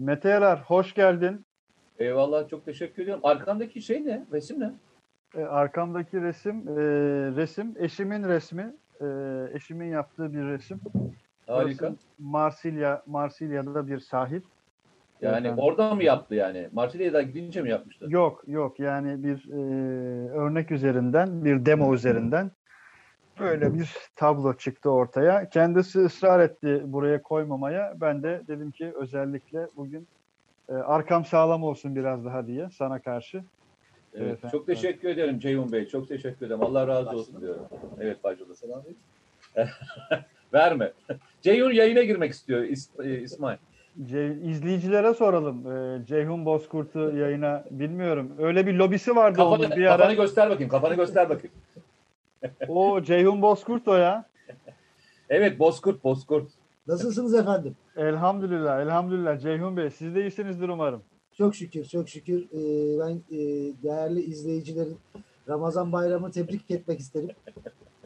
Mete Yarar hoş geldin. Eyvallah çok teşekkür ediyorum. Arkandaki şey ne? Resim ne? E, arkamdaki resim e, resim eşimin resmi. E, eşimin yaptığı bir resim. Harika. Burası Marsilya Marsilya'da bir sahil. Yani Efendim. orada mı yaptı yani? Marsilya'da gidince mi yapmıştı? Yok yok yani bir e, örnek üzerinden bir demo üzerinden böyle bir tablo çıktı ortaya. Kendisi ısrar etti buraya koymamaya. Ben de dedim ki özellikle bugün e, arkam sağlam olsun biraz daha diye sana karşı. Evet, efendim. çok teşekkür ederim Ceyhun Bey. Çok teşekkür ederim. Allah razı olsun diyorum. Evet başladı. Selam Verme. Ceyhun yayına girmek istiyor İs- e, İsmail. Ce- izleyicilere soralım. E, Ceyhun Bozkurt'u yayına bilmiyorum. Öyle bir lobisi vardı onun Kafanı, bir kafanı ara. göster bakayım. Kafanı göster bakayım. O Ceyhun Bozkurt o ya. Evet Bozkurt, Bozkurt. Nasılsınız efendim? Elhamdülillah, elhamdülillah. Ceyhun Bey, siz de iyisinizdir umarım. Çok şükür, çok şükür. Ee, ben e, değerli izleyicilerin Ramazan bayramı tebrik etmek isterim.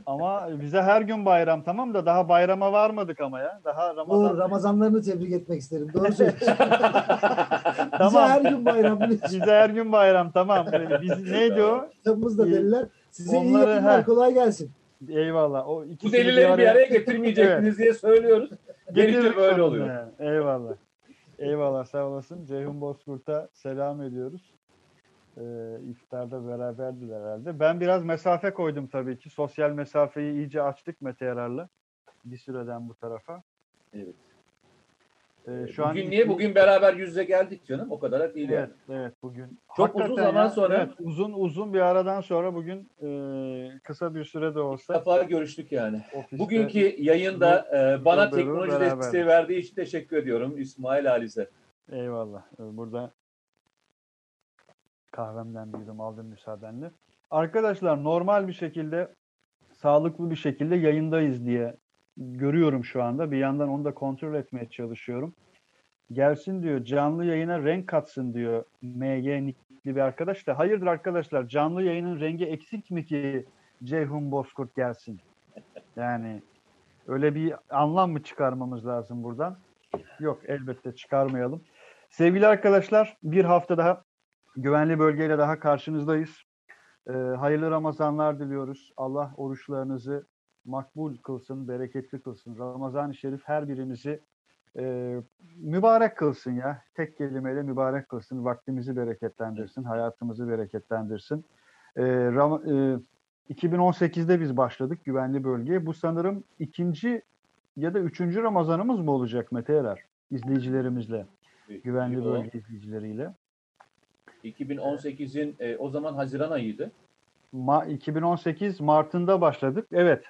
Ama bize her gün bayram tamam da daha bayrama varmadık ama ya. Daha Ramazan. Doğru, Ramazanlarını tebrik etmek isterim. Doğru söylüyorsun. Bize Tamam. her gün bayram. Bize her gün bayram tamam. Ee, Biz neydi o? Kitabımızda deliler. Size iyi Onları- yapımlar, he. kolay gelsin. Eyvallah. O Bu ikisini delileri bir araya getirmeyecektiniz diye söylüyoruz. Gelince böyle oluyor. yani. Eyvallah. Eyvallah sağ olasın. Ceyhun Bozkurt'a selam ediyoruz. Ee, iftarda beraberdiler herhalde. Ben biraz mesafe koydum tabii ki. Sosyal mesafeyi iyice açtık Mete Yarar'la. Bir süreden bu tarafa. Evet. Ee, Bugün niye? Bugün beraber yüz yüze geldik canım. O kadar da değil yani. Evet, evet bugün. Çok uzun Hakikaten zaman sonra- evet, uzun uzun bir aradan sonra bugün e, kısa bir sürede olsa defa görüştük yani. ofiste Bugünkü yayında e, bana teknoloji beraber. desteği verdiği için teşekkür ediyorum İsmail Halis'e. eyvallah. Ee, Burada kahvemden bir yudum aldım müsaadenle. Arkadaşlar normal bir şekilde sağlıklı bir şekilde yayındayız diye görüyorum şu anda. Bir yandan onu da kontrol etmeye çalışıyorum. Gelsin diyor canlı yayına renk katsın diyor MG nickli bir arkadaş da. Hayırdır arkadaşlar canlı yayının rengi eksik mi ki Ceyhun Bozkurt gelsin? Yani öyle bir anlam mı çıkarmamız lazım buradan? Yok elbette çıkarmayalım. Sevgili arkadaşlar bir hafta daha güvenli bölgeyle daha karşınızdayız. Ee, hayırlı Ramazanlar diliyoruz. Allah oruçlarınızı makbul kılsın, bereketli kılsın. Ramazan-ı Şerif her birimizi e, mübarek kılsın ya. Tek kelimeyle mübarek kılsın. Vaktimizi bereketlendirsin, hayatımızı bereketlendirsin. E, Ram- e, 2018'de biz başladık güvenli bölgeye. Bu sanırım ikinci ya da üçüncü Ramazanımız mı olacak Mete Erer? İzleyicilerimizle, güvenli bölge izleyicileriyle. 2018'in e, o zaman Haziran ayıydı. Ma 2018 Mart'ında başladık. Evet,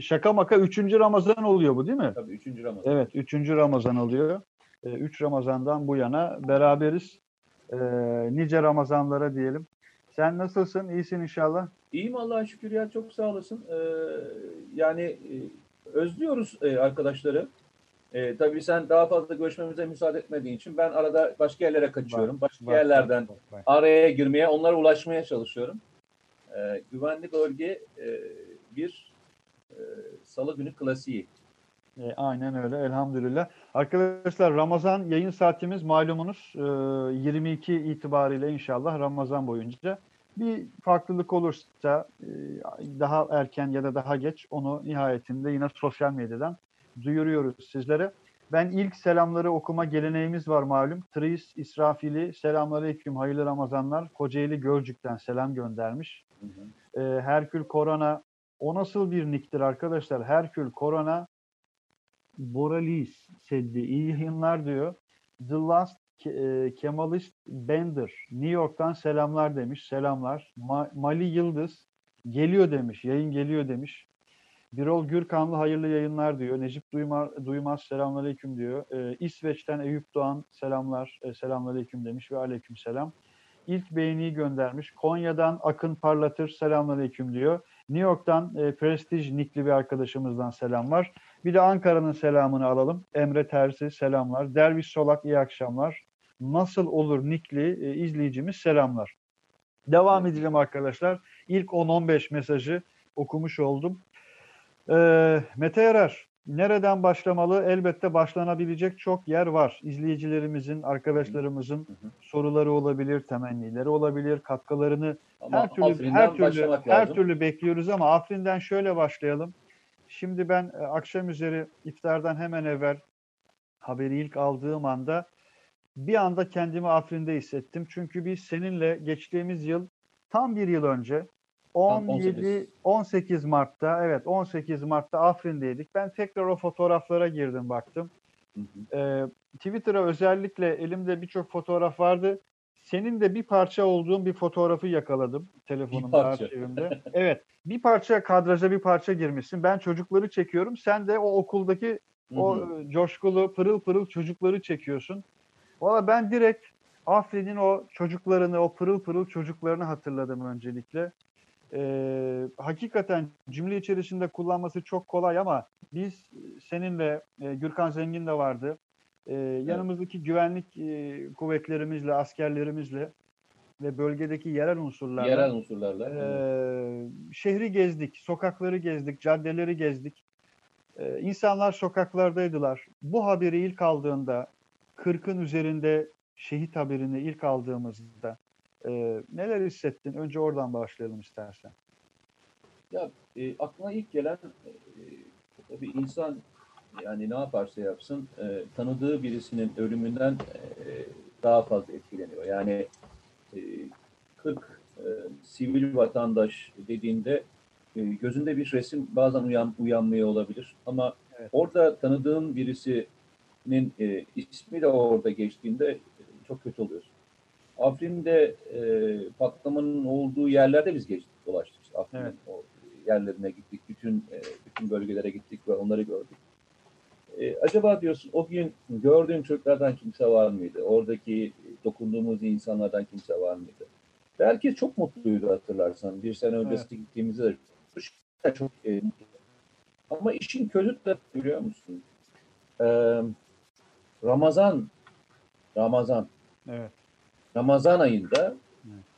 şaka maka 3. Ramazan oluyor bu değil mi? Tabii 3. Ramazan. Evet, 3. Ramazan oluyor. 3 Ramazan'dan bu yana beraberiz. Ee, nice Ramazanlara diyelim. Sen nasılsın? İyisin inşallah. İyiyim Allah'a şükür ya çok sağ olasın. Ee, yani e, özlüyoruz e, arkadaşları. E, tabii sen daha fazla görüşmemize müsaade etmediğin için ben arada başka yerlere kaçıyorum. Başka Bak, yerlerden bak, bak. araya girmeye, onlara ulaşmaya çalışıyorum. E, güvenli bölge e, bir e, salı günü klasiği. E, aynen öyle elhamdülillah. Arkadaşlar Ramazan yayın saatimiz malumunuz e, 22 itibariyle inşallah Ramazan boyunca bir farklılık olursa e, daha erken ya da daha geç onu nihayetinde yine sosyal medyadan duyuruyoruz sizlere. Ben ilk selamları okuma geleneğimiz var malum. Tris İsrafili selamünaleyküm hayırlı Ramazanlar. Kocaeli Gölcük'ten selam göndermiş. E, Herkül Korona o nasıl bir nicktir arkadaşlar? Herkül Korona Boralis Seddi iyi yayınlar diyor. The Last e, Kemalist Bender New York'tan selamlar demiş. Selamlar. Ma- Mali Yıldız geliyor demiş. Yayın geliyor demiş. Birol Gürkanlı hayırlı yayınlar diyor. Necip Duymaz, Duymaz selamünaleyküm diyor. Ee, İsveç'ten Eyüp Doğan selamlar, e, selamünaleyküm demiş ve aleyküm selam. İlk beğeniyi göndermiş. Konya'dan Akın Parlatır selamünaleyküm diyor. New York'tan e, Prestige Nickli bir arkadaşımızdan selam var. Bir de Ankara'nın selamını alalım. Emre Terzi selamlar. Derviş Solak iyi akşamlar. Nasıl olur Nickli e, izleyicimiz selamlar. Devam edelim arkadaşlar. İlk 10-15 mesajı okumuş oldum. Ee, Mete Yarar, nereden başlamalı? Elbette başlanabilecek çok yer var. İzleyicilerimizin, arkadaşlarımızın hı. soruları olabilir, temennileri olabilir, katkılarını Ama her türlü her türlü her lazım. türlü bekliyoruz ama Afrin'den şöyle başlayalım. Şimdi ben e, akşam üzeri iftardan hemen evvel haberi ilk aldığım anda bir anda kendimi Afrin'de hissettim. Çünkü biz seninle geçtiğimiz yıl tam bir yıl önce 17 18. 18 Mart'ta evet 18 Mart'ta Afrin'deydik. Ben tekrar o fotoğraflara girdim baktım. Hı hı. Ee, Twitter'a özellikle elimde birçok fotoğraf vardı. Senin de bir parça olduğun bir fotoğrafı yakaladım telefonumda arşivimde. evet, bir parça kadraja bir parça girmişsin. Ben çocukları çekiyorum. Sen de o okuldaki o Hı e, coşkulu pırıl pırıl çocukları çekiyorsun. Valla ben direkt Afrin'in o çocuklarını, o pırıl pırıl çocuklarını hatırladım öncelikle. Ee, hakikaten cümle içerisinde kullanması çok kolay ama biz seninle, e, Gürkan Zengin de vardı. Ee, yanımızdaki güvenlik e, kuvvetlerimizle, askerlerimizle ve bölgedeki yerel unsurlarla Yerel unsurlarla. ee, şehri gezdik, sokakları gezdik, caddeleri gezdik. Ee, insanlar sokaklardaydılar. Bu haberi ilk aldığında, 40'ın üzerinde şehit haberini ilk aldığımızda e, neler hissettin? Önce oradan başlayalım istersen. Ya e, aklıma ilk gelen e, tabii insan yani ne yaparsa yapsın e, tanıdığı birisinin ölümünden e, daha fazla etkileniyor. Yani e, 40 e, sivil vatandaş dediğinde e, gözünde bir resim bazen uyan, uyanmıyor olabilir. Ama Evet. orada tanıdığın birisinin e, ismi de orada geçtiğinde e, çok kötü oluyorsun. Afrin'de e, patlamanın olduğu yerlerde biz geçtik, dolaştık. İşte Afrin'in Evet. o yerlerine gittik, bütün e, bütün bölgelere gittik ve onları gördük. E, acaba diyorsun o gün gördüğün çocuklardan kimse var mıydı? Oradaki dokunduğumuz insanlardan kimse var mıydı? Herkes çok mutluydu hatırlarsan. Bir sene öncesi gittiğimizde de çok, çok e, mutlu. Ama işin kötü de biliyor musun? E, Ramazan Ramazan Evet. Ramazan ayında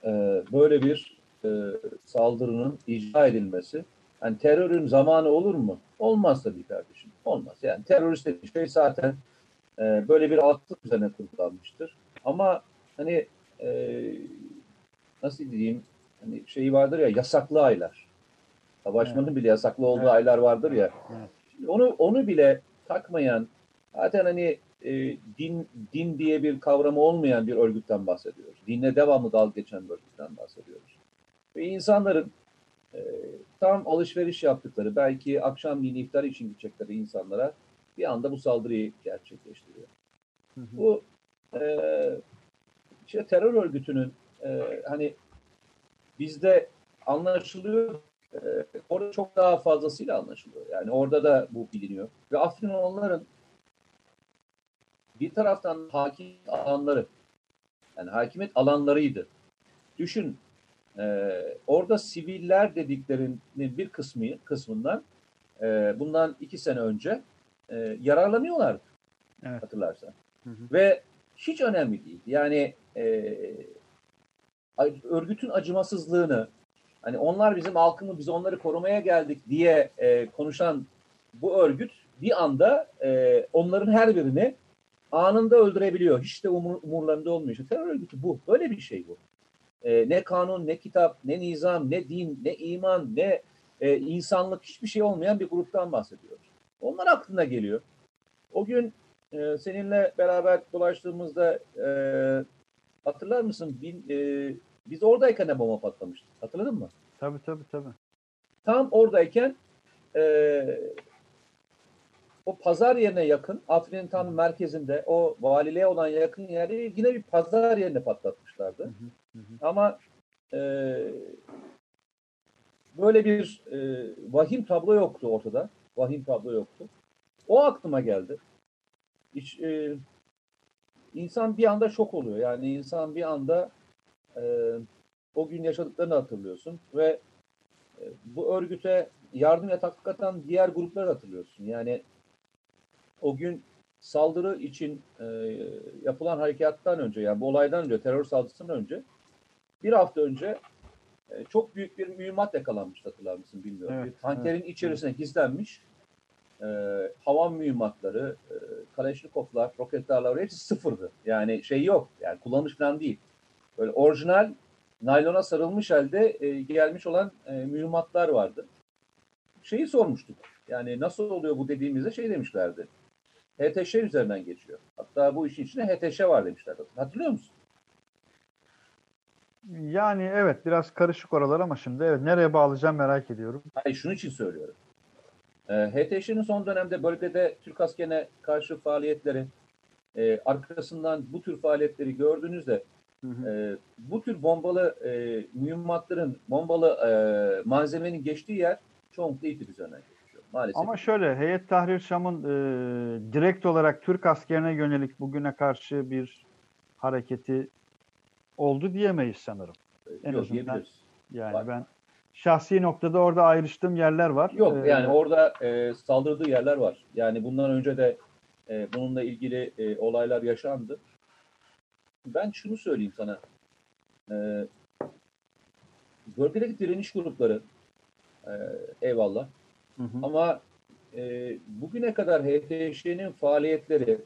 e, böyle bir e, saldırının icra edilmesi yani terörün zamanı olur mu? Olmaz tabii kardeşim. Olmaz. Yani terörist dediği şey zaten e, böyle bir altlık üzerine kurgulanmıştır. Ama hani e, nasıl diyeyim hani şeyi vardır ya yasaklı aylar. Savaşmanın bile yasaklı olduğu Evet. aylar vardır ya. Evet. Şimdi onu onu bile takmayan zaten hani e, din din diye bir kavramı olmayan bir örgütten bahsediyoruz. Dinle devamlı dalga geçen bir örgütten bahsediyoruz. Ve insanların e, tam alışveriş yaptıkları, belki akşamleyin iftar için gidecekleri insanlara bir anda bu saldırıyı gerçekleştiriyor. Hı hı. Bu e, işte terör örgütünün e, hani bizde anlaşılıyor e, orada çok daha fazlasıyla anlaşılıyor. Yani orada da bu biliniyor. Ve Afrin onların bir taraftan hakim alanları yani hakimiyet alanlarıydı. Düşün e, orada siviller dediklerinin bir kısmı kısmından e, bundan iki sene önce e, yararlanıyorlardı. Evet. Hatırlarsan. Hı hı. Ve hiç önemli değil. Yani e, örgütün acımasızlığını hani onlar bizim halkımız biz onları korumaya geldik diye e, konuşan bu örgüt bir anda e, onların her birini anında öldürebiliyor. Hiç de umur, umurlarında olmuyor. İşte terör örgütü bu. Böyle bir şey bu. E, ne kanun, ne kitap, ne nizam, ne din, ne iman, ne e, insanlık hiçbir şey olmayan bir gruptan bahsediyoruz. Onlar aklına geliyor. O gün e, seninle beraber dolaştığımızda e, hatırlar mısın? Bin, e, biz oradayken de bomba patlamıştı. Hatırladın mı? Tabii tabii tabii. Tam oradayken e, o pazar yerine yakın, Afrin'in tam merkezinde, o valiliğe olan yakın yerde yine bir pazar yerine patlatmışlardı. Hı hı, hı hı. Ama e, böyle bir e, vahim tablo yoktu ortada. Vahim tablo yoktu. O aklıma geldi. Hiç, e, insan bir anda şok oluyor. Yani insan bir anda e, o gün yaşadıklarını hatırlıyorsun ve e, bu örgüte yardım et hakikaten diğer grupları hatırlıyorsun. Yani o gün saldırı için e, yapılan harekattan önce yani bu olaydan önce terör saldırısından önce bir hafta önce e, çok büyük bir mühimmat yakalanmış hatırlar mısın bilmiyorum. Evet, bir tankerin evet, içerisine gizlenmiş. E, havan mühimmatları, e, Kaleşnikovlar, roketlerler hepsi sıfırdı. Yani şey yok. Yani kullanmış falan değil. Böyle orijinal naylona sarılmış halde e, gelmiş olan e, mühimmatlar vardı. Şeyi sormuştuk. Yani nasıl oluyor bu dediğimizde şey demişlerdi. HTŞ üzerinden geçiyor. Hatta bu işin içinde HTŞ var demişler. Hatırlıyor musun? Yani evet biraz karışık oralar ama şimdi evet nereye bağlayacağım merak ediyorum. Hayır şunun için söylüyorum. E, HTŞ'nin son dönemde bölgede Türk askerine karşı faaliyetleri, e, arkasından bu tür faaliyetleri gördüğünüzde Hı hı. e, bu tür bombalı e, mühimmatların, bombalı e, malzemenin geçtiği yer çoğunlukla İdlib geçiyor. Maalesef. Ama şöyle Heyet Tahrir Şam'ın e, direkt olarak Türk askerine yönelik bugüne karşı bir hareketi oldu diyemeyiz sanırım. en Yok azından. Yani Var. ben şahsi noktada orada ayrıştığım yerler var. Yok Ee, yani orada e, saldırdığı yerler var. Yani bundan önce de e, bununla ilgili e, olaylar yaşandı. Ben şunu söyleyeyim sana. E, bölgedeki direniş grupları e, eyvallah. Hı hı. Ama e, bugüne kadar HTŞ'nin faaliyetleri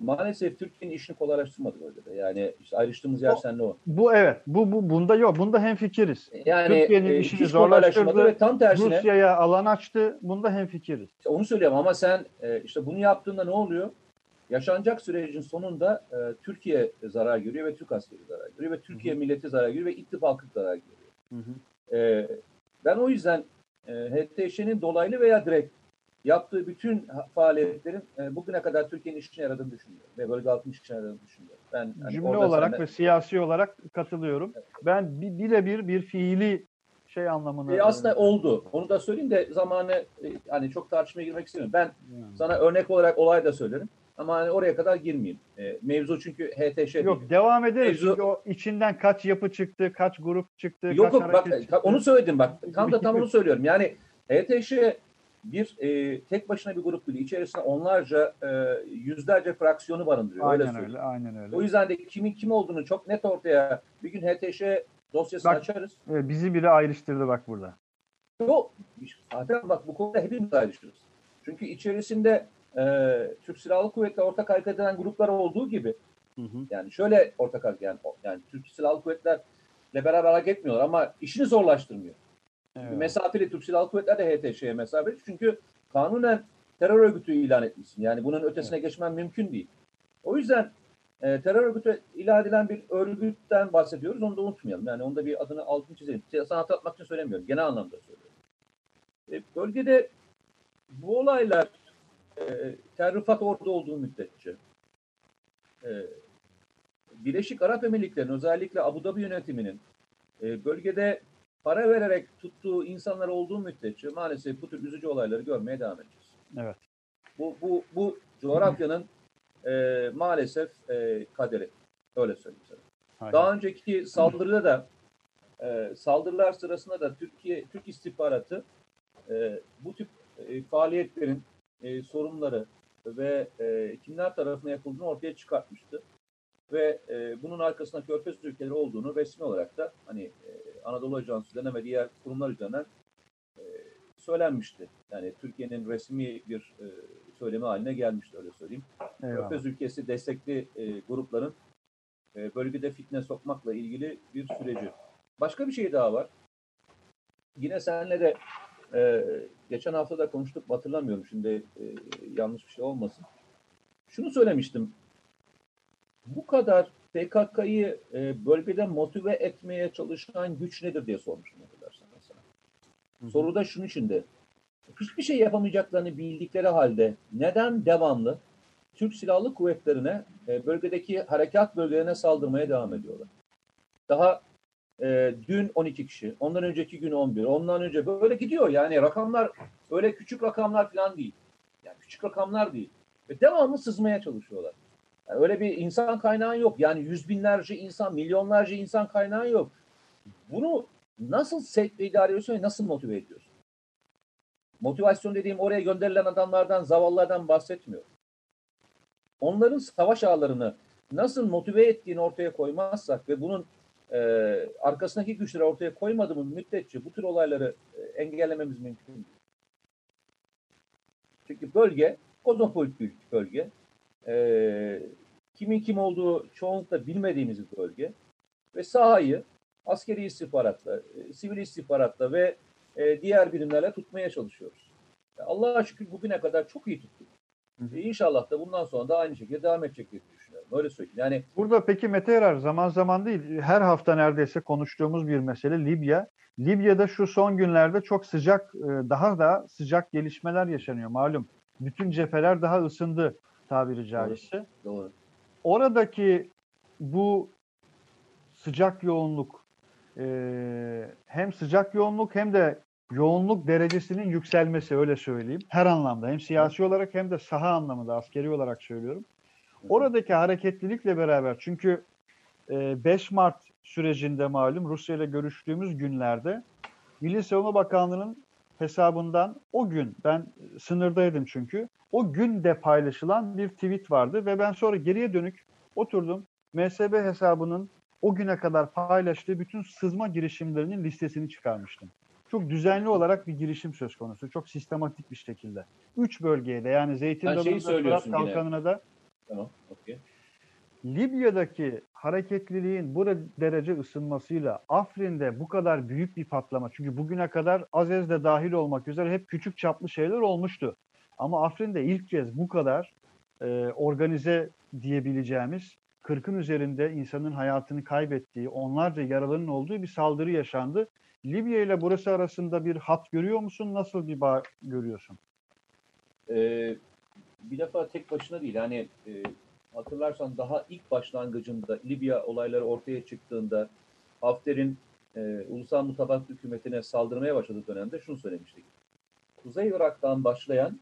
maalesef Türkiye'nin işini kolaylaştırmadı bölgede. Yani işte ayrıştığımız yer O- seninle o. Bu evet. Bu, bu bunda yok. Bunda hemfikiriz. Yani Türkiye'nin e, işini zorlaştırdı. ve tam tersine Rusya'ya alan açtı. Bunda hemfikiriz. İşte onu söylüyorum ama sen e, işte bunu yaptığında ne oluyor? Yaşanacak sürecin sonunda e, Türkiye zarar görüyor ve Türk askeri zarar görüyor ve Türkiye milleti zarar görüyor ve ittifakı zarar görüyor. Hı hı. E, ben o yüzden e, HTŞ'nin dolaylı veya direkt yaptığı bütün faaliyetlerin e, bugüne kadar Türkiye'nin işine yaradığını düşünüyorum ve bölge halkının işine yaradığını düşünüyorum. Ben hani Cümle olarak seninle- ve siyasi olarak katılıyorum. Ben bi- birebir bir fiili şey anlamına E, aslında oldu. Onu da söyleyeyim de zamanı e, hani çok tartışmaya girmek istemiyorum. Ben Yani. Sana örnek olarak olay da söylerim. Ama hani oraya kadar girmeyeyim. E, mevzu çünkü HTŞ Yok değil. devam ederiz. Mevzu- Çünkü o içinden kaç yapı çıktı, kaç grup çıktı, Yok kaç yok bak çıktı. onu söyledim bak. Tam da tam onu söylüyorum. Yani HTŞ bir e, tek başına bir grup değil. İçerisinde onlarca, e, yüzlerce fraksiyonu barındırıyor. öyle Aynen söyleyeyim. öyle, aynen öyle. O yüzden de kimin kim olduğunu çok net ortaya bir gün HTŞ dosyasını Bak- açarız. Evet, bizi biri ayrıştırdı bak burada. Yok. Zaten bak bu konuda hepimiz ayrışıyoruz. Çünkü içerisinde e, Türk Silahlı Kuvvetleri ortak hareket eden gruplar olduğu gibi Hı hı. Yani şöyle ortak hareket yani, yani Türk Silahlı Kuvvetler'le beraber hareket etmiyorlar ama işini zorlaştırmıyor. Evet. Mesafeli Türk Silahlı Kuvvetler de HTŞ'ye mesafeli çünkü kanunen terör örgütü ilan etmişsin. Yani bunun ötesine geçmen mümkün değil. O yüzden e, terör örgütü ilan edilen bir örgütten bahsediyoruz. Onu da unutmayalım. Yani onda bir adını altını çizelim. Sana hatırlatmak için söylemiyorum. Genel anlamda söylüyorum. E, bölgede bu olaylar e, Terrifat orada olduğu müddetçe e, Birleşik Arap Emirlikleri'nin özellikle Abu Dhabi yönetiminin e, bölgede para vererek tuttuğu insanlar olduğu müddetçe maalesef bu tür üzücü olayları görmeye devam edeceğiz. Evet. Bu, bu, bu coğrafyanın e, maalesef e, kaderi. Öyle söyleyeyim sana. Aynen. Daha önceki saldırıda da e, saldırılar sırasında da Türkiye Türk istihbaratı e, bu tip e, faaliyetlerin e, sorunları ve e, kimler tarafından yapıldığını ortaya çıkartmıştı. Ve e, bunun arkasında Körfez ülkeleri olduğunu resmi olarak da hani e, Anadolu Ajansı üzerinden ve diğer kurumlar üzerinden e, söylenmişti. Yani Türkiye'nin resmi bir e, söylemi haline gelmişti öyle söyleyeyim. Eyvallah. Körfez ülkesi destekli e, grupların e, bölgede fitne sokmakla ilgili bir süreci. Başka bir şey daha var. Yine seninle de e, geçen hafta da konuştuk hatırlamıyorum şimdi e, yanlış bir şey olmasın. Şunu söylemiştim. Bu kadar PKK'yı e, bölgede motive etmeye çalışan güç nedir diye sormuştum hatırlarsan hı. Soruda şunun içinde. Hiçbir şey yapamayacaklarını bildikleri halde neden devamlı Türk Silahlı Kuvvetleri'ne e, bölgedeki harekat bölgelerine saldırmaya devam ediyorlar? Daha e, dün 12 kişi, ondan önceki gün 11, ondan önce böyle gidiyor. Yani rakamlar öyle küçük rakamlar falan değil. Yani küçük rakamlar değil. Ve devamlı sızmaya çalışıyorlar. Yani öyle bir insan kaynağı yok. Yani yüz binlerce insan, milyonlarca insan kaynağı yok. Bunu nasıl sevk idare ediyorsun ve nasıl motive ediyorsun? Motivasyon dediğim oraya gönderilen adamlardan, zavallılardan bahsetmiyorum. Onların savaş ağlarını nasıl motive ettiğini ortaya koymazsak ve bunun e, arkasındaki güçleri ortaya koymadığımız müddetçe bu tür olayları e, engellememiz mümkün değil. Çünkü bölge kozmopolit bir bölge. E, kimin kim olduğu çoğunlukla bilmediğimiz bir bölge. Ve sahayı askeri istihbaratla, e, sivil istihbaratla ve e, diğer birimlerle tutmaya çalışıyoruz. Allah'a şükür bugüne kadar çok iyi tuttuk. E, inşallah da bundan sonra da aynı şekilde devam edecek diye düşünüyorum. Öyle söyleyeyim. Yani Burada peki Mete Erer zaman zaman değil her hafta neredeyse konuştuğumuz bir mesele Libya. Libya'da şu son günlerde çok sıcak e, daha da sıcak gelişmeler yaşanıyor malum. Bütün cepheler daha ısındı tabiri caizse. doğru. Oradaki bu sıcak yoğunluk e, hem sıcak yoğunluk hem de yoğunluk derecesinin yükselmesi öyle söyleyeyim. Her anlamda hem siyasi olarak hem de saha anlamında askeri olarak söylüyorum. Oradaki hareketlilikle beraber çünkü e, 5 Mart sürecinde malum Rusya ile görüştüğümüz günlerde Milli Savunma Bakanlığı'nın hesabından o gün ben sınırdaydım çünkü o gün de paylaşılan bir tweet vardı ve ben sonra geriye dönük oturdum MSB hesabının o güne kadar paylaştığı bütün sızma girişimlerinin listesini çıkarmıştım. Çok düzenli olarak bir girişim söz konusu. Çok sistematik bir şekilde. Üç bölgeye de yani Zeytin Dalı'na da Fırat. Kalkanı'na da Tamam. Okey. Libya'daki hareketliliğin bu derece ısınmasıyla Afrin'de bu kadar büyük bir patlama çünkü bugüne kadar Azez de dahil olmak üzere hep küçük çaplı şeyler olmuştu. Ama Afrin'de ilk kez bu kadar e, organize diyebileceğimiz 40'ın üzerinde insanın hayatını kaybettiği, onlarca yaralının olduğu bir saldırı yaşandı. Libya ile burası arasında bir hat görüyor musun? Nasıl bir bağ görüyorsun? Ee, bir defa tek başına değil. Hani e, hatırlarsan daha ilk başlangıcında Libya olayları ortaya çıktığında Hafter'in e, Ulusal Mutabak Hükümeti'ne saldırmaya başladığı dönemde şunu söylemiştik. Kuzey Irak'tan başlayan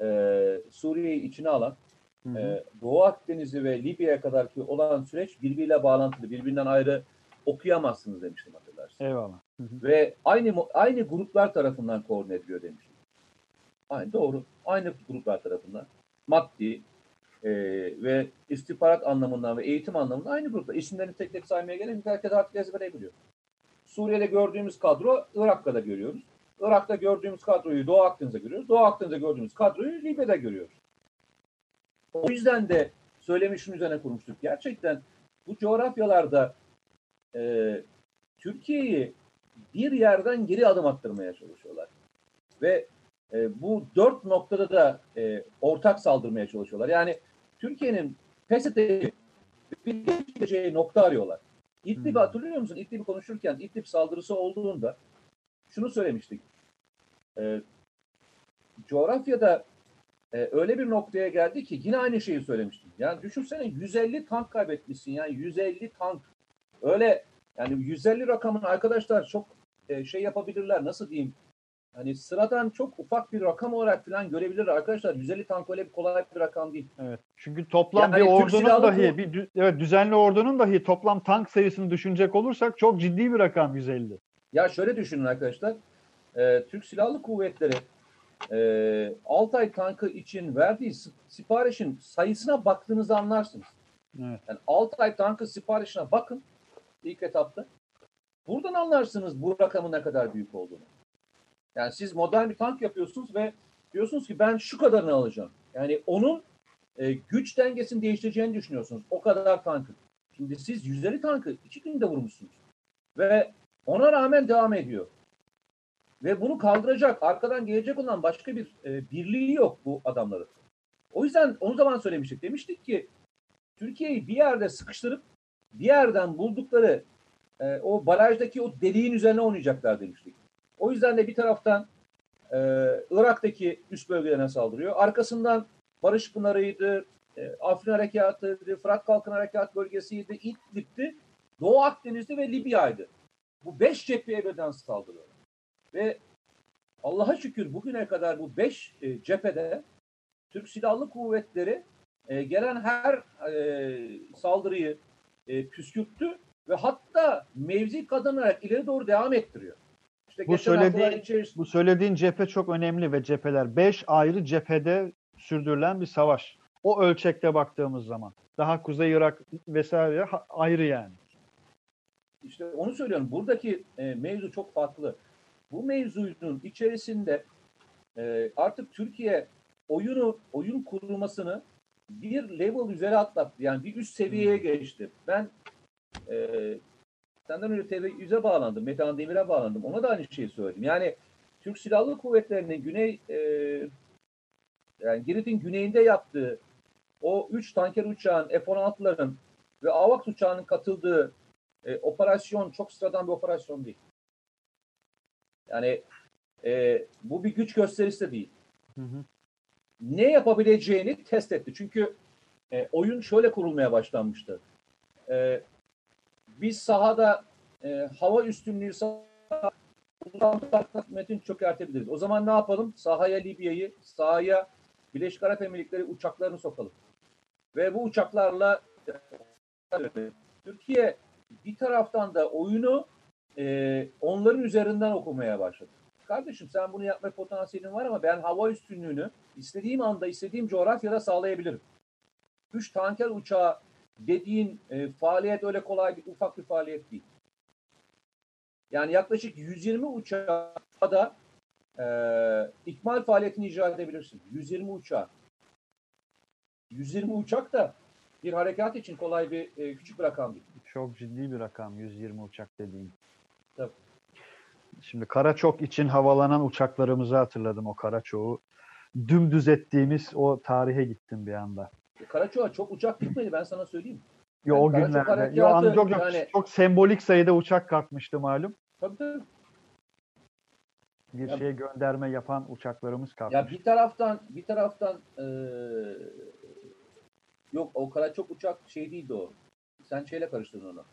e, Suriye'yi içine alan Hı hı. e, Doğu Akdeniz'i ve Libya'ya kadar ki olan süreç birbiriyle bağlantılı. Birbirinden ayrı okuyamazsınız demiştim hatırlarsın. Eyvallah. Hı hı. Ve aynı aynı gruplar tarafından koordine ediliyor demiştim. Aynı doğru. Aynı gruplar tarafından. Maddi e, ve istihbarat anlamından ve eğitim anlamında aynı gruplar. İsimlerini tek tek saymaya gerek. Herkes artık ezbere biliyor. Suriye'de gördüğümüz kadro Irak'ta da görüyoruz. Irak'ta gördüğümüz kadroyu Doğu Akdeniz'de görüyoruz. Doğu Akdeniz'de gördüğümüz kadroyu Libya'da görüyoruz. O yüzden de söylemişin üzerine kurmuştuk. Gerçekten bu coğrafyalarda e, Türkiye'yi bir yerden geri adım attırmaya çalışıyorlar. Ve e, bu dört noktada da e, ortak saldırmaya çalışıyorlar. Yani Türkiye'nin pes edeceği bir nokta arıyorlar. İdlib'i Hmm. hatırlıyor musun? İdlib'i konuşurken İdlib saldırısı olduğunda şunu söylemiştik. E, coğrafyada e, öyle bir noktaya geldi ki yine aynı şeyi söylemiştim. Yani düşünsene 150 tank kaybetmişsin. Yani 150 tank. Öyle yani 150 rakamını arkadaşlar çok e, şey yapabilirler. Nasıl diyeyim? Hani sıradan çok ufak bir rakam olarak falan görebilir arkadaşlar. 150 tank öyle bir kolay bir rakam değil. Evet. Çünkü toplam Yani bir Türk ordunun dahi bir dü- evet düzenli ordunun dahi toplam tank sayısını düşünecek olursak çok ciddi bir rakam 150. Ya şöyle düşünün arkadaşlar. Ee, Türk Silahlı Kuvvetleri e, Altay tankı için verdiği si- siparişin sayısına baktığınızda anlarsınız. Evet. Yani Altay tankı siparişine bakın ilk etapta. Buradan anlarsınız bu rakamın ne kadar büyük olduğunu. Yani siz modern bir tank yapıyorsunuz ve diyorsunuz ki ben şu kadarını alacağım. Yani onun e, güç dengesini değiştireceğini düşünüyorsunuz. O kadar tankı. Şimdi siz 150 tankı iki günde vurmuşsunuz. Ve ona rağmen devam ediyor. Ve bunu kaldıracak, arkadan gelecek olan başka bir e, birliği yok bu adamların. O yüzden o zaman söylemiştik. Demiştik ki Türkiye'yi bir yerde sıkıştırıp bir yerden buldukları e, o barajdaki o deliğin üzerine oynayacaklar demiştik. O yüzden de bir taraftan e, Irak'taki üst bölgelerine saldırıyor. Arkasından Barış Pınarı'ydı, e, Afrin Harekatı'ydı, Fırat Kalkın Harekat Bölgesi'ydi, İdlib'ti, Doğu Akdeniz'di ve Libya'ydı. Bu beş cepheye birden saldırıyor. Ve Allah'a şükür bugüne kadar bu beş e, cephede Türk Silahlı Kuvvetleri e, gelen her e, saldırıyı e, püskürttü ve hatta mevzi kazanarak ileri doğru devam ettiriyor. İşte Bu söylediğin- içerisinde Bu söylediğin cephe çok önemli ve cepheler 5 ayrı cephede sürdürülen bir savaş. O ölçekte baktığımız zaman. Daha Kuzey Irak vesaire ayrı yani. İşte onu söylüyorum. Buradaki e, mevzu çok farklı. Bu mevzunun içerisinde e, artık Türkiye oyunu oyun kurulmasını bir level üzere atlattı. Yani bir üst seviyeye geçti. Ben e, senden önce TV100'e bağlandım. Metehan Demir'e bağlandım. Ona da aynı şeyi söyledim. Yani Türk Silahlı Kuvvetleri'nin güney e, yani Girit'in güneyinde yaptığı o 3 tanker uçağın F-16'ların ve AVAX uçağının katıldığı e, operasyon çok sıradan bir operasyon değil. Yani e, bu bir güç gösterisi de değil. Hı hı. Ne yapabileceğini test etti. Çünkü e, oyun şöyle kurulmaya başlanmıştı. E, biz sahada e, hava üstünlüğü metin çökertebiliriz. O zaman ne yapalım? Sahaya Libya'yı, sahaya Birleşik Arap Emirlikleri uçaklarını sokalım. Ve bu uçaklarla Türkiye bir taraftan da oyunu e, onların üzerinden okumaya başladı. Kardeşim sen bunu yapma potansiyelin var ama ben hava üstünlüğünü istediğim anda istediğim coğrafyada sağlayabilirim. Üç tanker uçağı dediğin e, faaliyet öyle kolay bir ufak bir faaliyet değil. Yani yaklaşık 120 uçağa da e, ikmal faaliyetini icra edebilirsin. 120 uçağı. 120 uçak da bir harekat için kolay bir e, küçük bir rakam değil. Çok ciddi bir rakam 120 uçak dediğin. Tabii. Şimdi Karaçok için havalanan uçaklarımızı hatırladım o Karaçok'u. Dümdüz ettiğimiz o tarihe gittim bir anda. E, Karaçoğa çok uçak gitmedi ben sana söyleyeyim. Yo, Yani o günlerde. Yo, an- çok, çok, yani- çok sembolik sayıda uçak kalkmıştı malum. Tabii tabii. Bir Ya- şeye gönderme yapan uçaklarımız Ya kalkmış. bir taraftan bir taraftan e, yok o kadar çok uçak şey değildi o. Sen şeyle karıştırdın onu.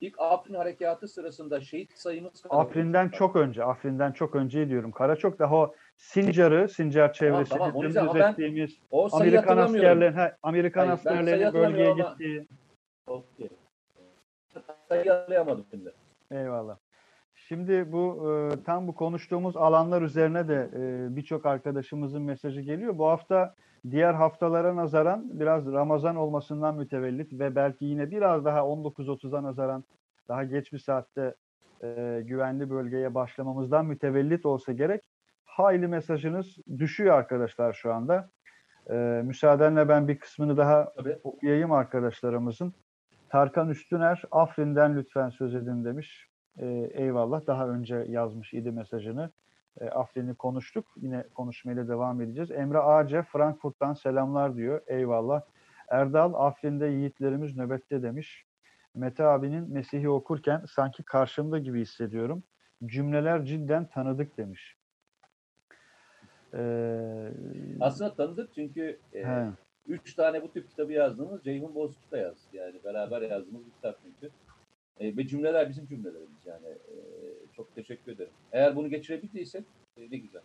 İlk Afrin harekatı sırasında şehit sayımız Afrin'den çok önce, Afrin'den çok önce diyorum. Karaçok daha o Sincar'ı, Sincar çevresini tamam, onu dümdüz ben ettiğimiz Amerikan askerlerin, he, Amerikan Hayır, sayı askerlerinin bölgeye ama- gittiği. Sayıyı hatırlayamadım şimdi. Eyvallah. Şimdi bu e, tam bu konuştuğumuz alanlar üzerine de e, birçok arkadaşımızın mesajı geliyor. Bu hafta diğer haftalara nazaran biraz Ramazan olmasından mütevellit ve belki yine biraz daha 19.30'a nazaran daha geç bir saatte e, güvenli bölgeye başlamamızdan mütevellit olsa gerek. Hayli mesajınız düşüyor arkadaşlar şu anda. E, müsaadenle ben bir kısmını daha Tabii. okuyayım arkadaşlarımızın. Tarkan Üstüner, Afrin'den lütfen söz edin demiş. Ee, eyvallah. Daha önce yazmış idi mesajını. Ee, Afrin'i konuştuk. Yine konuşmaya da devam edeceğiz. Emre Ağaca, Frankfurt'tan selamlar diyor. Eyvallah. Erdal, Afrin'de yiğitlerimiz nöbette demiş. Mete abinin Mesih'i okurken sanki karşımda gibi hissediyorum. Cümleler cidden tanıdık demiş. Ee, Aslında tanıdık çünkü e, he. üç tane bu tip kitabı yazdığımız Ceyhun Bozkurt da yazdı. Yani beraber yazdığımız bir kitap çünkü. E, ve cümleler bizim cümlelerimiz yani. E, çok teşekkür ederim. Eğer bunu geçirebildiysek e, ne güzel.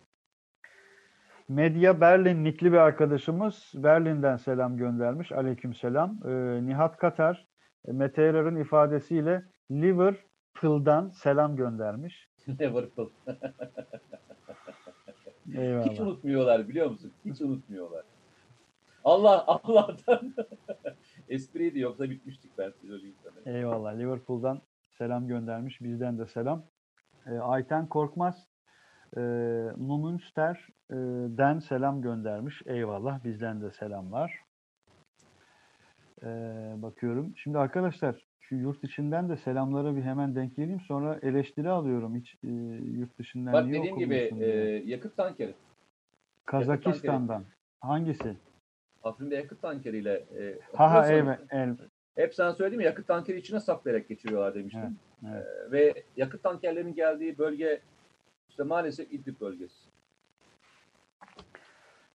Medya Berlin nikli bir arkadaşımız Berlin'den selam göndermiş. Aleyküm selam. Ee, Nihat Katar, e, Mete Erar'ın ifadesiyle Liverpool'dan selam göndermiş. Liverpool. Hiç Eyvallah. unutmuyorlar biliyor musun? Hiç unutmuyorlar. Allah Allah'tan espriydi yoksa bitmiştik ben size. Eyvallah. Liverpool'dan selam göndermiş. Bizden de selam. Ee, Ayten Korkmaz e, Numünster'den selam göndermiş. Eyvallah. Bizden de selamlar. Ee, bakıyorum. Şimdi arkadaşlar şu yurt içinden de selamlara bir hemen denk geleyim. Sonra eleştiri alıyorum. Hiç e, yurt dışından Bak niye dediğim gibi e, yakıt tankeri. Kazakistan'dan. Hangisi? Afrin'de yakıt tankeriyle e, Ha ha evet. el- Hep sen söyledim ya yakıt tankeri içine saklayarak geçiriyorlar demiştim. Evet, Ee, ve yakıt tankerlerinin geldiği bölge işte maalesef İdlib bölgesi.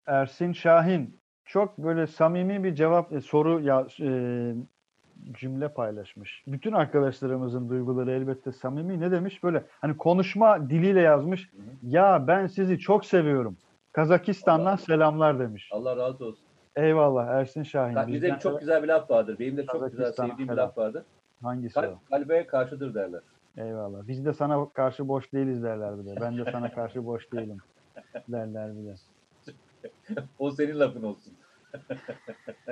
Ersin Şahin çok böyle samimi bir cevap e, soru ya e, cümle paylaşmış. Bütün arkadaşlarımızın duyguları elbette samimi. Ne demiş? Böyle hani konuşma diliyle yazmış. Hı hı. Ya ben sizi çok seviyorum. Kazakistan'dan Allah- selamlar demiş. Allah razı olsun. Eyvallah Ersin Şahin. Bizde bir çok güzel bir laf vardır. Benim de çok güzel sevdiğim bir selam. laf vardır. Hangisi o? Kalp kalbe karşıdır derler. Eyvallah. Biz de sana karşı boş değiliz derler bir de. Ben de sana karşı boş değilim derler bir de. O senin lafın olsun.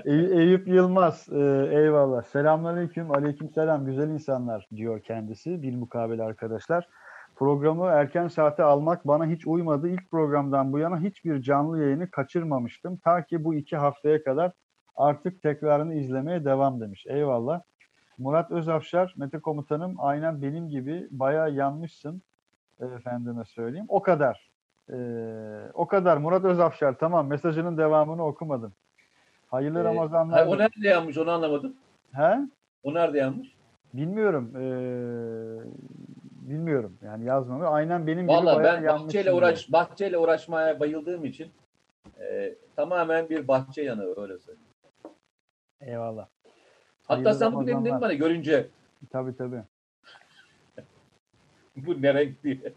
Ey- Eyüp Yılmaz, e, eyvallah. Selamünaleyküm, aleyküm selam güzel insanlar diyor kendisi. Bir mukabele arkadaşlar. Programı erken saate almak bana hiç uymadı. İlk programdan bu yana hiçbir canlı yayını kaçırmamıştım. Ta ki bu iki haftaya kadar artık tekrarını izlemeye devam demiş. Eyvallah. Murat Özafşar, Mete Komutanım aynen benim gibi bayağı yanmışsın efendime söyleyeyim. O kadar. Ee, o kadar Murat Özafşar tamam mesajının devamını okumadım. Hayırlı Ee, Ramazanlar. o nerede yanmış onu anlamadım. He? O nerede yanmış? Bilmiyorum. Ee, bilmiyorum. Yani yazmamı. Aynen benim gibi Vallahi ben bahçeyle diyor. uğraş bahçeyle uğraşmaya bayıldığım için e, tamamen bir bahçe yanığı öyle söyleyeyim. Eyvallah. Hatta sen dedin Ramazanlar. bana görünce Tabii tabii. bu ne renk diye.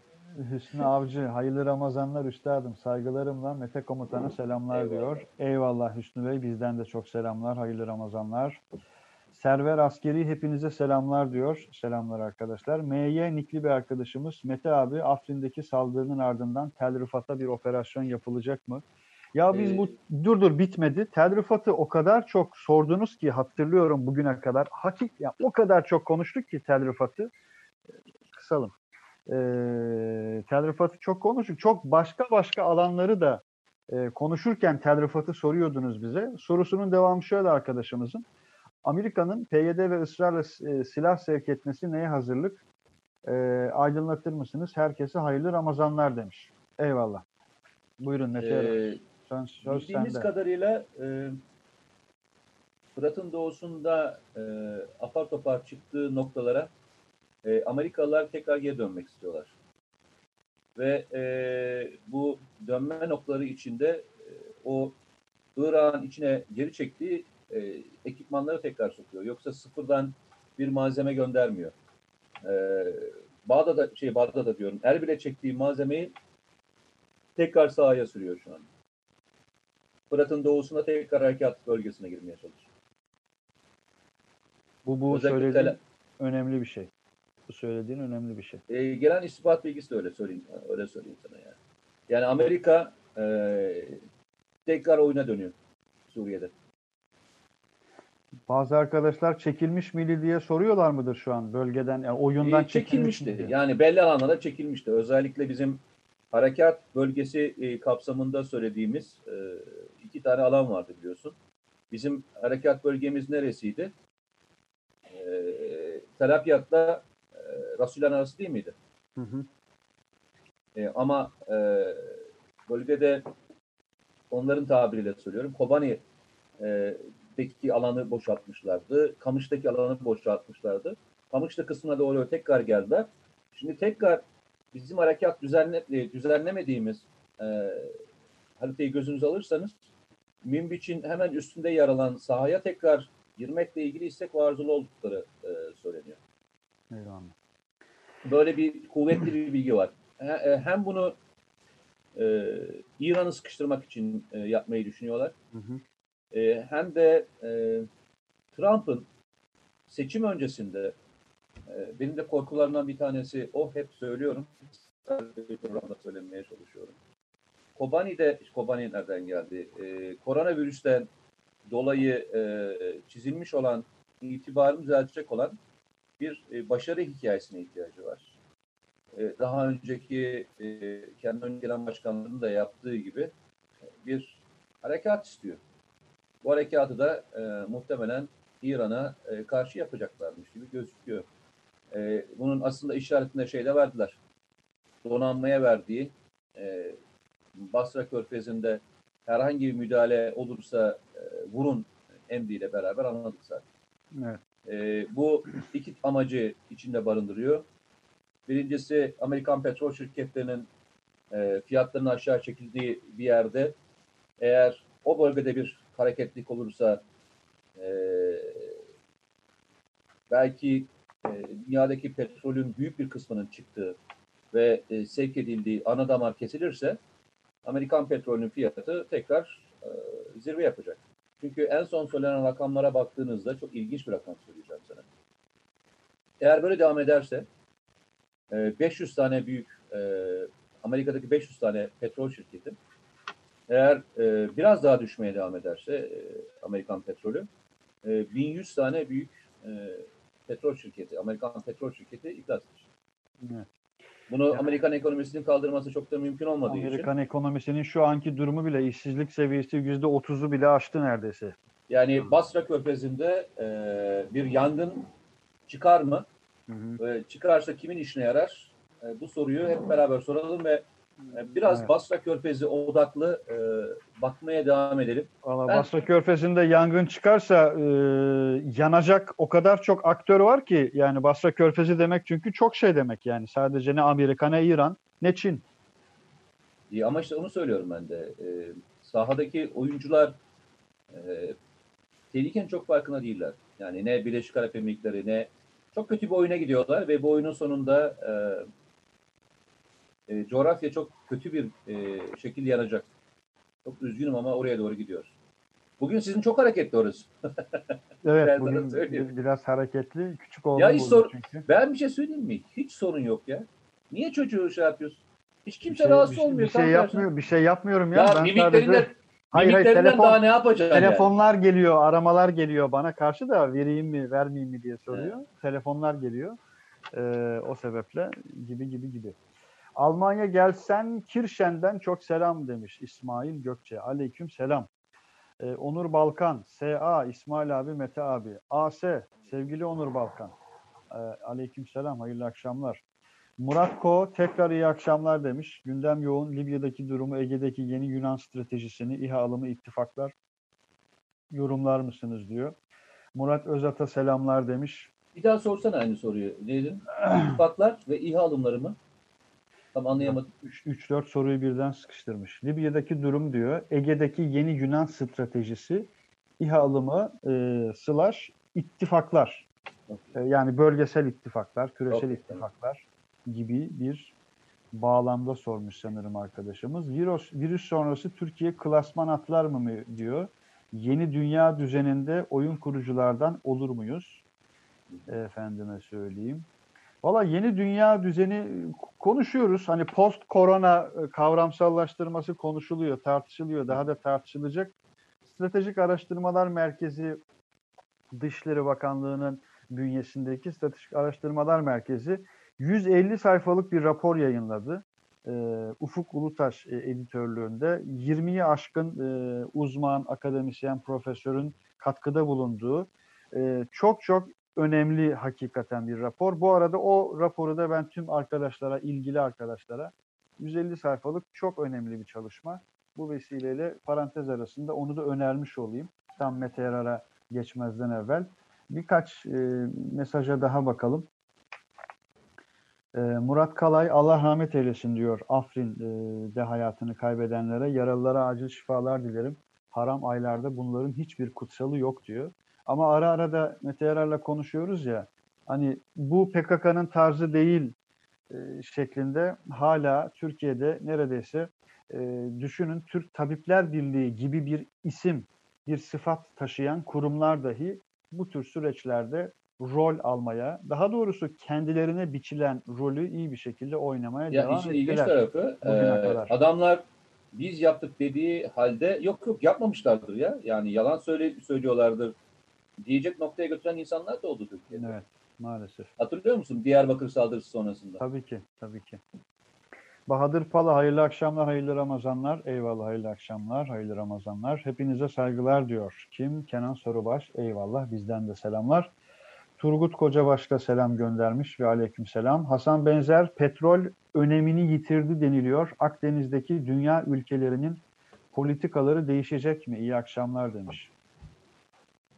Hüsnü Avcı, hayırlı Ramazanlar üstadım. Saygılarımla Mete Komutan'a selamlar Eyvallah. diyor. Eyvallah Hüsnü Bey, bizden de çok selamlar, hayırlı Ramazanlar. Server Askeri hepinize selamlar diyor. Selamlar arkadaşlar. MY nikli bir arkadaşımız Mete abi Afrin'deki saldırının ardından Tel Rıfat'a bir operasyon yapılacak mı? Ya biz Ee, bu dur dur bitmedi. Tel Rıfat'ı o kadar çok sordunuz ki hatırlıyorum bugüne kadar. Hakik ya o kadar çok konuştuk ki Tel Rıfat'ı. Kısalım. Ee, Tel Rıfat'ı çok konuştuk. Çok başka başka alanları da e, konuşurken Tel Rıfat'ı soruyordunuz bize. Sorusunun devamı şöyle arkadaşımızın. Amerika'nın PYD ve ısrarla e, silah sevk etmesi neye hazırlık? E, aydınlatır mısınız? Herkese hayırlı Ramazanlar demiş. Eyvallah. Buyurun Mete. Ee, Sen, söz bildiğimiz sende. kadarıyla e, Fırat'ın doğusunda e, apar topar çıktığı noktalara e, Amerikalılar tekrar geri dönmek istiyorlar. Ve e, bu dönme noktaları içinde e, o Irak'ın içine geri çektiği e, ekipmanları tekrar sokuyor. Yoksa sıfırdan bir malzeme göndermiyor. E, Bağdat'a şey Bağdat'a diyorum. Erbil'e çektiği malzemeyi tekrar sahaya sürüyor şu an. Fırat'ın doğusuna tekrar harekat bölgesine girmeye çalışıyor. Bu, bu Özellikle söylediğin önemli bir şey. Bu söylediğin önemli bir şey. E, gelen istihbarat bilgisi de öyle söyleyeyim, öyle söyleyeyim sana yani. Yani Amerika e, tekrar oyuna dönüyor Suriye'de. Bazı arkadaşlar çekilmiş miydi diye soruyorlar mıdır şu an bölgeden? Yani oyundan E, çekilmiş çekilmişti. miydi? Yani belli alanlara çekilmişti. Özellikle bizim harekat bölgesi e, kapsamında söylediğimiz e, iki tane alan vardı biliyorsun. Bizim harekat bölgemiz neresiydi? E, Terapiyat'la e, Rasulan arası değil miydi? Hı hı. E, ama e, bölgede onların tabiriyle söylüyorum. Kobani e, deki alanı boşaltmışlardı. Kamış'taki alanı boşaltmışlardı. Kamışlı kısmına doğru tekrar geldiler. Şimdi tekrar bizim harekat düzenle, e, düzenlemediğimiz e, haritayı gözünüze alırsanız Münbiç'in hemen üstünde yer alan sahaya tekrar girmekle ilgili istek ve arzulu oldukları e, söyleniyor Eyvallah. böyle bir kuvvetli bir bilgi var. E, Hem bunu e, İran'ı sıkıştırmak için e, yapmayı düşünüyorlar. Hı hı. E, hem de e, Trump'ın seçim öncesinde e, benim de korkularımdan bir tanesi o hep söylüyorum. Bir programda söylemeye çalışıyorum. Kobani'de, Kobani nereden geldi? E, koronavirüsten dolayı e, çizilmiş olan, itibarını düzeltecek olan bir e, başarı hikayesine ihtiyacı var. E, daha önceki e, kendi önce gelen başkanların da yaptığı gibi e, bir harekat istiyor. Bu harekatı da e, muhtemelen İran'a e, karşı yapacaklarmış gibi gözüküyor. E, bunun aslında işaretinde şey de verdiler. Donanmaya verdiği e, Basra Körfezi'nde herhangi bir müdahale olursa e, vurun emriyle beraber anladık zaten. Evet. E, bu iki amacı içinde barındırıyor. Birincisi Amerikan petrol şirketlerinin e, fiyatlarının aşağı çekildiği bir yerde eğer o bölgede bir hareketlik olursa e, belki e, dünyadaki petrolün büyük bir kısmının çıktığı ve e, sevk edildiği ana damar kesilirse Amerikan petrolünün fiyatı tekrar e, zirve yapacak. Çünkü en son söylenen rakamlara baktığınızda çok ilginç bir rakam söyleyeceğim sana. Eğer böyle devam ederse e, 500 tane büyük e, Amerika'daki 500 tane petrol şirketi eğer e, biraz daha düşmeye devam ederse e, Amerikan petrolü e, 1100 tane büyük e, petrol şirketi, Amerikan petrol şirketi iflas edecek. Evet. Bunu Yani- Amerikan ekonomisinin kaldırması çok da mümkün olmadığı için. Amerikan ekonomisinin şu anki durumu bile işsizlik seviyesi %30'u bile aştı neredeyse. Yani Basra Körfezi'nde e, bir yangın çıkar mı? Hı hı. Ve çıkarsa kimin işine yarar? E, bu soruyu hep beraber soralım ve e, biraz Evet. Basra Körfezi odaklı e, bakmaya devam edelim. Valla Ben- Basra Körfezi'nde yangın çıkarsa e, yanacak o kadar çok aktör var ki yani Basra Körfezi demek çünkü çok şey demek yani sadece ne Amerika ne İran ne Çin. E, ama işte onu söylüyorum ben de. E, sahadaki oyuncular e, tehlikenin çok farkında değiller. Yani ne Birleşik Arap Emirlikleri ne çok kötü bir oyuna gidiyorlar ve bu oyunun sonunda e, e, coğrafya çok kötü bir e, şekilde yanacak. Çok üzgünüm ama oraya doğru gidiyor. Bugün sizin çok hareketli orası. Evet Ben bugün söyleyeyim. bir- biraz hareketli küçük oldu Ya hiç sor- çünkü. Ben bir şey söyleyeyim mi? Hiç sorun yok ya. Niye çocuğu şey yapıyorsun? Hiç Bir kimse şey, rahatsız bir, şey- olmuyor. bir şey yapmıyor bir şey yapmıyorum ya. Ya, ben sadece hayır hayır telefon daha ne yapacaksın? yani? Telefonlar geliyor, aramalar geliyor bana karşı da vereyim mi, vermeyeyim mi diye soruyor. Telefonlar geliyor. Ee, o sebeple gibi gibi gibi. Almanya gelsen Kirşen'den çok selam demiş İsmail Gökçe. Aleyküm selam. Ee, Onur Balkan, SA, İsmail abi, Mete abi. AS, sevgili Onur Balkan. Ee, aleyküm selam, hayırlı akşamlar. Murat Ko tekrar iyi akşamlar demiş. Gündem yoğun. Libya'daki durumu, Ege'deki yeni Yunan stratejisini, İHA alımı, ittifaklar yorumlar mısınız diyor. Murat Özat'a selamlar demiş. Bir daha sorsana aynı soruyu. Neydin? İttifaklar ve İHA alımları mı? Tam anlayamadım. 3-4 soruyu birden sıkıştırmış. Libya'daki durum diyor. Ege'deki yeni Yunan stratejisi, İHA alımı, e, slash ittifaklar. E, yani bölgesel ittifaklar, küresel Okey, ittifaklar gibi bir bağlamda sormuş sanırım arkadaşımız. Virüs, virüs sonrası Türkiye klasman atlar mı diyor. Yeni dünya düzeninde oyun kuruculardan olur muyuz? Efendime söyleyeyim. Valla yeni dünya düzeni konuşuyoruz. Hani post korona e, kavramsallaştırması konuşuluyor, tartışılıyor. Daha da tartışılacak. Stratejik Araştırmalar Merkezi Dışişleri Bakanlığı'nın bünyesindeki Stratejik Araştırmalar Merkezi 150 sayfalık bir rapor yayınladı. Ee, Ufuk Ulutaş e, editörlüğünde 20'yi aşkın e, uzman, akademisyen, profesörün katkıda bulunduğu e, çok çok önemli hakikaten bir rapor. Bu arada o raporu da ben tüm arkadaşlara, ilgili arkadaşlara 150 sayfalık çok önemli bir çalışma. Bu vesileyle parantez arasında onu da önermiş olayım. Tam Mete Yarar'a geçmezden evvel. Birkaç e, mesaja daha bakalım. E, Murat Kalay Allah rahmet eylesin diyor. Afrin'de hayatını kaybedenlere, yaralılara acil şifalar dilerim. Haram aylarda bunların hiçbir kutsalı yok diyor. Ama ara ara da Mete Yarar'la konuşuyoruz ya, hani bu PKK'nın tarzı değil e, şeklinde hala Türkiye'de neredeyse e, düşünün Türk Tabipler Birliği gibi bir isim, bir sıfat taşıyan kurumlar dahi bu tür süreçlerde rol almaya, daha doğrusu kendilerine biçilen rolü iyi bir şekilde oynamaya Ya devam işin ilginç ettiler. tarafı bugüne e, kadar. adamlar biz yaptık dediği halde yok yok yapmamışlardır ya. Yani yalan söyle, söylüyorlardır diyecek noktaya götüren insanlar da oldu Türkiye'de. Evet, maalesef. Hatırlıyor musun Diyarbakır saldırısı sonrasında? Tabii ki, tabii ki. Bahadır Pala, hayırlı akşamlar, hayırlı Ramazanlar. Eyvallah, hayırlı akşamlar, hayırlı Ramazanlar. Hepinize saygılar diyor. Kim? Kenan Sorubaş. Eyvallah, bizden de selamlar. Turgut Kocabaş da selam göndermiş ve aleyküm selam. Hasan Benzer, petrol önemini yitirdi deniliyor. Akdeniz'deki dünya ülkelerinin politikaları değişecek mi? İyi akşamlar demiş.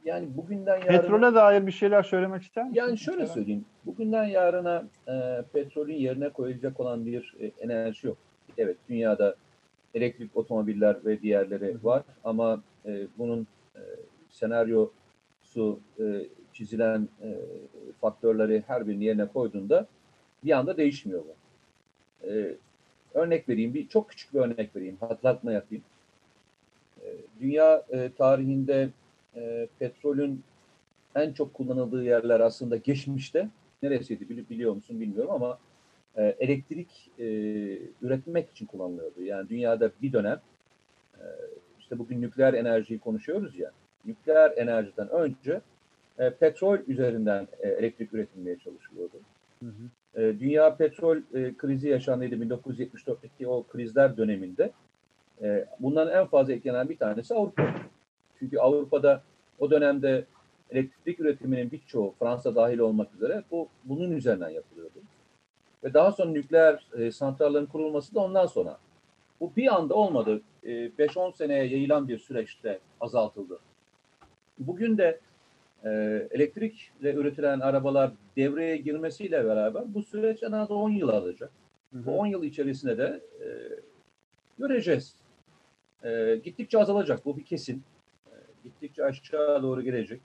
Yani bugünden yarına... Petrole dair bir şeyler söylemek ister misin? Yani şöyle söyleyeyim. Bugünden yarına e, petrolün yerine koyulacak olan bir e, enerji yok. Evet dünyada elektrik otomobiller ve diğerleri var ama e, bunun e, senaryosu e, çizilen e, faktörleri her birini yerine koyduğunda bir anda değişmiyor bu. E, örnek vereyim, bir çok küçük bir örnek vereyim, hatırlatma yapayım. E, dünya e, tarihinde e, petrolün en çok kullanıldığı yerler aslında geçmişte neresiydi bili- biliyor musun bilmiyorum ama e, elektrik e, üretmek için kullanılıyordu. Yani dünyada bir dönem e, işte bugün nükleer enerjiyi konuşuyoruz ya nükleer enerjiden önce e, petrol üzerinden e, elektrik üretilmeye çalışılıyordu. Hı hı. E, dünya petrol e, krizi yaşandıydı 1974'teki o krizler döneminde. E, bunların en fazla etkilenen bir tanesi Avrupa. Çünkü Avrupa'da o dönemde elektrik üretiminin birçoğu Fransa dahil olmak üzere bu bunun üzerinden yapılıyordu. Ve daha sonra nükleer e, santrallerin kurulması da ondan sonra. Bu bir anda olmadı. E, 5-10 seneye yayılan bir süreçte azaltıldı. Bugün de e, elektrikle üretilen arabalar devreye girmesiyle beraber bu süreç en az 10 yıl alacak. Hı Bu hı. 10 yıl içerisinde de e, göreceğiz. E, gittikçe azalacak. Bu bir kesin. Gittikçe aşağı doğru gelecek.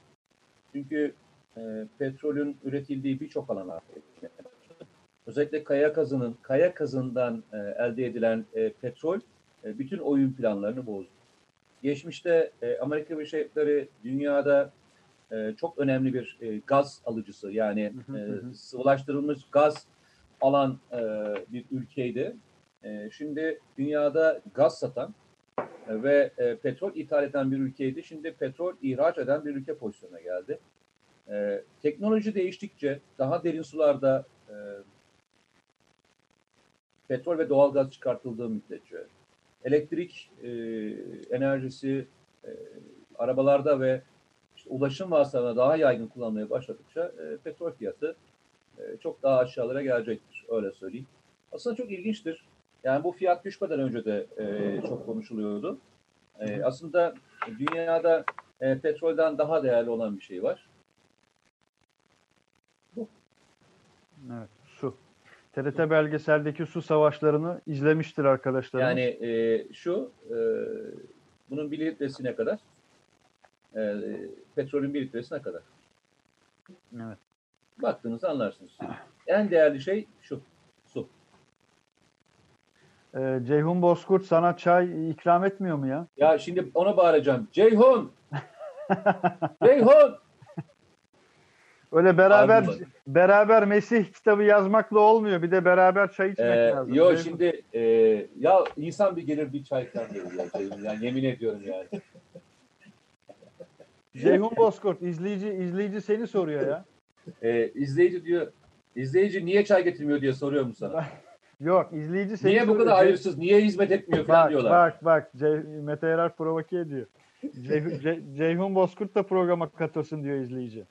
Çünkü e, petrolün üretildiği birçok alan artık. Özellikle kaya kazının, kaya kazından e, elde edilen e, petrol e, bütün oyun planlarını bozdu. Geçmişte e, Amerika Birleşik Devletleri dünyada e, çok önemli bir e, gaz alıcısı yani e, sıvılaştırılmış gaz alan e, bir ülkeydi. E, şimdi dünyada gaz satan ve e, petrol ithal eden bir ülkeydi. Şimdi petrol ihraç eden bir ülke pozisyonuna geldi. E, teknoloji değiştikçe daha derin sularda e, petrol ve doğal gaz çıkartıldığı müddetçe elektrik e, enerjisi e, arabalarda ve işte ulaşım vasıtalarına daha yaygın kullanmaya başladıkça e, petrol fiyatı e, çok daha aşağılara gelecektir. Öyle söyleyeyim. Aslında çok ilginçtir. Yani bu fiyat düşmeden önce de e, çok konuşuluyordu. E, aslında dünyada e, petrolden daha değerli olan bir şey var. Evet, su. TRT belgeseldeki su savaşlarını izlemiştir arkadaşlar. Yani e, şu, e, bunun bir litresi ne kadar? E, petrolün bir litresi ne kadar? Evet. Baktığınızda anlarsınız. En değerli şey şu. Ee, Ceyhun Bozkurt sana çay ikram etmiyor mu ya? Ya şimdi ona bağıracağım. Ceyhun! Ceyhun! Öyle beraber Abi beraber Mesih kitabı yazmakla olmuyor. Bir de beraber çay içmek Ee, lazım. yo Ceyhun- şimdi e, ya insan bir gelir bir çay ikram ya Ceyhun. Yani yemin ediyorum yani. Ceyhun Bozkurt izleyici izleyici seni soruyor ya. E, izleyici diyor, izleyici niye çay getirmiyor diye soruyor mu sana? Yok izleyici seni Niye bu kadar hayırsız, niye hizmet etmiyor falan Bak diyorlar. bak bak Cey- Mete Yarar provoke ediyor. Ceyhun, Ce- Ceyhun Bozkurt da programa katılsın diyor izleyici.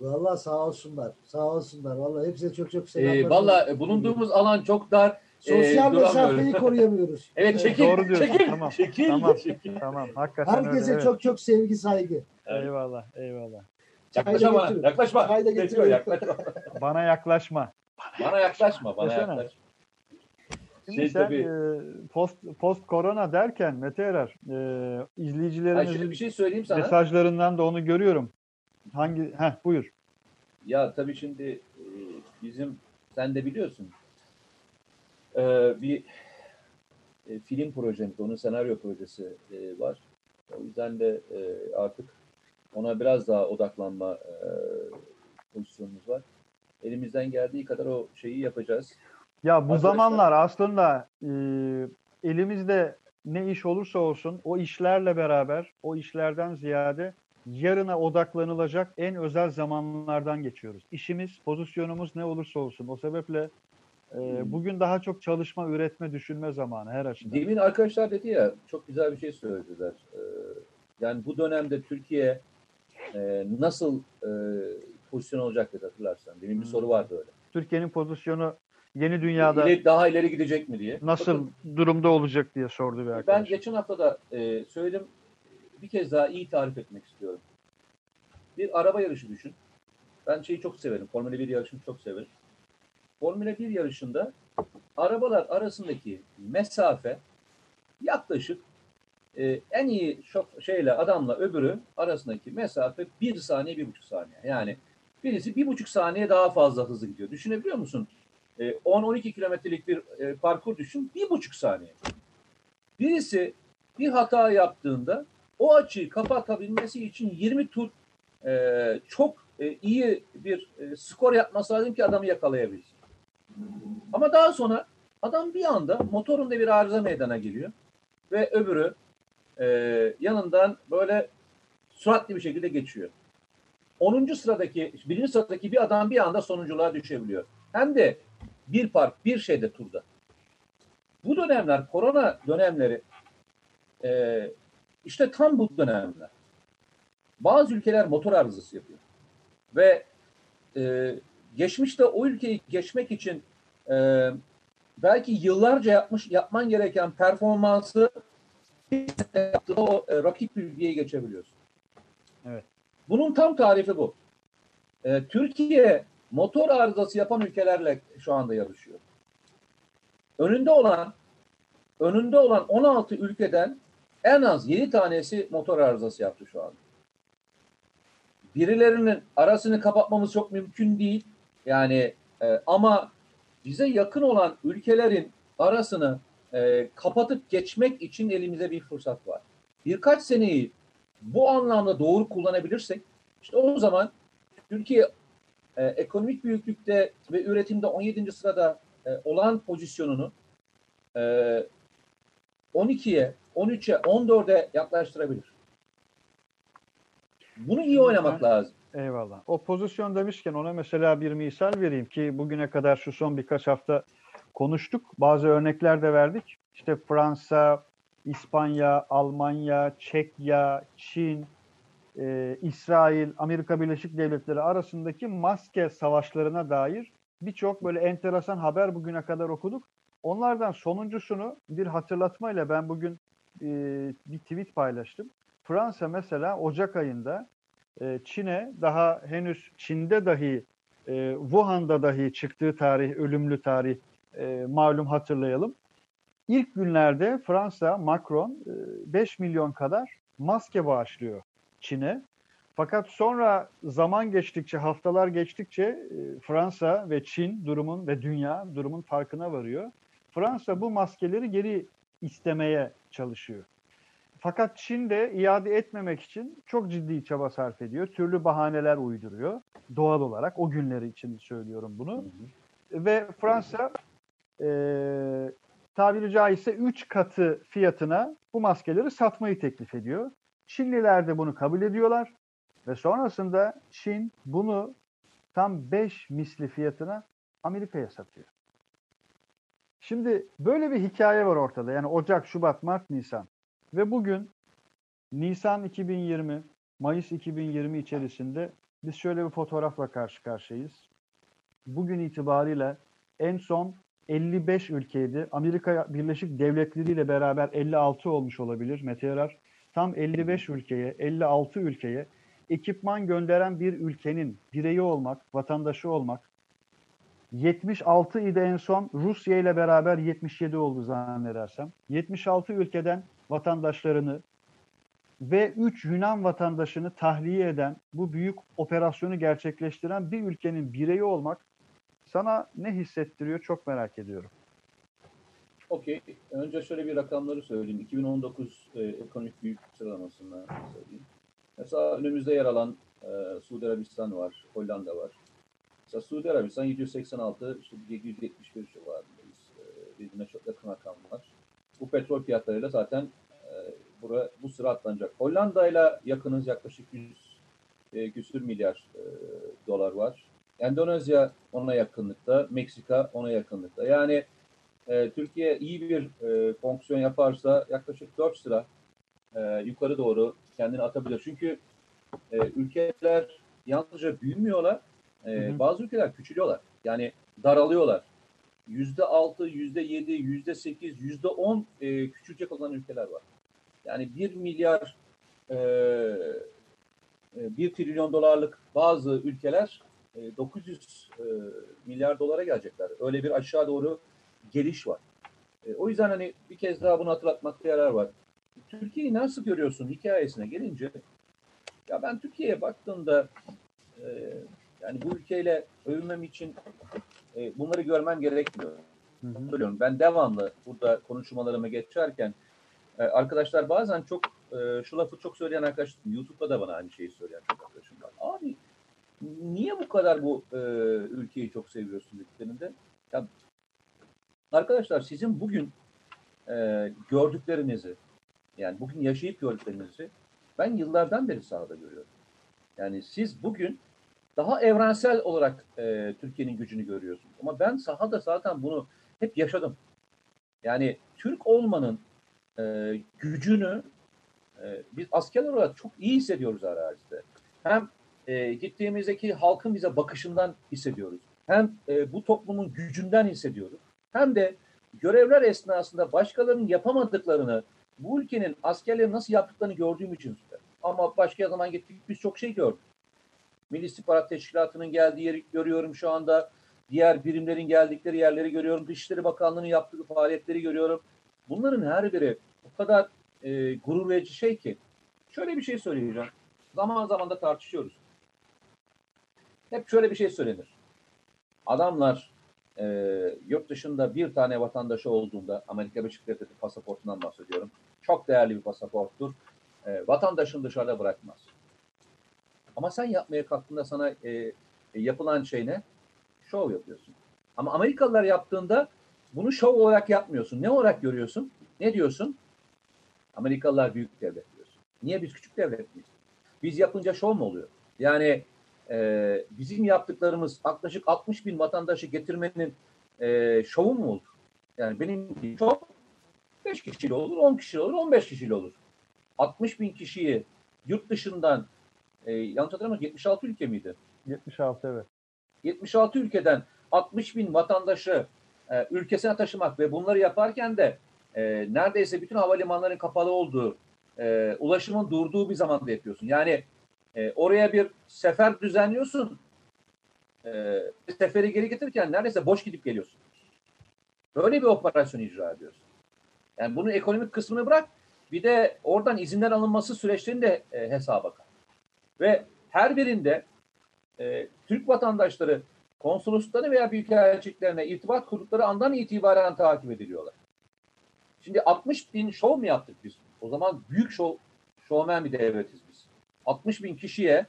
Vallahi sağ olsunlar. Sağ olsunlar. Vallahi hepsine çok çok selamlar. E, Valla e, bulunduğumuz alan çok dar. Sosyal e, mesafeyi koruyamıyoruz. Evet çekil, Doğru diyorsun, çekil, tamam, çekil, tamam. çekil. Tamam hakikaten Herkese öyle. evet. çok çok sevgi saygı. Eyvallah eyvallah. Yaklaşma yaklaşma. Da Getiriyor, yaklaşma. Bana yaklaşma. Bana yaklaşma, bana yaklaşma. Şimdi Şey sen tabii- e, post post korona derken Mete Erer e, izleyicilerimizin bir şey söyleyeyim sana. mesajlarından da onu görüyorum. Hangi heh buyur. Ya tabii şimdi e, bizim sen de biliyorsun e, bir e, film projemiz, onun senaryo projesi e, var. O yüzden de e, artık ona biraz daha odaklanma e, pozisyonumuz var. Elimizden geldiği kadar o şeyi yapacağız. Ya bu Arkadaşlar- zamanlar aslında e, elimizde ne iş olursa olsun o işlerle beraber o işlerden ziyade yarına odaklanılacak en özel zamanlardan geçiyoruz. İşimiz, pozisyonumuz ne olursa olsun. O sebeple e, bugün daha çok çalışma, üretme, düşünme zamanı her açıdan. Demin arkadaşlar dedi ya çok güzel bir şey söylediler. Ee, yani bu dönemde Türkiye e, nasıl e, pozisyon olacak dedi hatırlarsan. Demin bir Hmm. soru vardı öyle. Türkiye'nin pozisyonu yeni dünyada İleri- daha ileri gidecek mi diye. nasıl Bakın, durumda olacak diye sordu bir ben arkadaş. geçen hafta da e, söyledim. Bir kez daha iyi tarif etmek istiyorum. Bir araba yarışı düşün. Ben şeyi çok severim. Formula 1 yarışını çok severim. Formula 1 yarışında arabalar arasındaki mesafe yaklaşık e, en iyi şok, şeyle adamla öbürü arasındaki mesafe bir saniye, bir buçuk saniye. Yani birisi bir buçuk saniye daha fazla hızlı gidiyor. Düşünebiliyor musun? E, 10-12 kilometrelik bir e, parkur düşün. Bir buçuk saniye. Birisi bir hata yaptığında o açıyı kapatabilmesi için 20 tur e, çok e, iyi bir e, skor yapması lazım ki adamı yakalayabilsin. Ama daha sonra adam bir anda motorunda bir arıza meydana geliyor ve öbürü e, yanından böyle süratli bir şekilde geçiyor. 10. sıradaki, birinci sıradaki bir adam bir anda sonunculuğa düşebiliyor. hem de bir park, bir şeyde turda. Bu dönemler, korona dönemleri e, işte tam bu dönemler. Bazı ülkeler motor arızası yapıyor. Ve e, geçmişte o ülkeyi geçmek için e, belki yıllarca yapmış yapman gereken performansı o e, rakip ülkeye geçebiliyorsun. Evet. Bunun tam tarifi bu. E, Türkiye motor arızası yapan ülkelerle şu anda yarışıyor. Önünde olan önünde olan 16 ülkeden en az 7 tanesi motor arızası yaptı şu anda. Birilerinin arasını kapatmamız çok mümkün değil. Yani e, ama bize yakın olan ülkelerin arasını e, kapatıp geçmek için elimize bir fırsat var. Birkaç seneyi bu anlamda doğru kullanabilirsek işte o zaman Türkiye e, ekonomik büyüklükte ve üretimde 17. sırada e, olan pozisyonunu e, 12'ye, 13'e, 14'e yaklaştırabilir. Bunu iyi oynamak lazım. Eyvallah. O pozisyon demişken ona mesela bir misal vereyim ki bugüne kadar şu son birkaç hafta konuştuk. Bazı örnekler de verdik. İşte Fransa, İspanya, Almanya, Çekya, Çin, e, İsrail, Amerika Birleşik Devletleri arasındaki maske savaşlarına dair birçok böyle enteresan haber bugüne kadar okuduk. Onlardan sonuncusunu bir hatırlatmayla ben bugün e, bir tweet paylaştım. Fransa mesela Ocak ayında e, Çin'e daha henüz Çin'de dahi e, Wuhan'da dahi çıktığı tarih, ölümlü tarih e, malum hatırlayalım. İlk günlerde Fransa, Macron e, 5 milyon kadar maske bağışlıyor Çin'e. Fakat sonra zaman geçtikçe, haftalar geçtikçe e, Fransa ve Çin durumun ve dünya durumun farkına varıyor. Fransa bu maskeleri geri istemeye çalışıyor. Fakat Çin de iade etmemek için çok ciddi çaba sarf ediyor. Türlü bahaneler uyduruyor. Doğal olarak o günleri için söylüyorum bunu. Hı hı. Ve Fransa e, tabiri caizse 3 katı fiyatına bu maskeleri satmayı teklif ediyor. Çinliler de bunu kabul ediyorlar. Ve sonrasında Çin bunu tam 5 misli fiyatına Amerika'ya satıyor. Şimdi böyle bir hikaye var ortada. Yani Ocak, Şubat, Mart, Nisan. Ve bugün Nisan 2020, Mayıs 2020 içerisinde biz şöyle bir fotoğrafla karşı karşıyayız. Bugün itibariyle en son 55 ülkeydi. Amerika Birleşik Devletleri ile beraber 56 olmuş olabilir Meteorar. Tam 55 ülkeye, 56 ülkeye ekipman gönderen bir ülkenin bireyi olmak, vatandaşı olmak, 76 idi en son Rusya ile beraber 77 oldu zannedersem. 76 ülkeden vatandaşlarını ve 3 Yunan vatandaşını tahliye eden, bu büyük operasyonu gerçekleştiren bir ülkenin bireyi olmak sana ne hissettiriyor çok merak ediyorum. Okey. Önce şöyle bir rakamları söyleyeyim. 2019 e, ekonomik büyük sıralamasını söyleyeyim. Mesela önümüzde yer alan e, Suudi Arabistan var, Hollanda var. Mesela Suudi Arabistan 786, işte 771 civarındayız. E, birbirine çok yakın rakamlar. Bu petrol fiyatlarıyla zaten e, bura, bu sıra atlanacak. Hollanda ile yakınız yaklaşık 100 e, küsür milyar e, dolar var. Endonezya ona yakınlıkta, Meksika ona yakınlıkta. Yani e, Türkiye iyi bir e, fonksiyon yaparsa yaklaşık 4 sıra e, yukarı doğru kendini atabilir. Çünkü e, ülkeler yalnızca büyümüyorlar, e, hı hı. bazı ülkeler küçülüyorlar. Yani daralıyorlar. Yüzde altı, yüzde yedi, yüzde sekiz, yüzde on e, küçülecek olan ülkeler var. Yani bir milyar, e, bir trilyon dolarlık bazı ülkeler 900 e, milyar dolara gelecekler. Öyle bir aşağı doğru geliş var. E, o yüzden hani bir kez daha bunu hatırlatmakta yarar var. Türkiye'yi nasıl görüyorsun hikayesine gelince ya ben Türkiye'ye baktığımda e, yani bu ülkeyle övünmem için e, bunları görmem gerekmiyor. Söylüyorum. Ben devamlı burada konuşmalarıma geçerken e, arkadaşlar bazen çok e, şu lafı çok söyleyen arkadaşlar YouTube'da da bana aynı şeyi söyleyen çok arkadaşım var. Abi niye bu kadar bu e, ülkeyi çok seviyorsun dediklerinde? Ya, arkadaşlar sizin bugün e, gördüklerinizi yani bugün yaşayıp gördüklerinizi ben yıllardan beri sahada görüyorum. Yani siz bugün daha evrensel olarak e, Türkiye'nin gücünü görüyorsun. Ama ben sahada zaten bunu hep yaşadım. Yani Türk olmanın e, gücünü e, biz askerler olarak çok iyi hissediyoruz arazide. Hem e, gittiğimizdeki halkın bize bakışından hissediyoruz. Hem e, bu toplumun gücünden hissediyoruz. Hem de görevler esnasında başkalarının yapamadıklarını bu ülkenin askerlerin nasıl yaptıklarını gördüğüm için ama başka zaman gittik biz çok şey gördük. Milli İstihbarat Teşkilatı'nın geldiği yeri görüyorum şu anda. Diğer birimlerin geldikleri yerleri görüyorum. Dışişleri Bakanlığı'nın yaptığı faaliyetleri görüyorum. Bunların her biri o kadar e, gurur verici şey ki. Şöyle bir şey söyleyeceğim. Zaman zaman da tartışıyoruz. Hep şöyle bir şey söylenir. Adamlar e, yurt dışında bir tane vatandaşı olduğunda Amerika Birleşik Devletleri pasaportundan bahsediyorum. Çok değerli bir pasaporttur. E, vatandaşını dışarıda bırakmaz. Ama sen yapmaya kalktığında sana e, e, yapılan şey ne? Şov yapıyorsun. Ama Amerikalılar yaptığında bunu şov olarak yapmıyorsun. Ne olarak görüyorsun? Ne diyorsun? Amerikalılar büyük devlet diyorsun. Niye biz küçük devlet miyiz? Biz yapınca şov mu oluyor? Yani e, bizim yaptıklarımız yaklaşık 60 bin vatandaşı getirmenin e, şovu mu olur? Yani benim şov 5 kişiyle olur, 10 kişiyle olur, 15 kişiyle olur. 60 bin kişiyi yurt dışından e, yanlış hatırlamıyorum 76 ülke miydi? 76 evet. 76 ülkeden 60 bin vatandaşı e, ülkesine taşımak ve bunları yaparken de e, neredeyse bütün havalimanların kapalı olduğu, e, ulaşımın durduğu bir zamanda yapıyorsun. Yani e, oraya bir sefer düzenliyorsun. E, seferi geri getirirken neredeyse boş gidip geliyorsun. Böyle bir operasyon icra ediyorsun. Yani bunun ekonomik kısmını bırak. Bir de oradan izinler alınması süreçlerini de e, hesaba kat. Ve her birinde e, Türk vatandaşları konsolosluklarına veya büyükelçiliklerine irtibat kurdukları andan itibaren takip ediliyorlar. Şimdi 60 bin şov mu yaptık biz? O zaman büyük şov, şovmen bir devletiz. 60 bin kişiye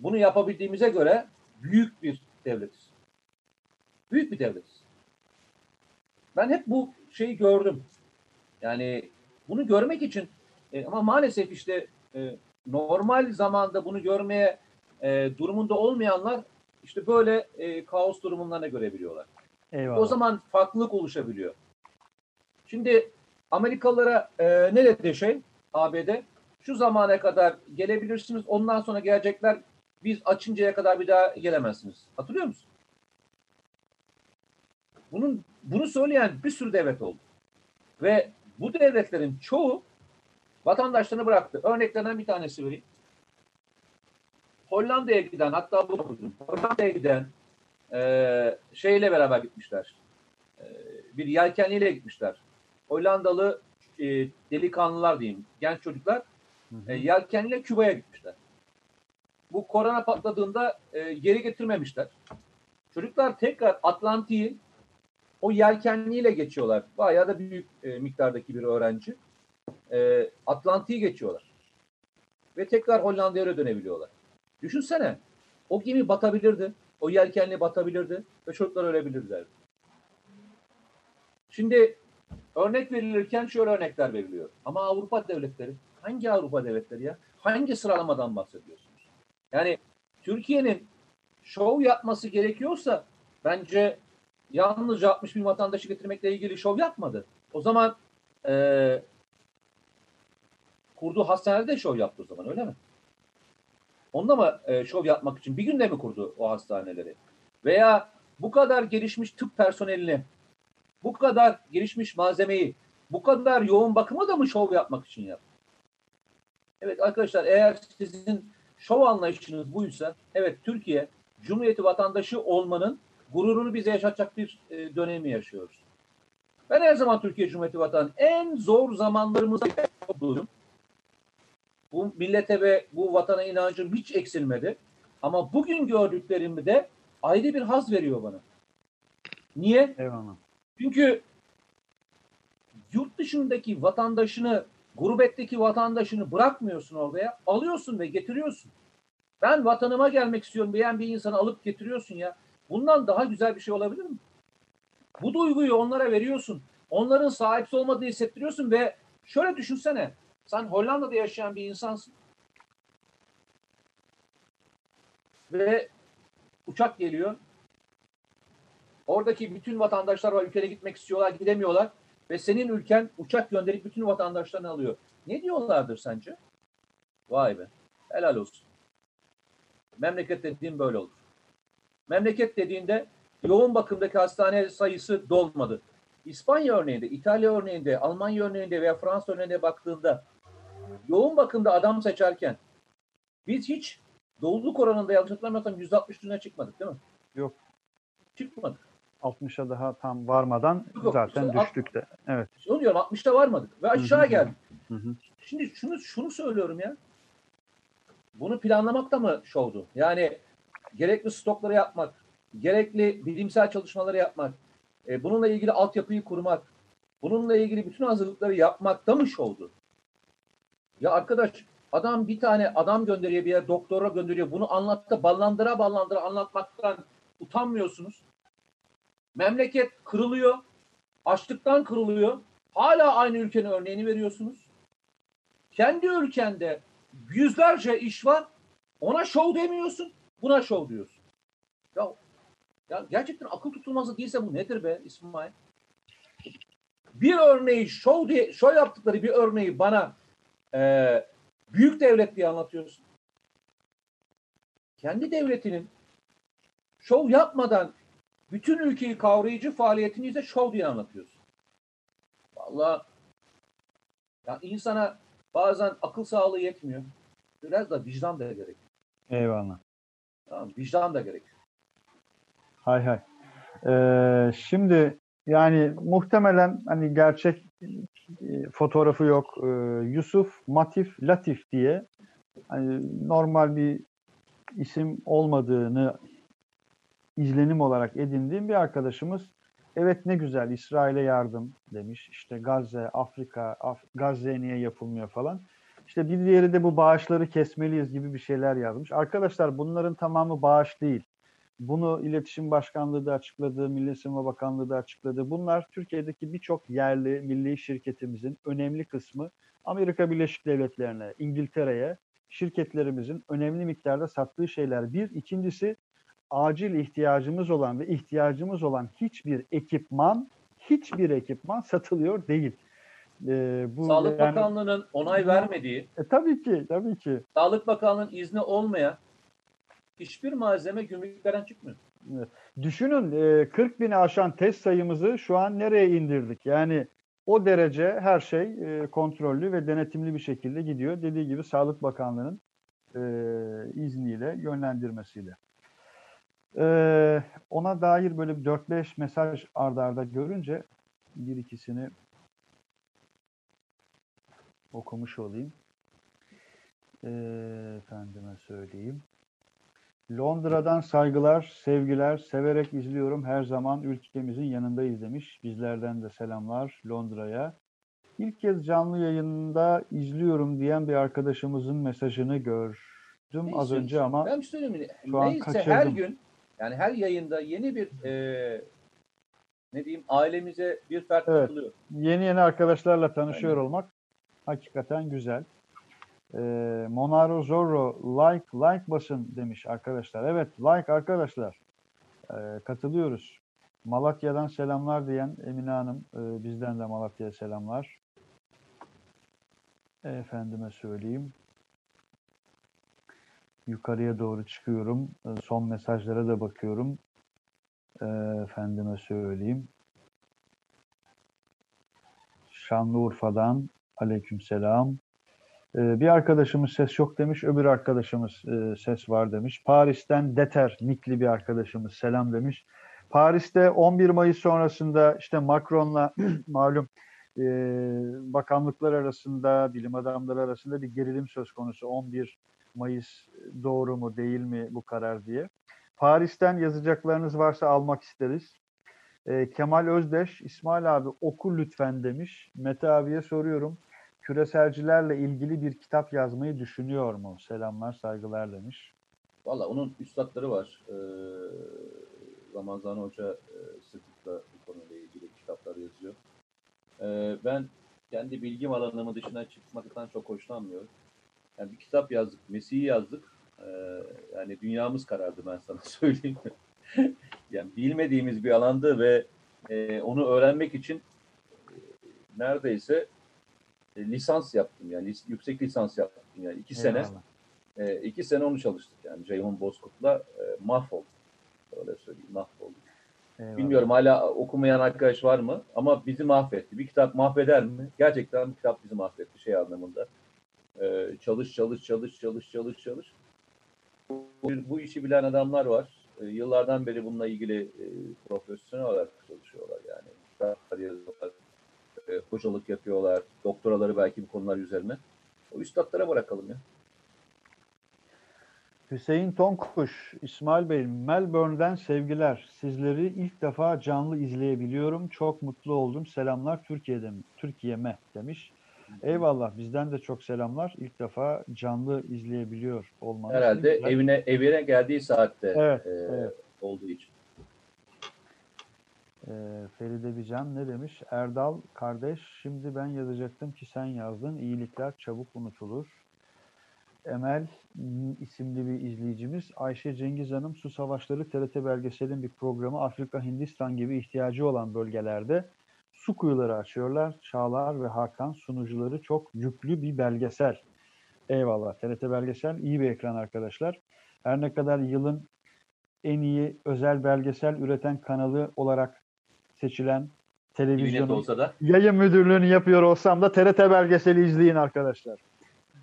bunu yapabildiğimize göre büyük bir devletiz. Büyük bir devletiz. Ben hep bu şeyi gördüm. Yani bunu görmek için e, ama maalesef işte e, normal zamanda bunu görmeye e, durumunda olmayanlar işte böyle e, kaos durumlarına görebiliyorlar. Eyvallah. O zaman farklılık oluşabiliyor. Şimdi Amerikalılara e, ne dedi şey ABD? Şu zamana kadar gelebilirsiniz. Ondan sonra gelecekler. Biz açıncaya kadar bir daha gelemezsiniz. Hatırlıyor musun? Bunun bunu söyleyen bir sürü devlet oldu. Ve bu devletlerin çoğu vatandaşlarını bıraktı. Örneklerinden bir tanesi vereyim. Hollanda'ya giden hatta bu Hollanda'ya giden e, şeyle beraber gitmişler. E, bir yelkenliyle gitmişler. Hollandalı e, delikanlılar diyeyim, genç çocuklar e, yelkenliyle Küba'ya gitmişler. Bu korona patladığında e, geri getirmemişler. Çocuklar tekrar Atlantik'i o yelkenliyle geçiyorlar. Bayağı da büyük e, miktardaki bir öğrenci. E, Atlantik'i geçiyorlar. Ve tekrar Hollanda'ya dönebiliyorlar. Düşünsene. O gemi batabilirdi. O yelkenli batabilirdi. Ve çocuklar ölebilirlerdi. Şimdi örnek verilirken şöyle örnekler veriliyor. Ama Avrupa devletleri, hangi Avrupa devletleri ya? Hangi sıralamadan bahsediyorsunuz? Yani Türkiye'nin şov yapması gerekiyorsa bence yalnızca 60 bin vatandaşı getirmekle ilgili şov yapmadı. O zaman e, kurduğu hastanede şov yaptı o zaman öyle mi? Onda mı e, şov yapmak için bir günde mi kurdu o hastaneleri? Veya bu kadar gelişmiş tıp personelini, bu kadar gelişmiş malzemeyi, bu kadar yoğun bakımı da mı şov yapmak için yaptı? Evet arkadaşlar eğer sizin şov anlayışınız buysa, evet Türkiye Cumhuriyeti vatandaşı olmanın gururunu bize yaşatacak bir e, dönemi yaşıyoruz. Ben her zaman Türkiye Cumhuriyeti vatanı en zor zamanlarımızda buldum. Bu millete ve bu vatana inancım hiç eksilmedi. Ama bugün gördüklerimi de ayrı bir haz veriyor bana. Niye? Eyvallah. Çünkü yurt dışındaki vatandaşını, gurbetteki vatandaşını bırakmıyorsun oraya. Alıyorsun ve getiriyorsun. Ben vatanıma gelmek istiyorum diyen bir insanı alıp getiriyorsun ya. Bundan daha güzel bir şey olabilir mi? Bu duyguyu onlara veriyorsun. Onların sahipsiz olmadığını hissettiriyorsun ve şöyle düşünsene. Sen Hollanda'da yaşayan bir insansın. Ve uçak geliyor. Oradaki bütün vatandaşlar var ülkeye gitmek istiyorlar, gidemiyorlar ve senin ülken uçak gönderip bütün vatandaşlarını alıyor. Ne diyorlardır sence? Vay be. Helal olsun. Memleket dediğin böyle olur. Memleket dediğinde yoğun bakımdaki hastane sayısı dolmadı. İspanya örneğinde, İtalya örneğinde, Almanya örneğinde veya Fransa örneğinde baktığında yoğun bakımda adam seçerken biz hiç doluluk oranında yanlış hatırlamıyorsam %60 üstüne çıkmadık değil mi? Yok. Çıkmadık. 60'a daha tam varmadan Yok, zaten düştük de. Evet. Onu diyorum 60'ta varmadık ve aşağı Hı hı. geldik. Hı hı. Şimdi şunu şunu söylüyorum ya. Bunu planlamak da mı şovdu? Yani gerekli stokları yapmak, gerekli bilimsel çalışmaları yapmak, e, bununla ilgili altyapıyı kurmak, bununla ilgili bütün hazırlıkları yapmak da mı şovdu? Ya arkadaş adam bir tane adam gönderiyor bir yere doktora gönderiyor. Bunu anlattı ballandıra ballandıra anlatmaktan utanmıyorsunuz. Memleket kırılıyor. Açlıktan kırılıyor. Hala aynı ülkenin örneğini veriyorsunuz. Kendi ülkende yüzlerce iş var. Ona şov demiyorsun. Buna şov diyorsun. Ya, ya gerçekten akıl tutulması değilse bu nedir be İsmail? Bir örneği şov diye şov yaptıkları bir örneği bana e, büyük devlet diye anlatıyorsun. Kendi devletinin şov yapmadan bütün ülkeyi kavrayıcı faaliyetini ise şov diye anlatıyorsun. Vallahi ya insana bazen akıl sağlığı yetmiyor. Biraz da vicdan da gerek. Eyvallah. Tamam, vicdan da gerek. Hay hay. Ee, şimdi yani muhtemelen hani gerçek e, fotoğrafı yok. Ee, Yusuf Matif Latif diye hani normal bir isim olmadığını izlenim olarak edindiğim bir arkadaşımız evet ne güzel İsrail'e yardım demiş. İşte Gazze, Afrika, Af Gazze niye yapılmıyor falan. İşte bir diğeri de bu bağışları kesmeliyiz gibi bir şeyler yazmış. Arkadaşlar bunların tamamı bağış değil. Bunu İletişim Başkanlığı da açıkladı, Milli Savunma Bakanlığı da açıkladı. Bunlar Türkiye'deki birçok yerli milli şirketimizin önemli kısmı Amerika Birleşik Devletleri'ne, İngiltere'ye şirketlerimizin önemli miktarda sattığı şeyler. Bir, ikincisi acil ihtiyacımız olan ve ihtiyacımız olan hiçbir ekipman, hiçbir ekipman satılıyor değil. Ee, bu Sağlık yani- Bakanlığı'nın onay vermediği, E, tabii ki, tabii ki. Sağlık Bakanlığı'nın izni olmayan hiçbir malzeme gümrüklerden çıkmıyor. Düşünün e, 40 bini aşan test sayımızı şu an nereye indirdik? Yani o derece her şey e, kontrollü ve denetimli bir şekilde gidiyor. Dediği gibi Sağlık Bakanlığı'nın e, izniyle, yönlendirmesiyle. E, ona dair böyle bir 4-5 mesaj ardarda arda görünce bir ikisini okumuş olayım. E, efendime söyleyeyim. Londra'dan saygılar, sevgiler, severek izliyorum. Her zaman ülkemizin yanındayız demiş. Bizlerden de selamlar Londra'ya. İlk kez canlı yayında izliyorum diyen bir arkadaşımızın mesajını gördüm az Neyse, önce ama Ben bir şey şu an Neyse her kaçırdım. gün yani her yayında yeni bir e, ne diyeyim ailemize bir fert Evet. katılıyor. yeni yeni arkadaşlarla tanışıyor Aynen. olmak hakikaten güzel. Ee, Monaro Zorro like like basın demiş arkadaşlar. Evet like arkadaşlar. Ee, katılıyoruz. Malatya'dan selamlar diyen Emine Hanım e, bizden de Malatya'ya selamlar. Efendime söyleyeyim. Yukarıya doğru çıkıyorum. Ee, Son mesajlara da bakıyorum. Ee, Efendime söyleyeyim. Şanlıurfa'dan aleykümselam. Ee, bir arkadaşımız ses yok demiş, öbür arkadaşımız e, ses var demiş. Paris'ten Deter nikli bir arkadaşımız selam demiş. Paris'te 11 Mayıs sonrasında işte Macron'la malum e, bakanlıklar arasında, bilim adamları arasında bir gerilim söz konusu. 11 Mayıs doğru mu değil mi bu karar diye. Paris'ten yazacaklarınız varsa almak isteriz. E, Kemal Özdeş, İsmail abi oku lütfen demiş. Mete abiye soruyorum. Küreselcilerle ilgili bir kitap yazmayı düşünüyor mu? Selamlar, saygılar demiş. Valla onun üstadları var. Ee, Ramazan Hoca e, sıklıkla bu konuyla ilgili kitaplar yazıyor. Ee, ben kendi bilgim alanımı dışına çıkmaktan çok hoşlanmıyorum. Yani bir kitap yazdık, Mesih'i yazdık. Ee, yani dünyamız karardı ben sana söyleyeyim. yani bilmediğimiz bir alandı ve e, onu öğrenmek için e, neredeyse e, lisans yaptım yani lis- yüksek lisans yaptım yani iki sene Eyvallah. e, iki sene onu çalıştık yani Ceyhun Bozkurt'la e, mahvolduk. Öyle söyleyeyim mahvolduk. Eyvallah. Bilmiyorum hala okumayan arkadaş var mı? Ama bizi mahvetti. Bir kitap mahveder mi? Gerçekten bir kitap bizi mahvetti şey anlamında. Ee, çalış çalış çalış çalış çalış çalış. Bu, bu işi bilen adamlar var. Ee, yıllardan beri bununla ilgili e, profesyonel olarak çalışıyorlar yani. Yazıyorlar, e, hocalık yapıyorlar, doktoraları belki bu konular üzerine. O üstadlara bırakalım ya. Hüseyin Tonkuş, İsmail Bey, Melbourne'den sevgiler. Sizleri ilk defa canlı izleyebiliyorum. Çok mutlu oldum. Selamlar Türkiye'de? Türkiye'me demiş. Eyvallah. Bizden de çok selamlar. İlk defa canlı izleyebiliyor olmanız. Herhalde güzel. evine evine geldiği saatte Evet, e, evet. olduğu için. Ee, Feride Bican ne demiş? Erdal kardeş şimdi ben yazacaktım ki sen yazdın. İyilikler çabuk unutulur. Emel isimli bir izleyicimiz. Ayşe Cengiz Hanım Su Savaşları TRT belgeselin bir programı Afrika Hindistan gibi ihtiyacı olan bölgelerde su kuyuları açıyorlar. Çağlar ve Hakan sunucuları çok yüklü bir belgesel. Eyvallah. TRT belgesel iyi bir ekran arkadaşlar. Her ne kadar yılın en iyi özel belgesel üreten kanalı olarak seçilen televizyonun olsa da yayın müdürlüğünü yapıyor olsam da TRT belgeseli izleyin arkadaşlar.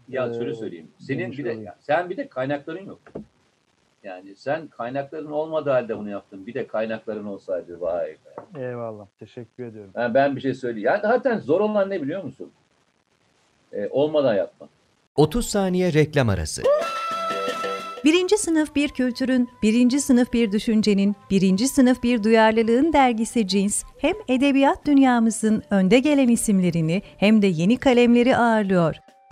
Ya Ee, şöyle söyleyeyim. Senin bir de ya sen bir de kaynakların yok. Yani sen kaynakların olmadığı halde bunu yaptın. Bir de kaynakların olsaydı vay be. Eyvallah. Teşekkür ediyorum. Yani ben bir şey söyleyeyim. Yani zaten zor olan ne biliyor musun? Ee, olmadan yapma. 30 saniye reklam arası. Birinci sınıf bir kültürün, birinci sınıf bir düşüncenin, birinci sınıf bir duyarlılığın dergisi Cins, hem edebiyat dünyamızın önde gelen isimlerini hem de yeni kalemleri ağırlıyor.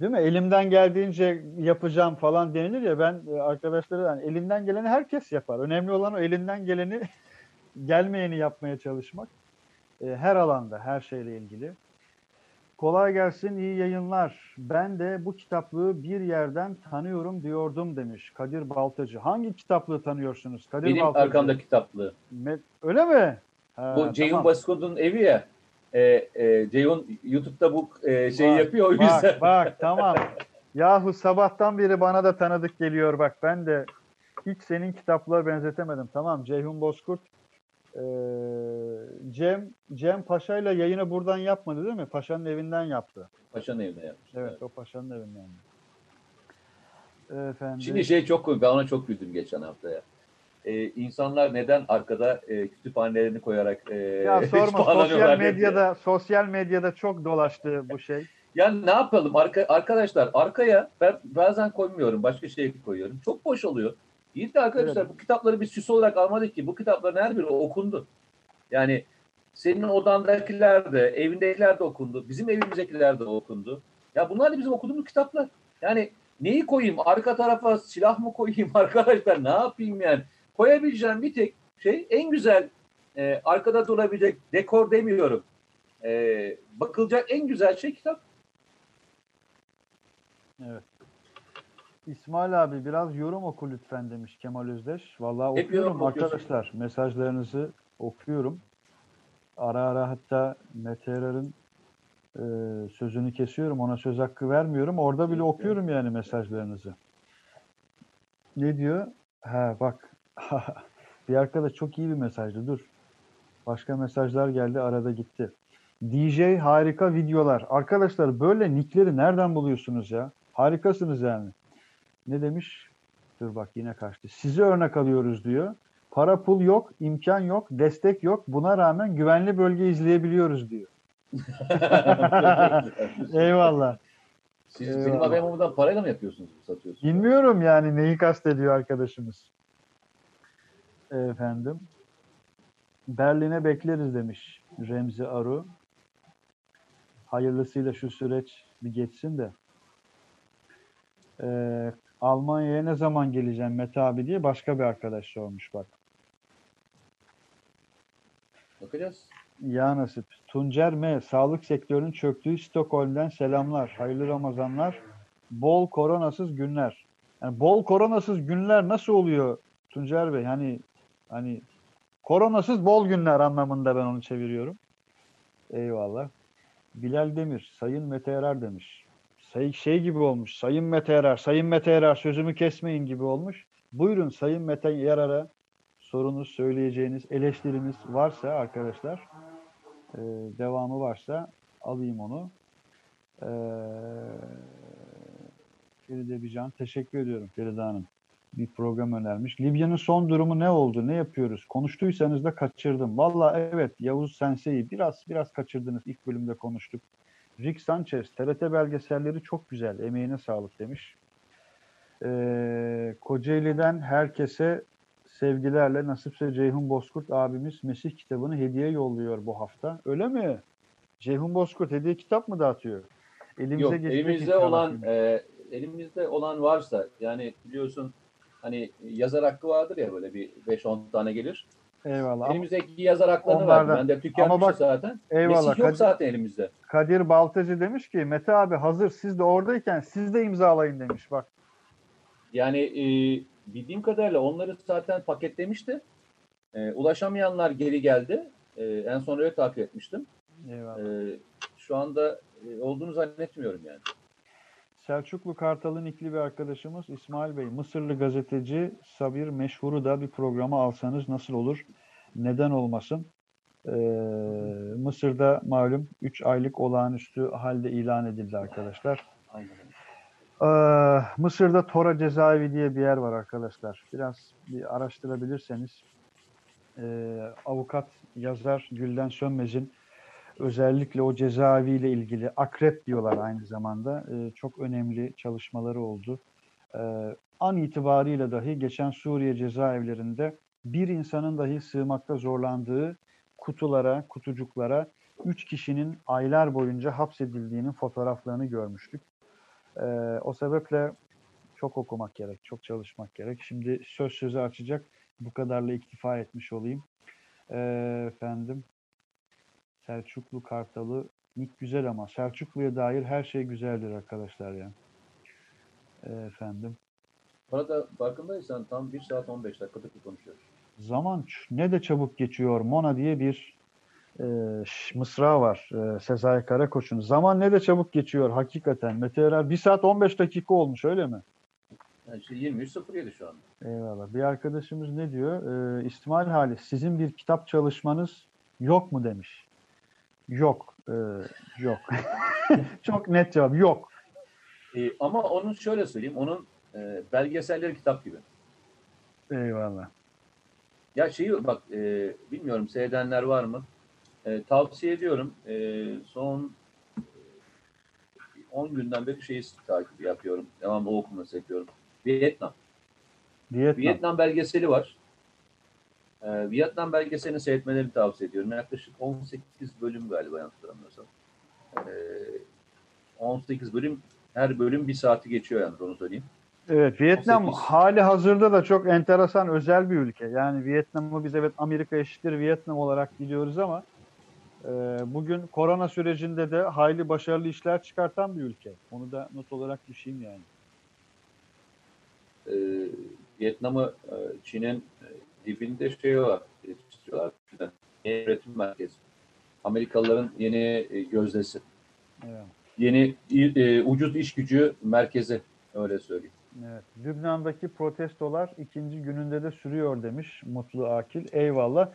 Değil mi? Elimden geldiğince yapacağım falan denilir ya ben e, arkadaşlara yani elinden geleni herkes yapar. Önemli olan o elinden geleni gelmeyeni yapmaya çalışmak. E, her alanda, her şeyle ilgili. Kolay gelsin, iyi yayınlar. Ben de bu kitaplığı bir yerden tanıyorum diyordum demiş Kadir Baltacı. Hangi kitaplığı tanıyorsunuz Kadir Benim Baltacı? arkamda kitaplığı. Me- Öyle mi? Ha, Bu Ceyhun tamam. Baskun'un evi ya. E, e, Ceyhun YouTube'da bu e, şey Bak, yapıyor o bak, yüzden. Bak tamam. Yahu sabahtan beri bana da tanıdık geliyor bak. Ben de hiç senin kitaplara benzetemedim. Tamam Ceyhun Bozkurt. Ee, Cem Cem Paşa'yla yayını buradan yapmadı değil mi? Paşa'nın evinden yaptı. Paşa'nın evine yapmış. Evet o Paşa'nın evinden. Efendim. Şimdi şey çok komik. Ben ona çok güldüm geçen hafta Ee, insanlar neden arkada e, kütüphanelerini koyarak e, ya sorma sosyal diye. medyada sosyal medyada çok dolaştı bu şey. Ya ne yapalım Arka, arkadaşlar arkaya ben bazen koymuyorum başka şey koyuyorum. Çok boş oluyor. İyi de arkadaşlar Evet. bu kitapları biz süs olarak almadık ki. Bu kitapların her biri okundu. Yani senin odandakiler de, evindekiler de okundu. Bizim evimizdekiler de okundu. Ya bunlar da bizim okuduğumuz kitaplar. Yani neyi koyayım? Arka tarafa silah mı koyayım arkadaşlar? Ne yapayım yani? Koyabileceğim bir tek şey en güzel e, arkada durabilecek dekor demiyorum. E, bakılacak en güzel şey kitap. Evet. İsmail abi biraz yorum oku lütfen demiş Kemal Özdeş. Vallahi Hep okuyorum arkadaşlar. Mesajlarınızı okuyorum. Ara ara hatta Mete Yarar'ın e, sözünü kesiyorum. Ona söz hakkı vermiyorum. Orada bile okuyorum yani mesajlarınızı. Ne diyor? Ha bak. bir arkadaş çok iyi bir mesajdı. Dur. Başka mesajlar geldi. Arada gitti. DJ harika videolar. Arkadaşlar böyle nickleri nereden buluyorsunuz ya? Harikasınız yani. Ne demiş? Dur bak yine kaçtı. Sizi örnek alıyoruz diyor. Para pul yok, imkan yok, destek yok. Buna rağmen güvenli bölge izleyebiliyoruz diyor. Eyvallah. Siz Eyvallah. benim haberim olmadan parayla mı yapıyorsunuz, satıyorsunuz? Bilmiyorum yani neyi kastediyor arkadaşımız. Efendim. Berlin'e bekleriz demiş Remzi Aru. Hayırlısıyla şu süreç bir geçsin de. Ee, Almanya'ya ne zaman geleceğim Mete abi diye başka bir arkadaş sormuş bak. Bakacağız. Ya nasip. Tuncer M. Sağlık sektörünün çöktüğü Stockholm'den selamlar. Hayırlı Ramazanlar. Bol koronasız günler. Yani bol koronasız günler nasıl oluyor Tuncer Bey? Hani hani koronasız bol günler anlamında ben onu çeviriyorum. Eyvallah. Bilal Demir, Sayın Mete Erer demiş. Say, şey gibi olmuş. Sayın Mete Erer, Sayın Mete Erer sözümü kesmeyin gibi olmuş. Buyurun Sayın Mete Erer'e sorunuz, söyleyeceğiniz, eleştiriniz varsa arkadaşlar e, devamı varsa alayım onu. E, Feride Bican teşekkür ediyorum Feride Hanım. Bir program önermiş. Libya'nın son durumu ne oldu? Ne yapıyoruz? Konuştuysanız da kaçırdım. Valla evet Yavuz Sensei biraz biraz kaçırdınız. İlk bölümde konuştuk. Rick Sanchez TRT belgeselleri çok güzel. Emeğine sağlık demiş. Ee, Kocaeli'den herkese sevgilerle Nasipse Ceyhun Bozkurt abimiz Mesih kitabını hediye yolluyor bu hafta. Öyle mi? Ceyhun Bozkurt hediye kitap mı dağıtıyor? Elimize Yok elimizde olan e, elimizde olan varsa yani biliyorsun hani yazar hakkı vardır ya böyle bir 5-10 tane gelir. Eyvallah. Elimizdeki yazar haklarını Onlardan- verdim. Ben de tükenmişti Ama bak- zaten. eyvallah. Mesih yok Kadir- zaten elimizde. Kadir Baltacı demiş ki Mete abi hazır siz de oradayken siz de imzalayın demiş. Bak Yani e, bildiğim kadarıyla onları zaten paketlemişti. E, ulaşamayanlar geri geldi. E, en son öyle takip etmiştim. eyvallah. E, şu anda e, olduğunu zannetmiyorum yani. Selçuklu Kartal'ın ikili bir arkadaşımız İsmail Bey. Mısırlı gazeteci Sabir Meşhur'u da bir programa alsanız nasıl olur? Neden olmasın? Ee, Mısır'da malum 3 aylık olağanüstü halde ilan edildi arkadaşlar. Ee, Mısır'da Tora cezaevi diye bir yer var arkadaşlar. Biraz bir araştırabilirseniz e, avukat yazar Gülden Sönmez'in özellikle o cezaeviyle ilgili akrep diyorlar aynı zamanda e, çok önemli çalışmaları oldu. E, an itibariyle dahi geçen Suriye cezaevlerinde bir insanın dahi sığmakta zorlandığı kutulara, kutucuklara üç kişinin aylar boyunca hapsedildiğinin fotoğraflarını görmüştük. Ee, o sebeple çok okumak gerek, çok çalışmak gerek. Şimdi söz sözü açacak. Bu kadarla iktifa etmiş olayım. Efendim, Selçuklu Kartalı nick güzel ama Selçuklu'ya dair her şey güzeldir arkadaşlar ya. Ee, efendim. Orada farkındaysan tam 1 saat 15 dakikadır konuşuyoruz. Zaman ne de çabuk geçiyor. Mona diye bir e, mısra var e, Sezai Karakoç'un. Zaman ne de çabuk geçiyor hakikaten. Mete Erer 1 saat 15 dakika olmuş öyle mi? Yani işte 23.07 şu anda. Eyvallah. Bir arkadaşımız ne diyor? Ee, İsmail Halis sizin bir kitap çalışmanız yok mu demiş. Yok. Ee, yok. Çok net cevap. Yok. E, ama onun şöyle söyleyeyim, onun e, belgeselleri kitap gibi. Eyvallah. Ya şeyi bak, e, bilmiyorum seyredenler var mı? E, tavsiye ediyorum. E, son 10 günden beri şeyi takip yapıyorum. Devamlı okuması yapıyorum. Vietnam. Vietnam. Vietnam belgeseli var. E, Vietnam belgeselini seyretmelerini tavsiye ediyorum. Yaklaşık 18 bölüm galiba yanlış hatırlamıyorsam. E, 18 bölüm, her bölüm bir saati geçiyor yani onu söyleyeyim. Evet, Vietnam 18. hali hazırda da çok enteresan özel bir ülke. Yani Vietnam'ı biz evet Amerika eşittir Vietnam olarak biliyoruz ama e, bugün korona sürecinde de hayli başarılı işler çıkartan bir ülke. Onu da not olarak düşeyim yani. e, Vietnam'ı e, Çin'in e, dibinde şey var. istiyorlar. Yeni üretim merkezi. Amerikalıların yeni e, gözdesi. Evet. Yeni e, ucuz iş gücü merkezi. Öyle söyleyeyim. Evet. Lübnan'daki protestolar ikinci gününde de sürüyor demiş Mutlu Akil. Eyvallah.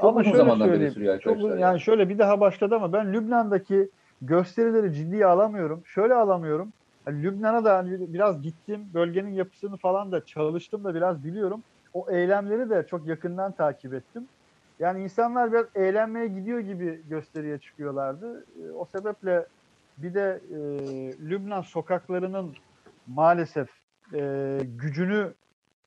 Çok uzun zamandan beri sürüyor çok, yani şöyle bir daha başladı ama ben Lübnan'daki gösterileri ciddiye alamıyorum. Şöyle alamıyorum. Yani Lübnan'a da hani biraz gittim. Bölgenin yapısını falan da çalıştım da biraz biliyorum. O eylemleri de çok yakından takip ettim. Yani insanlar biraz eğlenmeye gidiyor gibi gösteriye çıkıyorlardı. E, O sebeple bir de e, Lübnan sokaklarının maalesef e, gücünü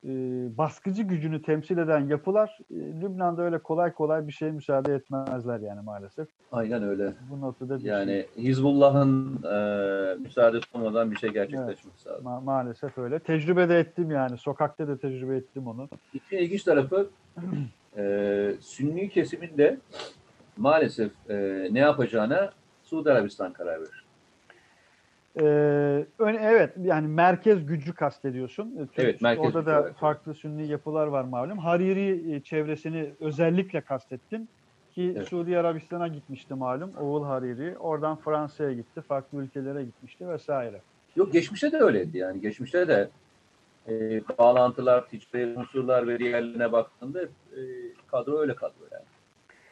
e, baskıcı gücünü temsil eden yapılar e, Lübnan'da öyle kolay kolay bir şeye müsaade etmezler yani maalesef. Aynen öyle. Bu notada bir şey- Yani Hizbullah'ın e, müsaadesi olmadan bir şey gerçekleşmesi lazım. ma- maalesef öyle. Tecrübe de ettim yani. Sokakta da tecrübe ettim onu. İşin ilginç tarafı e, Sünni kesiminde maalesef e, ne yapacağına Suudi Arabistan karar verir. Ee, evet yani merkez gücü kastediyorsun. Ee, Evet, merkez Orada gücü da olarak. farklı sünni yapılar var malum. Hariri e, çevresini özellikle kastettin ki Evet. Suudi Arabistan'a gitmişti malum. Oğul Hariri. Oradan Fransa'ya gitti. Farklı ülkelere gitmişti vesaire. Yok geçmişte de öyleydi yani. Geçmişte de e, bağlantılar, ticari unsurlar ve diğerlerine baktığında e, kadro öyle kadro yani.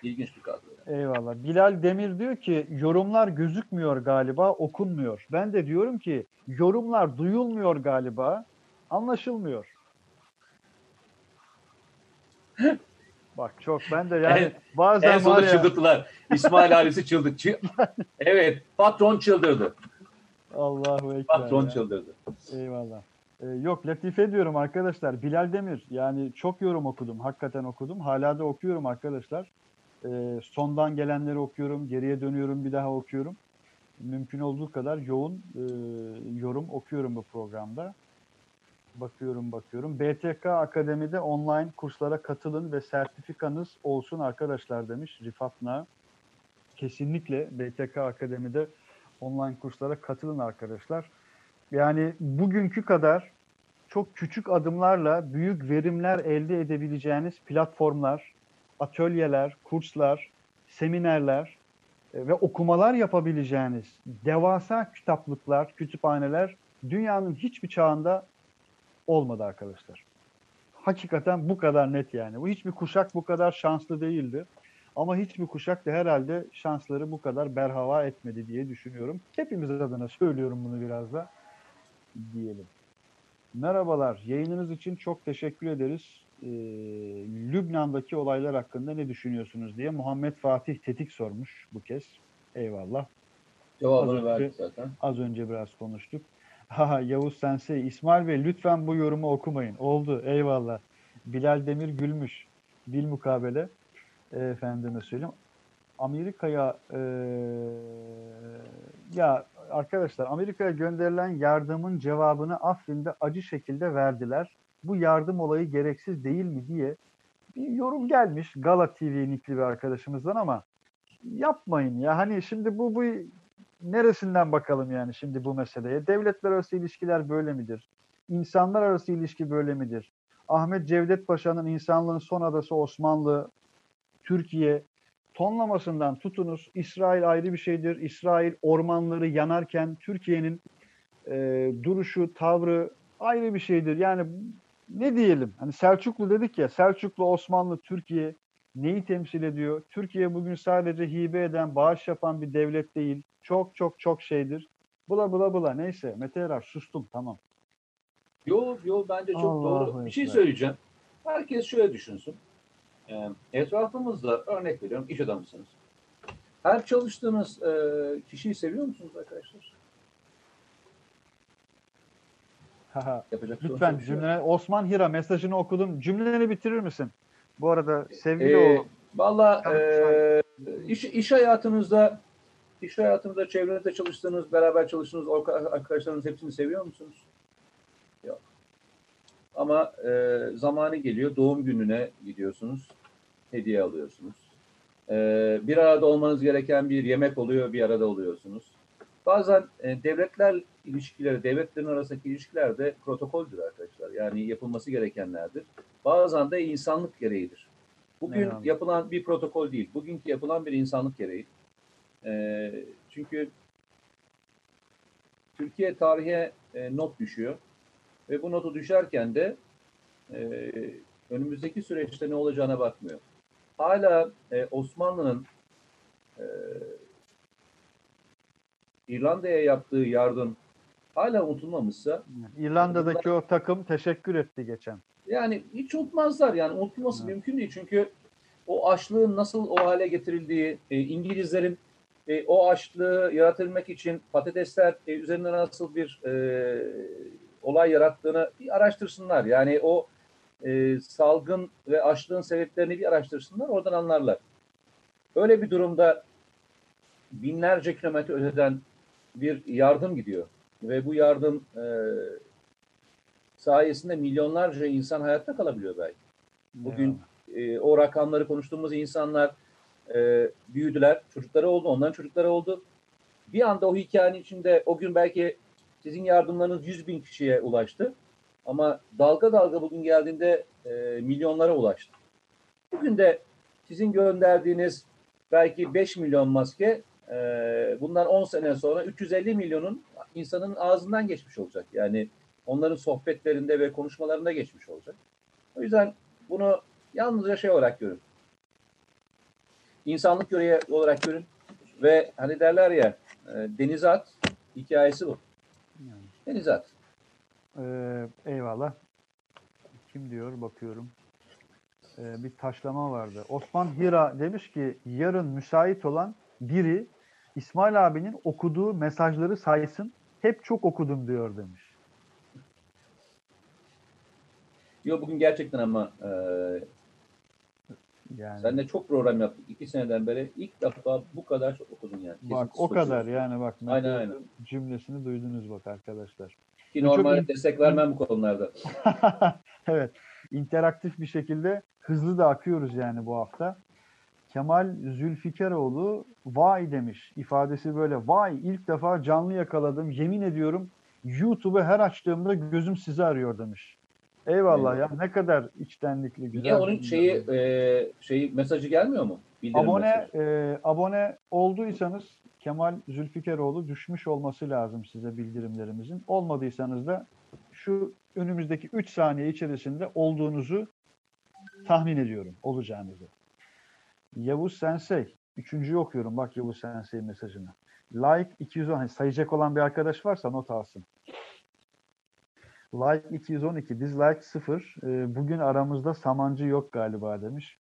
İlginç bir kadro yani. Eyvallah. Bilal Demir diyor ki yorumlar gözükmüyor galiba, okunmuyor. Ben de diyorum ki yorumlar duyulmuyor galiba, anlaşılmıyor. Bak çok ben de yani En bazen sonu var ya çıldırttılar. İsmail ailesi çıldırdı. Çı- evet patron çıldırdı. Allahu Ekber. Patron ya. çıldırdı. Eyvallah. Ee, yok latife diyorum arkadaşlar. Bilal Demir yani çok yorum okudum. Hakikaten okudum. Hala da okuyorum arkadaşlar. Ee, sondan gelenleri okuyorum. Geriye dönüyorum bir daha okuyorum. Mümkün olduğu kadar yoğun e, yorum okuyorum bu programda. Bakıyorum bakıyorum. BTK Akademi'de online kurslara katılın ve sertifikanız olsun arkadaşlar demiş Rifatna. Kesinlikle BTK Akademi'de online kurslara katılın arkadaşlar. Yani bugünkü kadar çok küçük adımlarla büyük verimler elde edebileceğiniz platformlar, atölyeler, kurslar, seminerler e, ve okumalar yapabileceğiniz devasa kitaplıklar, kütüphaneler dünyanın hiçbir çağında olmadı arkadaşlar. Hakikaten bu kadar net yani. Bu hiçbir kuşak bu kadar şanslı değildi. Ama hiçbir kuşak da herhalde şansları bu kadar berhava etmedi diye düşünüyorum. Hepimiz adına söylüyorum bunu biraz da diyelim. Merhabalar. Yayınınız için çok teşekkür ederiz. Ee, Lübnan'daki olaylar hakkında ne düşünüyorsunuz diye Muhammed Fatih Tetik sormuş bu kez. Eyvallah. Cevabını verdik zaten. Az önce biraz konuştuk. Ha Yavuz Sensei, İsmail Bey lütfen bu yorumu okumayın. Oldu. Eyvallah. Bilal Demir gülmüş. Bil mukabele. E, efendime söyleyeyim. Amerika'ya e, ya arkadaşlar Amerika'ya gönderilen yardımın cevabını Afrin'de acı şekilde verdiler. Bu yardım olayı gereksiz değil mi diye bir yorum gelmiş Gala TV nikli bir arkadaşımızdan ama yapmayın ya. Hani şimdi bu bu neresinden bakalım yani şimdi bu meseleye? Devletler arası ilişkiler böyle midir? İnsanlar arası ilişki böyle midir? Ahmet Cevdet Paşa'nın insanlığın son adası Osmanlı, Türkiye tonlamasından tutunuz. İsrail ayrı bir şeydir. İsrail ormanları yanarken Türkiye'nin e, duruşu, tavrı ayrı bir şeydir. Yani ne diyelim? Hani Selçuklu dedik ya, Selçuklu, Osmanlı, Türkiye neyi temsil ediyor? Türkiye bugün sadece hibe eden, bağış yapan bir devlet değil. Çok çok çok şeydir. Bula bula bula neyse. Mete Erar sustum tamam. Yo yo bence çok Allahu doğru. Bir şey söyleyeceğim. Herkes şöyle düşünsün. Ee, etrafımızda örnek veriyorum iş adamısınız. Her çalıştığınız e, kişiyi seviyor musunuz arkadaşlar? Yapacak Lütfen bir şey yok. cümle Osman Hira mesajını okudum. Cümleni bitirir misin? Bu arada sevgili Ee, o Valla Tamam, e, iş, iş hayatınızda iş hayatınızda çevrenizde çalıştığınız, beraber çalıştığınız arkadaşlarınız hepsini seviyor musunuz? Yok. Ama e, zamanı geliyor doğum gününe gidiyorsunuz, hediye alıyorsunuz. E, bir arada olmanız gereken bir yemek oluyor, bir arada oluyorsunuz. Bazen e, devletler ilişkileri, devletlerin arasındaki ilişkiler de protokoldür arkadaşlar. Yani yapılması gerekenlerdir. Bazen de insanlık gereğidir. Bugün Eyvallah. yapılan bir protokol değil. Bugünkü yapılan bir insanlık gereği. Ee, çünkü Türkiye tarihe e, not düşüyor. Ve bu notu düşerken de e, önümüzdeki süreçte ne olacağına bakmıyor. Hala e, Osmanlı'nın e, İrlanda'ya yaptığı yardım hala unutulmamışsa İrlanda'daki o takım teşekkür etti geçen. yani hiç unutmazlar yani unutulması Evet. mümkün değil çünkü o açlığın nasıl o hale getirildiği, e, İngilizlerin e, o açlığı yaratabilmek için patatesler e, üzerinde nasıl bir e, olay yarattığını bir araştırsınlar. Yani o e, salgın ve açlığın sebeplerini bir araştırsınlar, oradan anlarlar. Öyle bir durumda binlerce kilometre öteden bir yardım gidiyor ve bu yardım e, sayesinde milyonlarca insan hayatta kalabiliyor belki. Bugün e, o rakamları konuştuğumuz insanlar e, büyüdüler, çocukları oldu, onların çocukları oldu. Bir anda o hikayenin içinde o gün belki sizin yardımlarınız 100 bin kişiye ulaştı. Ama dalga dalga bugün geldiğinde e, milyonlara ulaştı. Bugün de sizin gönderdiğiniz belki 5 milyon maske e, bundan 10 sene sonra 350 milyonun insanın ağzından geçmiş olacak. Yani onların sohbetlerinde ve konuşmalarında geçmiş olacak. O yüzden bunu yalnızca şey olarak görün. İnsanlık görevi olarak görün. Ve hani derler ya e, at hikayesi bu. Denize at. Ee, eyvallah. Kim diyor bakıyorum. Ee, bir taşlama vardı. Osman Hira demiş ki yarın müsait olan biri İsmail abinin okuduğu mesajları saysın. Hep çok okudum diyor demiş. Yo bugün gerçekten ama e, Yani Sen de çok program yaptık. iki seneden beri ilk defa bu kadar çok okudun yani. bak Kesintisiz o kadar yani bak Aynen, aynen. cümlesini duydunuz bak arkadaşlar. Ki Çok normalde in- destek vermem bu konularda. evet. interaktif bir şekilde hızlı da akıyoruz yani bu hafta. Kemal Zülfikaroğlu vay demiş. ifadesi böyle. Vay ilk defa canlı yakaladım. Yemin ediyorum YouTube'u her açtığımda gözüm sizi arıyor demiş. Eyvallah ya ne kadar içtenlikli güzel. Niye onun şeyi e, şeyi mesajı gelmiyor mu? Bildirim abone mesajı. e, abone olduysanız Kemal Zülfikaroğlu düşmüş olması lazım size bildirimlerimizin. Olmadıysanız da şu önümüzdeki 3 saniye içerisinde olduğunuzu tahmin ediyorum olacağınızı. Yavuz Sensei. Üçüncüyü okuyorum. Bak Yavuz Sensei mesajını. Like 210. Hani sayacak olan bir arkadaş varsa not alsın. Like 212. Dislike 0. Ee, bugün aramızda samancı yok galiba demiş.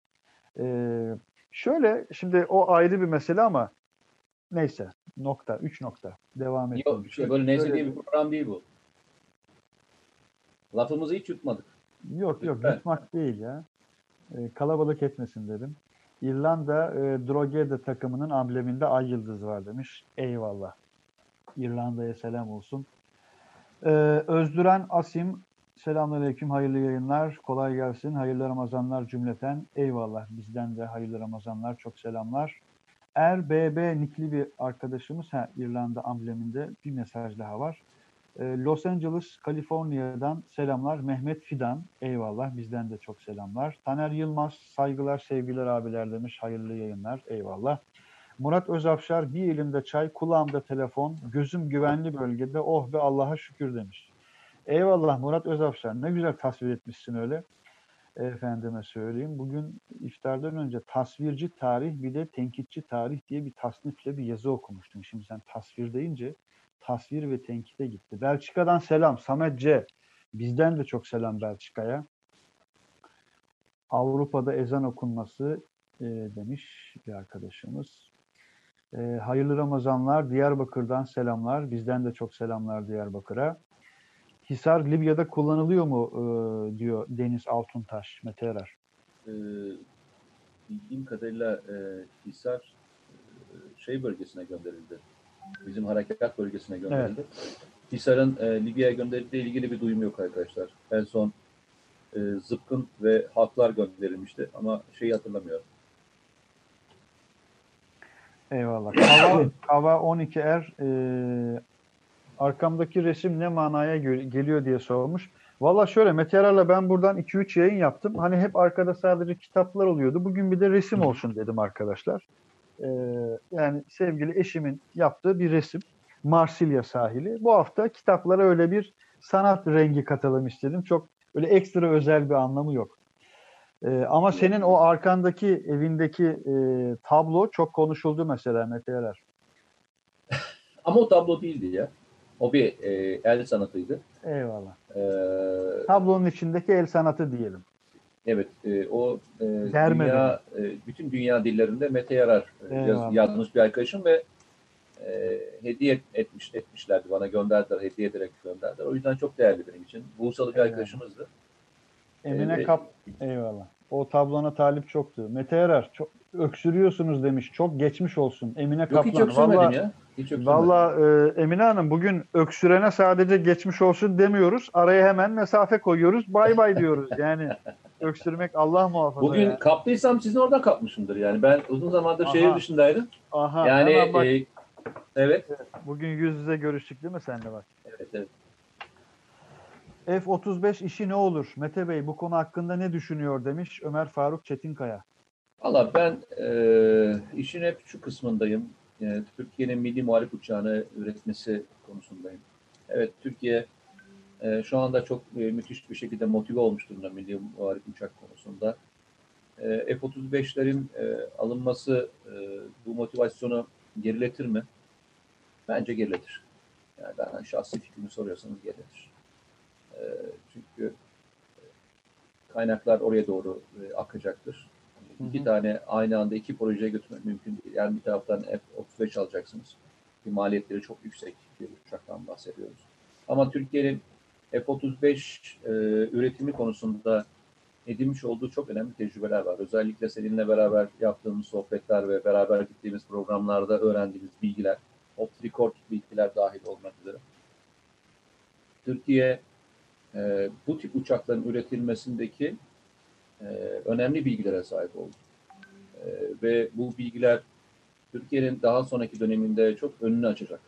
Ee, şöyle şimdi o ayrı bir mesele ama neyse nokta. Üç nokta. Devam edelim. Yok şey böyle neyse diye bir program değil bu. Lafımızı hiç yutmadık. Yok yok Lütfen. yutmak değil ya. Ee, kalabalık etmesin dedim. İrlanda e, Drogheda takımının ambleminde ay yıldız var demiş. Eyvallah. İrlanda'ya selam olsun. Ee, Özdüren Asim Selamünaleyküm, hayırlı yayınlar, kolay gelsin, hayırlı Ramazanlar cümleten. Eyvallah, bizden de hayırlı Ramazanlar, çok selamlar. RBB nikli bir arkadaşımız, ha, İrlanda ambleminde bir mesaj daha var. Ee, Los Angeles, Kaliforniya'dan selamlar. Mehmet Fidan, eyvallah. Bizden de çok selamlar. Taner Yılmaz, saygılar, sevgiler abiler demiş. Hayırlı yayınlar, eyvallah. Murat Özafşar, bir elimde çay, kulağımda telefon, gözüm güvenli bölgede, oh be Allah'a şükür demiş. Eyvallah Murat Özafşar, ne güzel tasvir etmişsin öyle. Efendime söyleyeyim. Bugün iftardan önce tasvirci tarih bir de tenkitçi tarih diye bir tasnifle bir yazı okumuştum. Şimdi sen tasvir deyince tasvir ve tenkite gitti. Belçika'dan selam. Samet C. Bizden de çok selam Belçika'ya. Avrupa'da ezan okunması e, demiş bir arkadaşımız. E, hayırlı Ramazanlar. Diyarbakır'dan selamlar. Bizden de çok selamlar Diyarbakır'a. Hisar Libya'da kullanılıyor mu e, diyor Deniz Altuntaş, Mete Erer. Ee, bildiğim kadarıyla e, Hisar e, şey bölgesine gönderildi. Bizim harekat bölgesine gönderildi. Hisar'ın e, Libya'ya gönderildiği ilgili bir duyum yok arkadaşlar. En son e, Zıpkın ve Halklar gönderilmişti ama şeyi hatırlamıyorum. Eyvallah. Kava, Kava 12R e, arkamdaki resim ne manaya geliyor diye sormuş. Valla şöyle Mete Erer'le ben buradan 2-3 yayın yaptım. Hani hep arkada sadece kitaplar oluyordu. Bugün bir de resim olsun dedim arkadaşlar. E, yani sevgili eşimin yaptığı bir resim. Marsilya sahili. Bu hafta kitaplara öyle bir sanat rengi katalım istedim. Çok öyle ekstra özel bir anlamı yok. Ee, ama senin o arkandaki evindeki e, tablo çok konuşuldu mesela Mete Erer. Ama o tablo değildi ya. O bir e, el sanatıydı. Eyvallah. Ee, Tablonun içindeki el sanatı diyelim. evet, e, o e, dünya, e, bütün dünya dillerinde Mete Yarar e, yaz- yazmış bir arkadaşım ve e, hediye etmiş etmişlerdi bana gönderdiler, hediye ederek gönderdiler. O yüzden çok değerli benim için. Buğsalı bir Eyvallah. arkadaşımızdı. Emine Evet. Kap eyvallah. O tablona talip çoktu. Mete Erer çok öksürüyorsunuz demiş. Çok geçmiş olsun. Emine Yok Kaplan. hiç öksürmedim Vallahi- ya. Hiç öksürmedim. Valla e, Emine Hanım bugün öksürene sadece geçmiş olsun demiyoruz. Araya hemen mesafe koyuyoruz. Bay bay diyoruz. Yani öksürmek Allah muhafaza. Bugün ya. kaptıysam sizin oradan kapmışımdır. Yani ben uzun zamandır Aha. şehir dışındaydım. Aha, yani e, evet. bugün yüz yüze görüştük değil mi senle bak. Evet, evet. F-35 işi ne olur? Mete Bey bu konu hakkında ne düşünüyor demiş Ömer Faruk Çetinkaya. Valla ben e, işin hep şu kısmındayım. E, Türkiye'nin milli muharip uçağını üretmesi konusundayım. Evet Türkiye e, şu anda çok e, müthiş bir şekilde motive olmuş durumda milli muharip uçak konusunda. E, F-35'lerin e, alınması e, bu motivasyonu geriletir mi? Bence geriletir. Yani ben şahsi fikrimi soruyorsanız geriletir. E, çünkü kaynaklar oraya doğru e, akacaktır. Hı İki hı. tane aynı anda iki projeye götürmek mümkün değil. Yani bir taraftan F-35 alacaksınız. Bir maliyetleri çok yüksek bir uçaktan bahsediyoruz. Ama Türkiye'nin F-35 e, üretimi konusunda edinmiş olduğu çok önemli tecrübeler var. Özellikle seninle beraber yaptığımız sohbetler ve beraber gittiğimiz programlarda öğrendiğimiz bilgiler, off the record bilgiler dahil olmak üzere. Türkiye e, bu tip uçakların üretilmesindeki e, önemli bilgilere sahip oldu. E, ve bu bilgiler Türkiye'nin daha sonraki döneminde çok önünü açacak.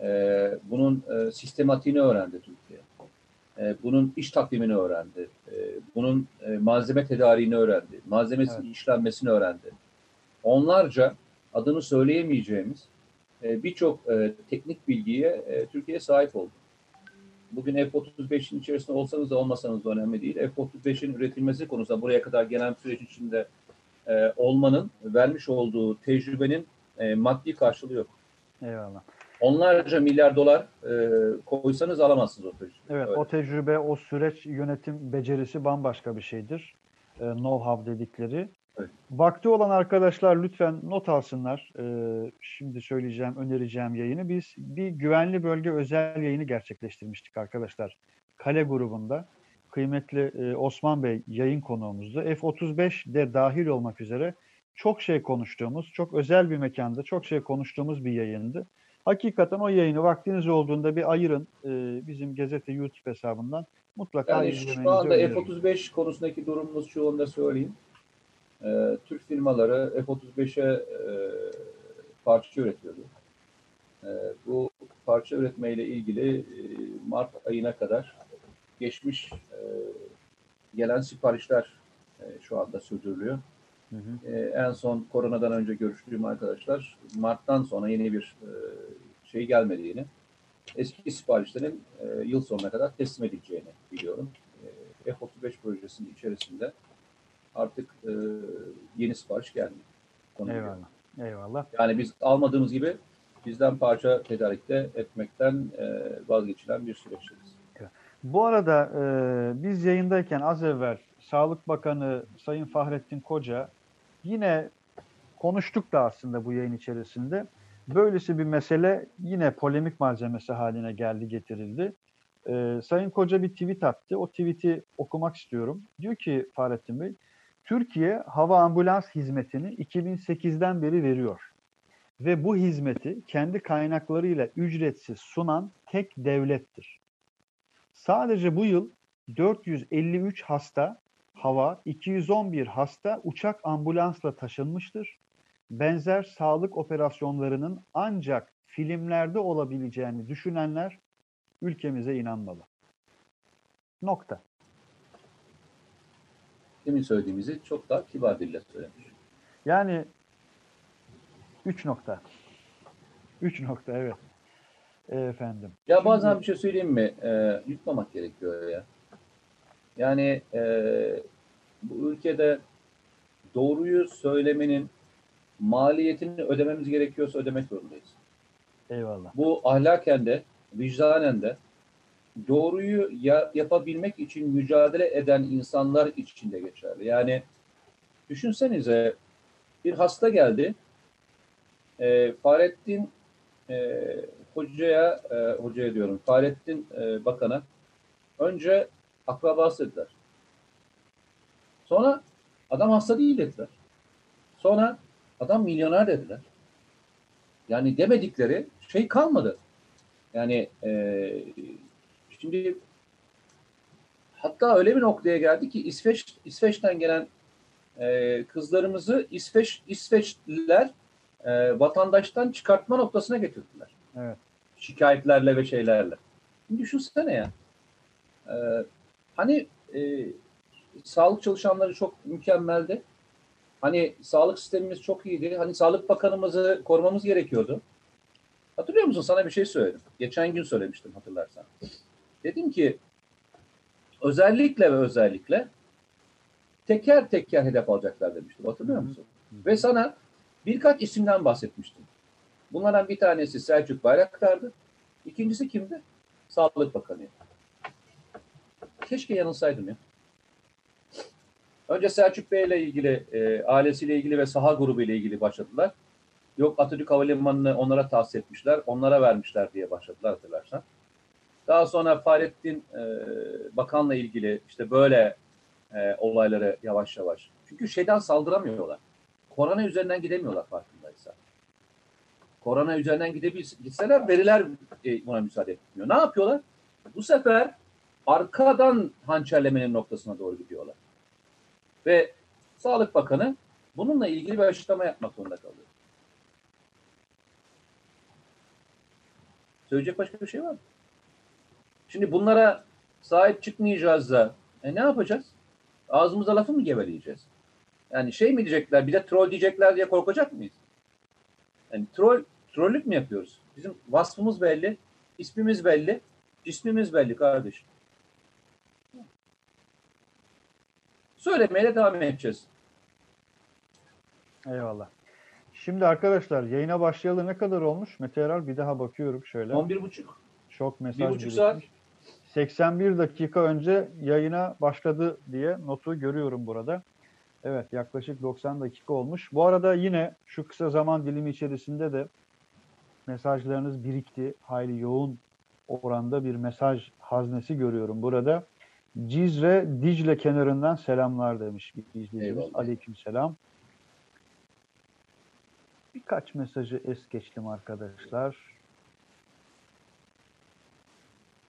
E, bunun e, sistematiğini öğrendi Türkiye. E, bunun iş takvimini öğrendi. E, bunun e, malzeme tedariğini öğrendi. Malzemesinin işlenmesini öğrendi. Onlarca adını söyleyemeyeceğimiz e, birçok e, teknik bilgiye e, Türkiye sahip oldu. Bugün F-35'in içerisinde olsanız da olmasanız da önemli değil. F-35'in üretilmesi konusunda buraya kadar gelen süreç içinde e, olmanın vermiş olduğu tecrübenin e, maddi karşılığı yok. Eyvallah. Onlarca milyar dolar e, koysanız alamazsınız o tecrübeyi. Evet Öyle. o tecrübe, o süreç yönetim becerisi bambaşka bir şeydir. E, know-how dedikleri. Evet. Vakti olan arkadaşlar lütfen not alsınlar. E, şimdi söyleyeceğim, önereceğim yayını. Biz bir güvenli bölge özel yayını gerçekleştirmiştik arkadaşlar. Kale grubunda. Kıymetli e, Osman Bey yayın konuğumuzdu. F-35 de dahil olmak üzere çok şey konuştuğumuz, çok özel bir mekanda çok şey konuştuğumuz bir yayındı. Hakikaten o yayını vaktiniz olduğunda bir ayırın. E, bizim gazete YouTube hesabından mutlaka Yani izlemenizi şu anda öneririm. F-35 konusundaki durumumuz şu onu da söyleyeyim. Ee, Türk firmaları F-35'e e, parça üretiyordu. Ee, bu parça üretmeyle ilgili e, Mart ayına kadar geçmiş e, gelen siparişler e, şu anda sürdürülüyor. Hı hı. Ee, en son koronadan önce görüştüğüm arkadaşlar Mart'tan sonra yeni bir e, şey gelmediğini, eski siparişlerin e, yıl sonuna kadar teslim edileceğini biliyorum. E, F-35 projesinin içerisinde artık e, yeni sipariş gelmiyor. Konu bu. Eyvallah. Eyvallah. Yani biz almadığımız gibi bizden parça tedarikte etmekten e, vazgeçilen bir süreçteyiz. Bu arada e, biz yayındayken az evvel Sağlık Bakanı Sayın Fahrettin Koca yine konuştuk da aslında bu yayın içerisinde. Böylesi bir mesele yine polemik malzemesi haline geldi getirildi. E, Sayın Koca bir tweet attı. O tweet'i okumak istiyorum. Diyor ki Fahrettin Bey, Türkiye hava ambulans hizmetini 2008'den beri veriyor. Ve bu hizmeti kendi kaynaklarıyla ücretsiz sunan tek devlettir. Sadece bu yıl 453 hasta hava, 211 hasta uçak ambulansla taşınmıştır. Benzer sağlık operasyonlarının ancak filmlerde olabileceğini düşünenler ülkemize inanmalı. Nokta. Demin söylediğimizi çok daha kibar dille söylemiş. Yani 3 nokta. 3 nokta evet. E, Efendim. Ya bazen bir şey söyleyeyim mi? Ee, yutmamak gerekiyor ya. Yani e, bu ülkede doğruyu söylemenin maliyetini ödememiz gerekiyorsa ödemek zorundayız. Eyvallah. Bu ahlaken de, vicdanen de doğruyu ya- yapabilmek için mücadele eden insanlar için de geçerli. Yani düşünsenize bir hasta geldi. E, Fahrettin e, hocaya, e, hocaya diyorum, Fahrettin e, Bakan'a önce akrabası dediler. Sonra adam hasta değil dediler. Sonra adam milyoner dediler. Yani demedikleri şey kalmadı. Yani e, şimdi hatta öyle bir noktaya geldi ki İsveç İsveç'ten gelen e, kızlarımızı İsveç İsveçliler e, vatandaştan çıkartma noktasına getirdiler. Evet. Şikayetlerle ve şeylerle. Şimdi düşünsene ya. E, hani e, sağlık çalışanları çok mükemmeldi. Hani sağlık sistemimiz çok iyiydi. Hani Sağlık Bakanımızı korumamız gerekiyordu. Hatırlıyor musun? Sana bir şey söyledim. Geçen gün söylemiştim hatırlarsan. Dedim ki özellikle ve özellikle teker teker hedef alacaklar demiştim. Hatırlıyor musun? Ve sana birkaç isimden bahsetmiştim. Bunlardan bir tanesi Selçuk Bayraktar'dı. İkincisi kimdi? Sağlık Bakanı'ydı. Keşke yanılsaydım ya. Önce Selçuk Bey ile ilgili, e, ailesiyle ilgili ve saha grubu ile ilgili başladılar. Yok Atatürk Havalimanı'nı onlara tahsis etmişler, onlara vermişler diye başladılar hatırlarsan. Daha sonra Fahrettin e, Bakan'la ilgili işte böyle e, olayları yavaş yavaş. Çünkü şeyden saldıramıyorlar. Korona üzerinden gidemiyorlar farkındaysa. Korona üzerinden gidebil gitseler veriler e, buna müsaade etmiyor. Ne yapıyorlar? Bu sefer arkadan hançerlemenin noktasına doğru gidiyorlar. Ve Sağlık Bakanı bununla ilgili bir açıklama yapmak zorunda kalıyor. Söyleyecek başka bir şey var mı? Şimdi bunlara sahip çıkmayacağız da e ne yapacağız? Ağzımıza lafı mı geveleyeceğiz? Yani şey mi diyecekler, bir de troll diyecekler diye korkacak mıyız? Yani troll, trollük mü yapıyoruz? Bizim vasfımız belli, ismimiz belli, cismimiz belli kardeşim. Söylemeye de devam edeceğiz. Eyvallah. Şimdi arkadaşlar yayına başlayalı ne kadar olmuş? Meteoral bir daha bakıyorum şöyle. 11.30. Çok mesaj Bir buçuk saat. 81 dakika önce yayına başladı diye notu görüyorum burada. Evet yaklaşık 90 dakika olmuş. Bu arada yine şu kısa zaman dilimi içerisinde de mesajlarınız birikti. Hayli yoğun oranda bir mesaj haznesi görüyorum burada. Cizre Dicle kenarından selamlar demiş bir izleyicimiz. Aleyküm selam. Birkaç mesajı es geçtim arkadaşlar.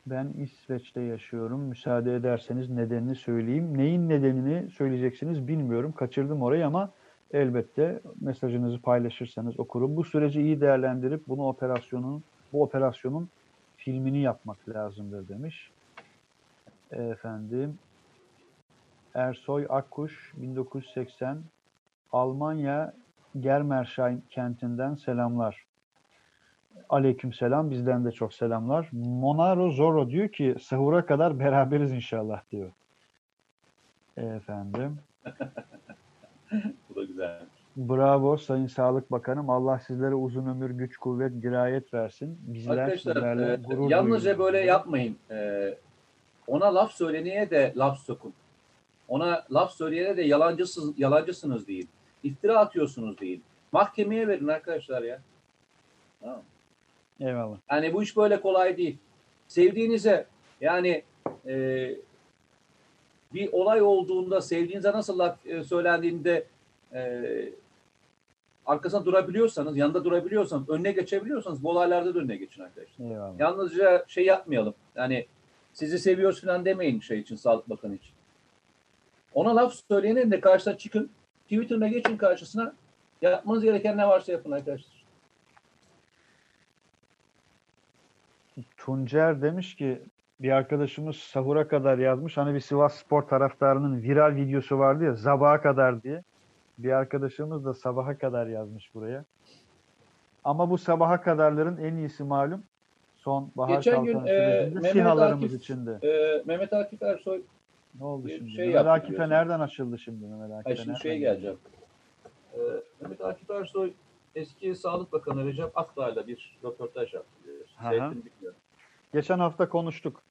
Ben İsveç'te yaşıyorum. Müsaade ederseniz nedenini söyleyeyim. Neyin nedenini söyleyeceksiniz bilmiyorum. Kaçırdım orayı ama elbette mesajınızı paylaşırsanız okurum. Bu süreci iyi değerlendirip bunu operasyonun bu operasyonun filmini yapmak lazımdır demiş. Efendim Ersoy Akkuş 1980 Almanya Germersheim kentinden selamlar. Aleyküm selam. Bizden de çok selamlar. Monaro Zorro diyor ki sahura kadar beraberiz inşallah diyor. Efendim. Bu da güzel. Bravo Sayın Sağlık Bakanım. Allah sizlere uzun ömür, güç, kuvvet, dirayet versin. Bizler Arkadaşlar sizlerle e, gurur yalnızca duyuyoruz. böyle yapmayın. E, ona laf söyleneye de laf sokun. Ona laf söyleyene de yalancısınız, yalancısınız deyin. İftira atıyorsunuz deyin. Mahkemeye verin arkadaşlar ya. Tamam. Eyvallah. Yani bu iş böyle kolay değil. Sevdiğinize yani e, bir olay olduğunda sevdiğinize nasıl laf e, söylendiğinde e, arkasında durabiliyorsanız, yanında durabiliyorsanız, önüne geçebiliyorsanız bu olaylarda da önüne geçin arkadaşlar. Eyvallah. Yalnızca şey yapmayalım. Yani sizi seviyoruz falan demeyin şey için, Sağlık Bakanı için. Ona laf söyleyenin de karşısına çıkın. Twitter'ına geçin karşısına. Yapmanız gereken ne varsa yapın arkadaşlar. Tuncer demiş ki bir arkadaşımız sahura kadar yazmış. Hani bir Sivas Spor taraftarının viral videosu vardı ya sabaha kadar diye. Bir arkadaşımız da sabaha kadar yazmış buraya. Ama bu sabaha kadarların en iyisi malum. Son bahar Geçen gün, e, Mehmet Akif- içinde. Ee, Mehmet Akif Ersoy, Ne oldu şimdi? şey Mehmet Akif'e nereden açıldı şimdi Mehmet Akif'e? ay şimdi şeye geleceğim. Ee, Mehmet Akif Ersoy eski Sağlık Bakanı Recep Akdağ'la bir röportaj yaptı. Seyrettim bilmiyorum. Geçen hafta konuştuk.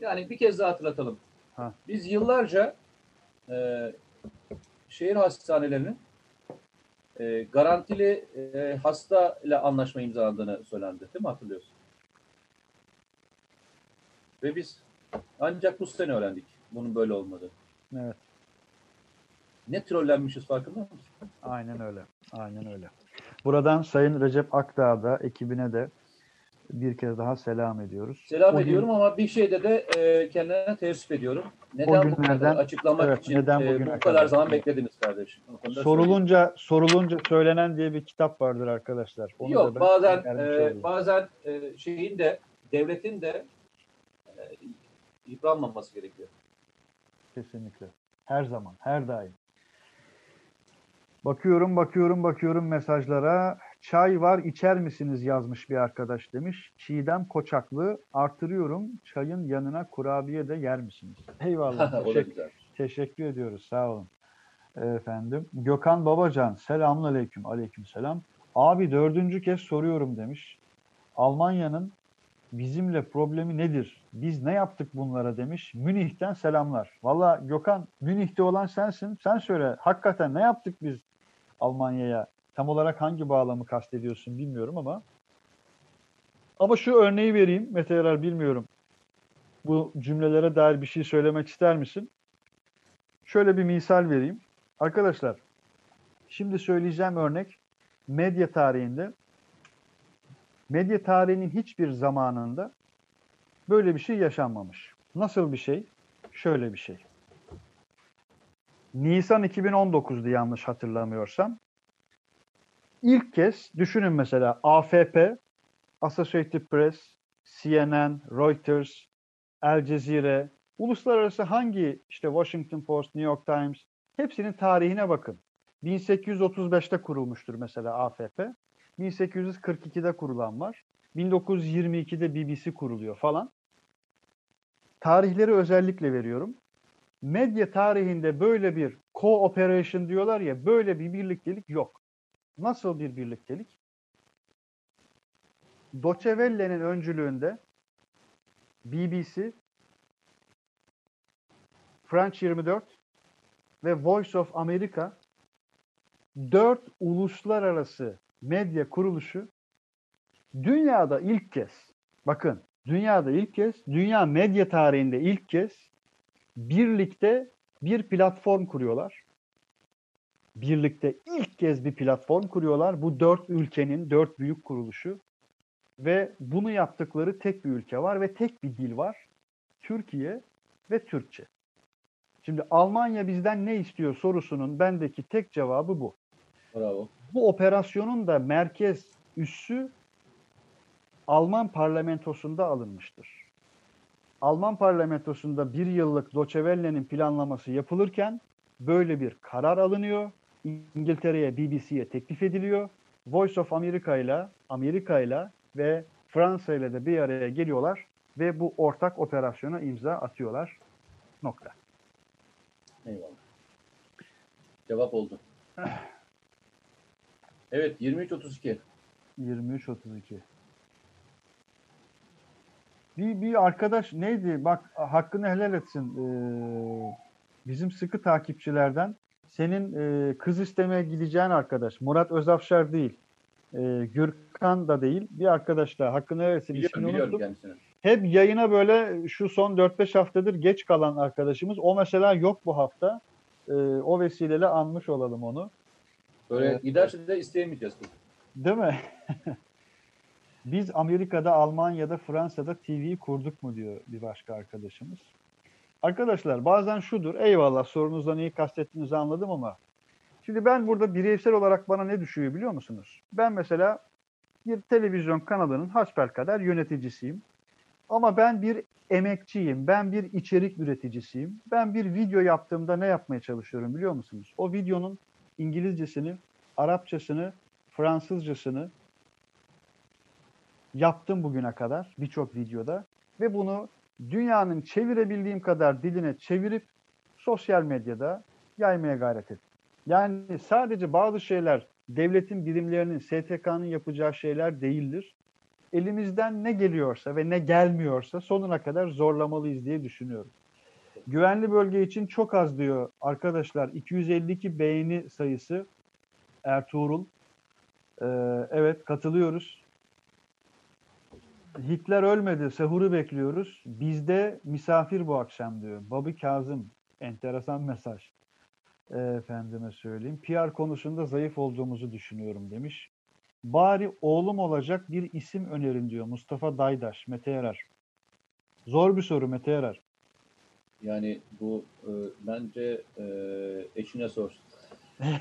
Yani bir kez daha hatırlatalım. Ha. Biz yıllarca e, şehir hastanelerinin e, garantili e, hasta ile anlaşma imzalandığını söylendi. Değil mi hatırlıyorsun? Ve biz ancak bu sene öğrendik bunun böyle olmadığı. Evet. Ne trollenmişiz farkında mısın? Aynen öyle. Aynen öyle. Buradan Sayın Recep Akdağ da ekibine de bir kez daha selam ediyoruz. Selam O gün- ediyorum ama bir şeyde de e, kendilerine teessüp ediyorum. Neden bu günlerden- kadar açıklamak evet, için neden e, bu kadar kadar? zaman beklediniz kardeşim? Konuda söyleyeyim. Sorulunca sorulunca söylenen diye bir kitap vardır arkadaşlar. Onu da Yok ben bazen e, bazen e, şeyin de devletin de e, yıpranmaması gerekiyor. Kesinlikle. Her zaman, her daim. Bakıyorum, bakıyorum, bakıyorum mesajlara. Çay var, içer misiniz yazmış bir arkadaş demiş. Çiğdem Koçaklı, artırıyorum. Çayın yanına kurabiye de yer misiniz? Eyvallah. teşekkür, teşekkür ediyoruz. Sağ olun. Efendim. Gökhan Babacan, selamun aleyküm. Aleyküm selam. Abi dördüncü kez soruyorum demiş. Almanya'nın bizimle problemi nedir? Biz ne yaptık bunlara demiş. Münih'ten selamlar. Valla Gökhan Münih'te olan sensin. Sen söyle hakikaten ne yaptık biz Almanya'ya? Tam olarak hangi bağlamı kastediyorsun bilmiyorum ama. Ama şu örneği vereyim. Mete Yarar bilmiyorum. Bu cümlelere dair bir şey söylemek ister misin? Şöyle bir misal vereyim. Arkadaşlar şimdi söyleyeceğim örnek medya tarihinde medya tarihinin hiçbir zamanında böyle bir şey yaşanmamış. Nasıl bir şey? Şöyle bir şey. Nisan 2019'du yanlış hatırlamıyorsam. İlk kez düşünün mesela AFP, Associated Press, CNN, Reuters, El Cezire, uluslararası hangi işte Washington Post, New York Times hepsinin tarihine bakın. 1835'te kurulmuştur mesela AFP. 1842'de kurulan var. 1922'de BBC kuruluyor falan. Tarihleri özellikle veriyorum. Medya tarihinde böyle bir cooperation diyorlar ya böyle bir birliktelik yok. Nasıl bir birliktelik? Deutsche Welle'nin öncülüğünde BBC, French 24 ve Voice of America dört uluslararası medya kuruluşu dünyada ilk kez bakın dünyada ilk kez dünya medya tarihinde ilk kez birlikte bir platform kuruyorlar. Birlikte ilk kez bir platform kuruyorlar. Bu dört ülkenin dört büyük kuruluşu ve bunu yaptıkları tek bir ülke var ve tek bir dil var. Türkiye ve Türkçe. Şimdi Almanya bizden ne istiyor sorusunun bendeki tek cevabı bu. Bravo. Bu operasyonun da merkez üssü Alman parlamentosunda alınmıştır. Alman parlamentosunda bir yıllık Deutsche Welle'nin planlaması yapılırken böyle bir karar alınıyor. İngiltere'ye, BBC'ye teklif ediliyor. Voice of America ile Amerika ile ve Fransa ile de bir araya geliyorlar ve bu ortak operasyona imza atıyorlar. Nokta. Eyvallah. Cevap oldu. Evet 23.32. 23-32. Bir, bir arkadaş neydi? Bak hakkını helal etsin. Ee, bizim sıkı takipçilerden senin e, kız istemeye gideceğin arkadaş. Murat Özafşar değil. E, Gürkan da değil. Bir arkadaş da hakkını etsin. Biliyorum, biliyorum unuttum. kendisini. Hep yayına böyle şu son 4-5 haftadır geç kalan arkadaşımız. O mesela yok bu hafta. E, o vesileyle anmış olalım onu. Böyle Evet. giderse de isteyemeyeceğiz. Değil mi? Biz Amerika'da, Almanya'da, Fransa'da TV kurduk mu diyor bir başka arkadaşımız. Arkadaşlar bazen şudur, eyvallah sorunuzdan neyi kastettiğinizi anladım ama şimdi ben burada bireysel olarak bana ne düşüyor biliyor musunuz? Ben mesela bir televizyon kanalının hasbelkader yöneticisiyim. Ama ben bir emekçiyim, ben bir içerik üreticisiyim. Ben bir video yaptığımda ne yapmaya çalışıyorum biliyor musunuz? O videonun İngilizcesini, Arapçasını, Fransızcasını yaptım bugüne kadar birçok videoda ve bunu dünyanın çevirebildiğim kadar diline çevirip sosyal medyada yaymaya gayret ettim. Yani sadece bazı şeyler devletin birimlerinin, STK'nın yapacağı şeyler değildir. Elimizden ne geliyorsa ve ne gelmiyorsa sonuna kadar zorlamalıyız diye düşünüyorum. Güvenli bölge için çok az diyor arkadaşlar. 252 beğeni sayısı Ertuğrul. Ee, evet katılıyoruz. Hitler ölmedi, sahuru bekliyoruz. Bizde misafir bu akşam diyor. Babi Kazım. Enteresan mesaj. Efendime söyleyeyim. PR konusunda zayıf olduğumuzu düşünüyorum demiş. Bari oğlum olacak bir isim önerin diyor Mustafa Daydaş, Mete Yarar. Zor bir soru Mete Yarar. Yani bu e, bence e, eşine sor.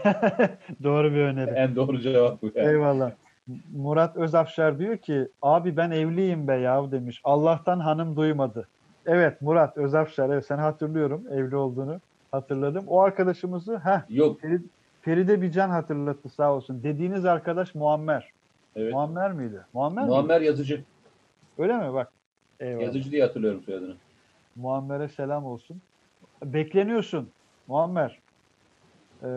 Doğru bir öneri. En doğru cevap bu. Yani. Eyvallah. Murat Özafşar diyor ki abi ben evliyim be yav demiş. Allah'tan hanım duymadı. Evet Murat Özafşar evet sen hatırlıyorum evli olduğunu hatırladım. O arkadaşımızı heh, Yok. Ferid, Feride Bican hatırlattı sağ olsun. Dediğiniz arkadaş Muammer. Evet. Muammer miydi? Muammer, miydi? Muammer yazıcı. Öyle mi? Bak. Eyvallah. Yazıcı diye hatırlıyorum soyadını. Muammer'e selam olsun. Bekleniyorsun Muammer. Ee,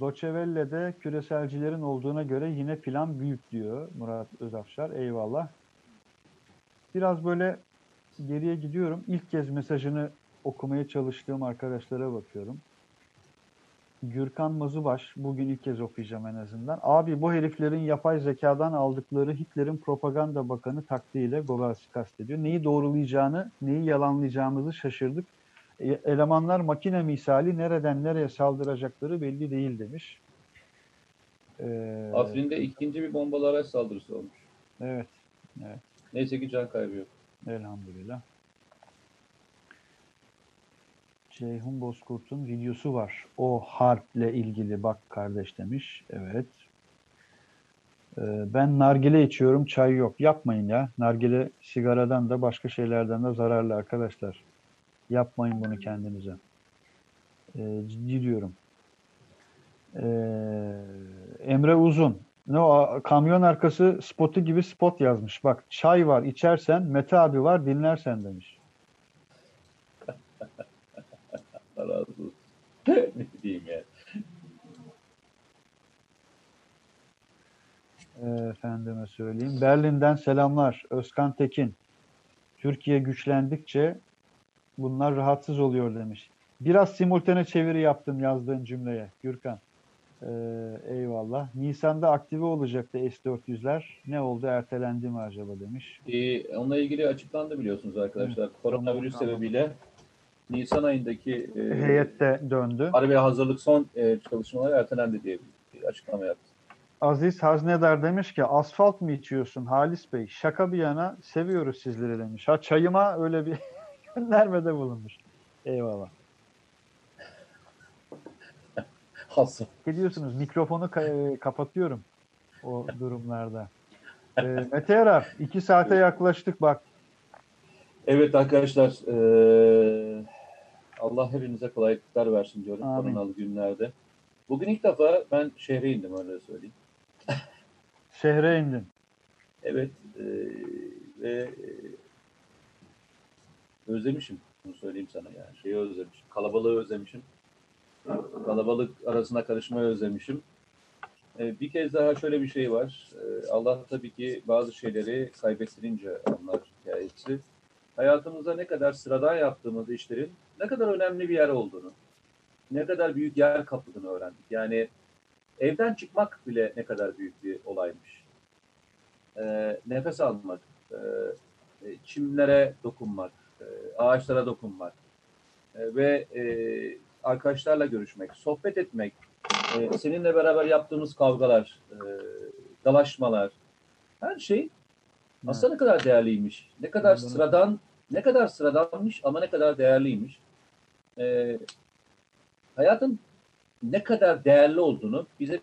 Doçevelle'de küreselcilerin olduğuna göre yine plan büyük diyor Murat Özafşar. Eyvallah. Biraz böyle geriye gidiyorum. İlk kez mesajını okumaya çalıştığım arkadaşlara bakıyorum. Gürkan Mazıbaş, bugün ilk kez okuyacağım en azından. Abi bu heriflerin yapay zekadan aldıkları Hitler'in propaganda bakanı taktiğiyle Goebbels'i kastediyor. Neyi doğrulayacağını, neyi yalanlayacağımızı şaşırdık. E, Elemanlar makine misali nereden nereye saldıracakları belli değil demiş. Ee, Afrin'de ikinci bir bombalı araç saldırısı olmuş. Evet, Neyse ki can kaybı yok. elhamdülillah. Ceyhun Bozkurt'un videosu var. O harple ilgili bak kardeş demiş. Evet. Ee, ben nargile içiyorum, çay yok. Yapmayın ya. Nargile sigaradan da başka şeylerden de zararlı arkadaşlar. Yapmayın bunu kendinize. Ee, ciddi diyorum. Ee, Emre Uzun. Ne o kamyon arkası spotu gibi spot yazmış. Bak çay var içersen, Mete abi var dinlersen demiş. Allah razı olsun. ne diyeyim ya. Ee, Efendime söyleyeyim. Berlin'den selamlar. Özkan Tekin. Türkiye güçlendikçe bunlar rahatsız oluyor demiş. Biraz simultane çeviri yaptım yazdığın cümleye Gürkan. Ee, eyvallah. Nisan'da aktive olacaktı S-400'ler. Ne oldu? Ertelendi mi acaba demiş. Ee, onunla ilgili açıklandı biliyorsunuz arkadaşlar. Koronavirüs Tamam. sebebiyle Nisan ayındaki e, Heyette döndü. harbi hazırlık son e, çalışmaları ertelendi diye bir açıklama yaptı. Aziz Haznedar demiş ki asfalt mı içiyorsun Halis Bey? Şaka bir yana seviyoruz sizleri demiş. Ha çayıma öyle bir göndermede bulunmuş. Eyvallah. Hasım. Gidiyorsunuz mikrofonu ka- e, kapatıyorum o durumlarda. Ee, Mete Yarar iki saate yaklaştık bak. Evet arkadaşlar e, Allah hepinize kolaylıklar versin diyorum Amin. koronalı günlerde. Bugün ilk defa ben şehre indim öyle söyleyeyim. Şehre indin. Evet e, ve e, özlemişim bunu söyleyeyim sana yani şeyi özlemişim. Kalabalığı özlemişim. Kalabalık arasına karışmayı özlemişim. E, bir kez daha şöyle bir şey var. E, Allah tabii ki bazı şeyleri kaybettirince anlar hikayesi. Hayatımızda ne kadar sıradan yaptığımız işlerin ne kadar önemli bir yer olduğunu, ne kadar büyük yer kapladığını öğrendik. Yani evden çıkmak bile ne kadar büyük bir olaymış. E, nefes almak, e, çimlere dokunmak, ağaçlara dokunmak e, ve e, arkadaşlarla görüşmek, sohbet etmek, e, seninle beraber yaptığımız kavgalar, e, dalaşmalar, her şey aslında ne kadar değerliymiş. Ne kadar sıradan, ne kadar sıradanmış ama ne kadar değerliymiş. E, hayatın ne kadar değerli olduğunu bize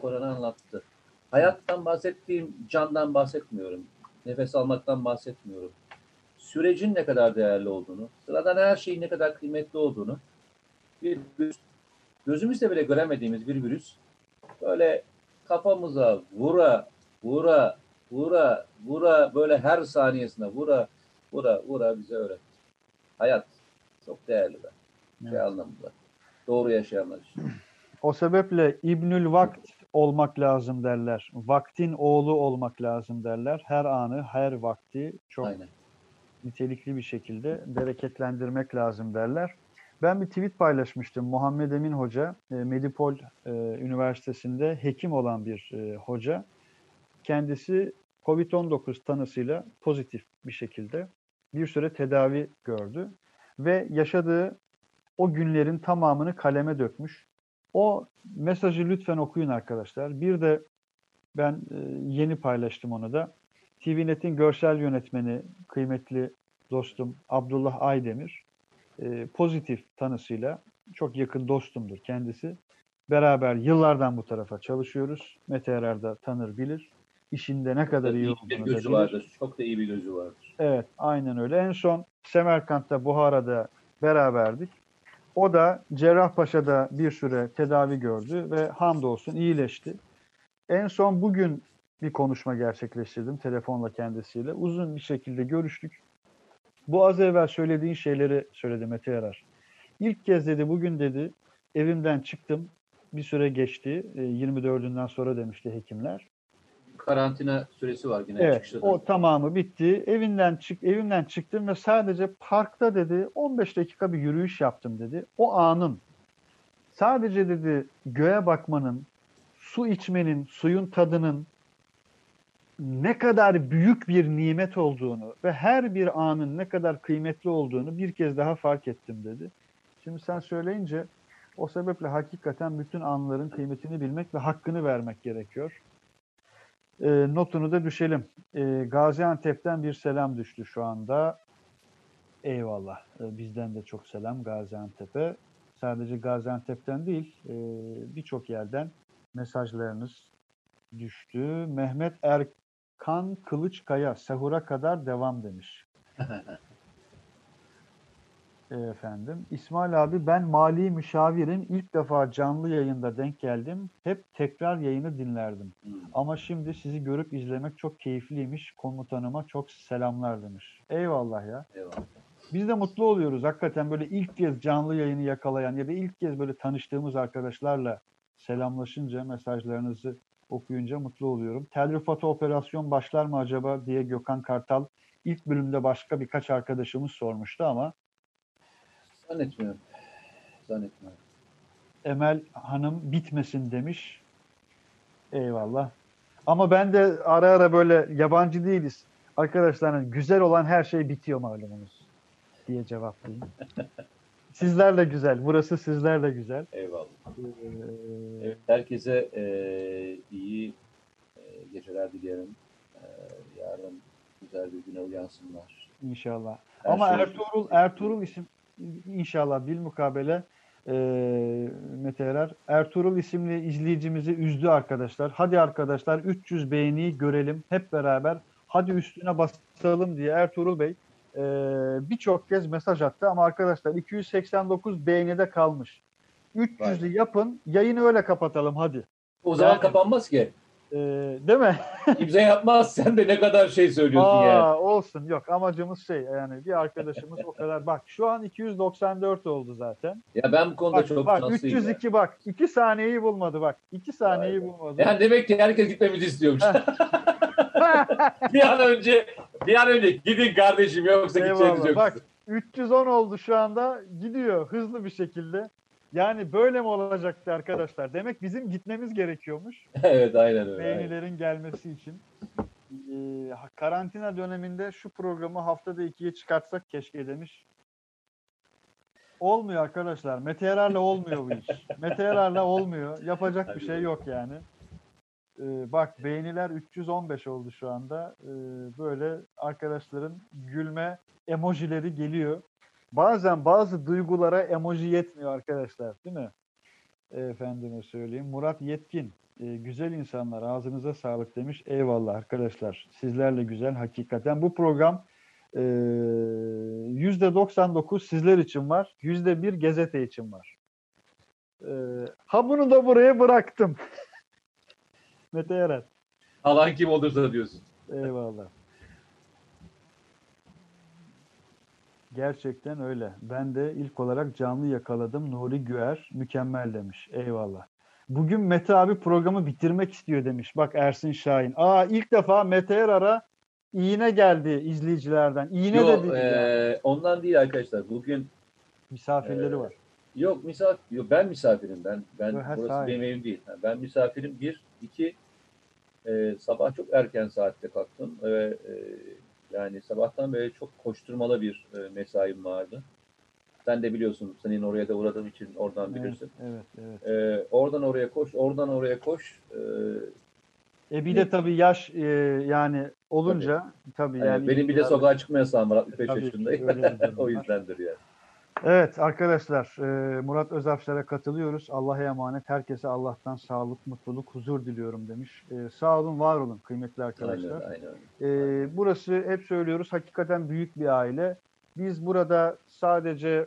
Kur'an anlattı. Hayattan bahsettiğim candan bahsetmiyorum. Nefes almaktan bahsetmiyorum. Sürecin ne kadar değerli olduğunu, sıradan her şeyin ne kadar kıymetli olduğunu bir virüs, gözümüzle bile göremediğimiz bir virüs böyle kafamıza vura, vura, vura, vura böyle her saniyesine vura, vura, vura bize öğretti. Hayat çok değerli be. Şey Evet. anlamında. Doğru yaşayanlar için. O sebeple İbnül Vakt olmak lazım derler. Vaktin oğlu olmak lazım derler. Her anı, her vakti çok Aynen. Nitelikli bir şekilde bereketlendirmek lazım derler. Ben bir tweet paylaşmıştım. Muhammed Emin Hoca, e, Medipol e, Üniversitesi'nde hekim olan bir e, hoca. Kendisi COVID-19 tanısıyla pozitif bir şekilde bir süre tedavi gördü ve yaşadığı o günlerin tamamını kaleme dökmüş. O mesajı lütfen okuyun arkadaşlar. Bir de ben yeni paylaştım onu da. TVNet'in görsel yönetmeni kıymetli dostum Abdullah Aydemir e, pozitif tanısıyla çok yakın dostumdur kendisi. Beraber yıllardan bu tarafa çalışıyoruz. Mete Erer de tanır bilir. İşinde ne kadar iyi İyi bir olduğunu da gözü bilir. vardır. Çok da iyi bir gözü vardır. Evet, aynen öyle. En son Semerkant'ta, Buhara'da beraberdik. O da Cerrahpaşa'da bir süre tedavi gördü ve hamdolsun iyileşti. En son bugün bir konuşma gerçekleştirdim telefonla kendisiyle. Uzun bir şekilde görüştük. Bu az evvel söylediğin şeyleri söyledi Mete Yarar. İlk kez dedi bugün dedi evimden çıktım. Bir süre geçti. E, 24'ünden sonra demişti hekimler. Karantina süresi var yine Evet, çıkışta o tamamı bitti. Evinden çık, evimden çıktım ve sadece parkta dedi 15 dakika bir yürüyüş yaptım dedi. O anın sadece dedi göğe bakmanın, su içmenin, suyun tadının ne kadar büyük bir nimet olduğunu ve her bir anın ne kadar kıymetli olduğunu bir kez daha fark ettim dedi. Şimdi sen söyleyince o sebeple hakikaten bütün anların kıymetini bilmek ve hakkını vermek gerekiyor. E, notunu da düşelim. E, Gaziantep'ten bir selam düştü şu anda. Eyvallah. E, bizden de çok selam Gaziantep'e. Sadece Gaziantep'ten değil, e, birçok yerden mesajlarınız düştü. Mehmet Erkan Kılıçkaya, sahura kadar devam demiş. E, Efendim. İsmail abi ben mali müşavirim. İlk defa canlı yayında denk geldim. Hep tekrar yayını dinlerdim. Hmm. Ama şimdi sizi görüp izlemek çok keyifliymiş. Komutanıma çok selamlar demiş. Eyvallah ya. Eyvallah. Biz de mutlu oluyoruz hakikaten böyle ilk kez canlı yayını yakalayan ya da ilk kez böyle tanıştığımız arkadaşlarla selamlaşınca mesajlarınızı okuyunca mutlu oluyorum. Telrifat'a operasyon başlar mı acaba diye Gökhan Kartal ilk bölümde başka birkaç arkadaşımız sormuştu ama Zannetmiyorum. Zannetmiyorum. Emel Hanım bitmesin demiş. Eyvallah. Ama ben de ara ara böyle yabancı değiliz. Arkadaşlar hani güzel olan her şey bitiyor malumunuz diye cevaplayayım. Sizler de güzel. Burası sizler de güzel. Eyvallah. Ee, Evet, herkese e, iyi e, geceler dilerim. E, yarın güzel bir güne uyansınlar. İnşallah. Her Ama şey- Ertuğrul Ertuğrul isim inşallah bil mukabele e, Mete Erer. Ertuğrul isimli izleyicimizi üzdü arkadaşlar. Hadi arkadaşlar 300 beğeniyi görelim hep beraber. Hadi üstüne basalım diye Ertuğrul Bey e, birçok kez mesaj attı ama arkadaşlar 289 beğenide kalmış. 300'ü yapın yayını öyle kapatalım hadi. O zaman Yani- kapanmaz ki. E, değil mi? Kimse yapmaz. Sen de ne kadar şey söylüyorsun Aa, yani. olsun yok amacımız şey yani bir arkadaşımız o kadar bak şu an 294 oldu zaten. Ya ben bu konuda Bak, çok bak şanslıyım. ya. 302 bak 2 saniyeyi bulmadı bak 2 saniyeyi be. bulmadı. Yani demek ki herkes gitmemizi istiyormuş. bir an önce bir an önce gidin kardeşim yoksa gideceğiniz yok. bak 310 oldu şu anda gidiyor hızlı bir şekilde. Yani böyle mi olacaktı arkadaşlar? Demek bizim gitmemiz gerekiyormuş evet aynen öyle. aynen. beğenilerin gelmesi için. Ee, karantina döneminde şu programı haftada ikiye çıkartsak keşke demiş. Olmuyor arkadaşlar. Meteorlarla olmuyor bu iş. Meteorlarla olmuyor. Yapacak bir şey yok yani. Ee, bak beğeniler 315 oldu şu anda. Ee, böyle arkadaşların gülme emojileri geliyor. Bazen bazı duygulara emoji yetmiyor arkadaşlar değil mi? Efendime söyleyeyim. Murat Yetkin. e, güzel insanlar ağzınıza sağlık demiş. Eyvallah arkadaşlar. Sizlerle güzel hakikaten. Bu program e, %99 sizler için var. %1 gazete için var. E, ha bunu da buraya bıraktım. Mete Yarar. Alan kim olursa diyorsun. Eyvallah. Gerçekten öyle. Ben de ilk olarak canlı yakaladım. Nuri Güer mükemmel demiş. Eyvallah. Bugün Mete abi programı bitirmek istiyor demiş. Bak Ersin Şahin. Aa ilk defa Mete Yarar'a iğne geldi izleyicilerden. İğne Yo, de değil. e, yani. ondan değil arkadaşlar. Bugün Misafirleri e, var. Yok misafir, yok, ben misafirim. Ben ben Ha, burası sahi. benim evim değil. Ben misafirim. Bir, iki e, sabah çok erken saatte kalktım ve e, yani sabahtan beri çok koşturmalı bir e, mesaim vardı. Sen de biliyorsun. Senin oraya da uğradığım için oradan Evet, bilirsin. evet, evet. Ee, oradan oraya koş, oradan oraya koş. Ee, E bir de tabii yaş e, yani olunca tabii, yani yani benim bir de sokağa çıkma yasağım var 65 Tabii ki, yaşındayım. o yüzdendir yani. Evet arkadaşlar e, Murat Özafşar'a katılıyoruz. Allah'a emanet. Herkese Allah'tan sağlık, mutluluk, huzur diliyorum demiş. E, sağ olun, var olun kıymetli Aynen arkadaşlar. aynen öyle. E, burası hep söylüyoruz hakikaten büyük bir aile. Biz burada sadece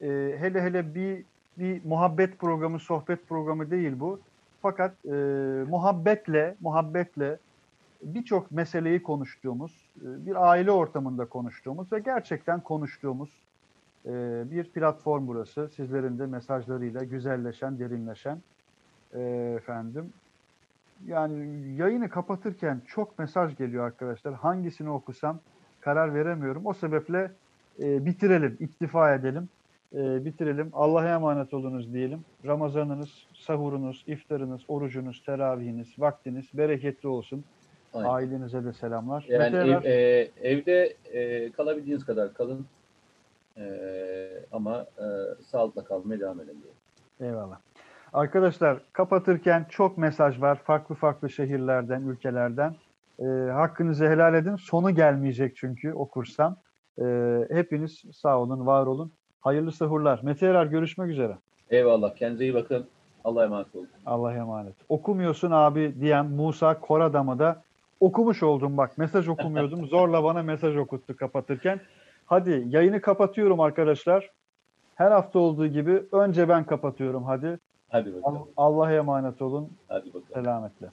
hele hele bir bir muhabbet programı, sohbet programı değil bu. Fakat e, muhabbetle, muhabbetle birçok meseleyi konuştuğumuz, bir aile ortamında konuştuğumuz ve gerçekten konuştuğumuz e, bir platform burası. Sizlerin de mesajlarıyla güzelleşen, derinleşen e, efendim. Yani yayını kapatırken çok mesaj geliyor arkadaşlar. Hangisini okusam karar veremiyorum. O sebeple e, bitirelim, iktifa edelim, e, bitirelim. Allah'a emanet olunuz diyelim. Ramazanınız, sahurunuz, iftarınız, orucunuz, teravihiniz, vaktiniz bereketli olsun. Aynen. Ailenize de selamlar. Yani ev- e, evde e, kalabildiğiniz kadar kalın. E, ama e, sağlıkla kalmaya devam diye. Eyvallah. Arkadaşlar kapatırken çok mesaj var farklı farklı şehirlerden, ülkelerden. Ee, hakkınızı helal edin. Sonu gelmeyecek çünkü okursam. Ee, hepiniz sağ olun, var olun. Hayırlı sahurlar. Mete Erer görüşmek üzere. Eyvallah. Kendinize iyi bakın. Allah'a emanet olun. Allah'a emanet. Okumuyorsun abi diyen Musa Koradam'ı da okumuş oldum bak. Mesaj okumuyordum. Zorla bana mesaj okuttu kapatırken. Hadi yayını kapatıyorum arkadaşlar. Her hafta olduğu gibi önce ben kapatıyorum hadi. Hadi bakalım. Allah'a emanet olun. Hadi bakalım. Selametle.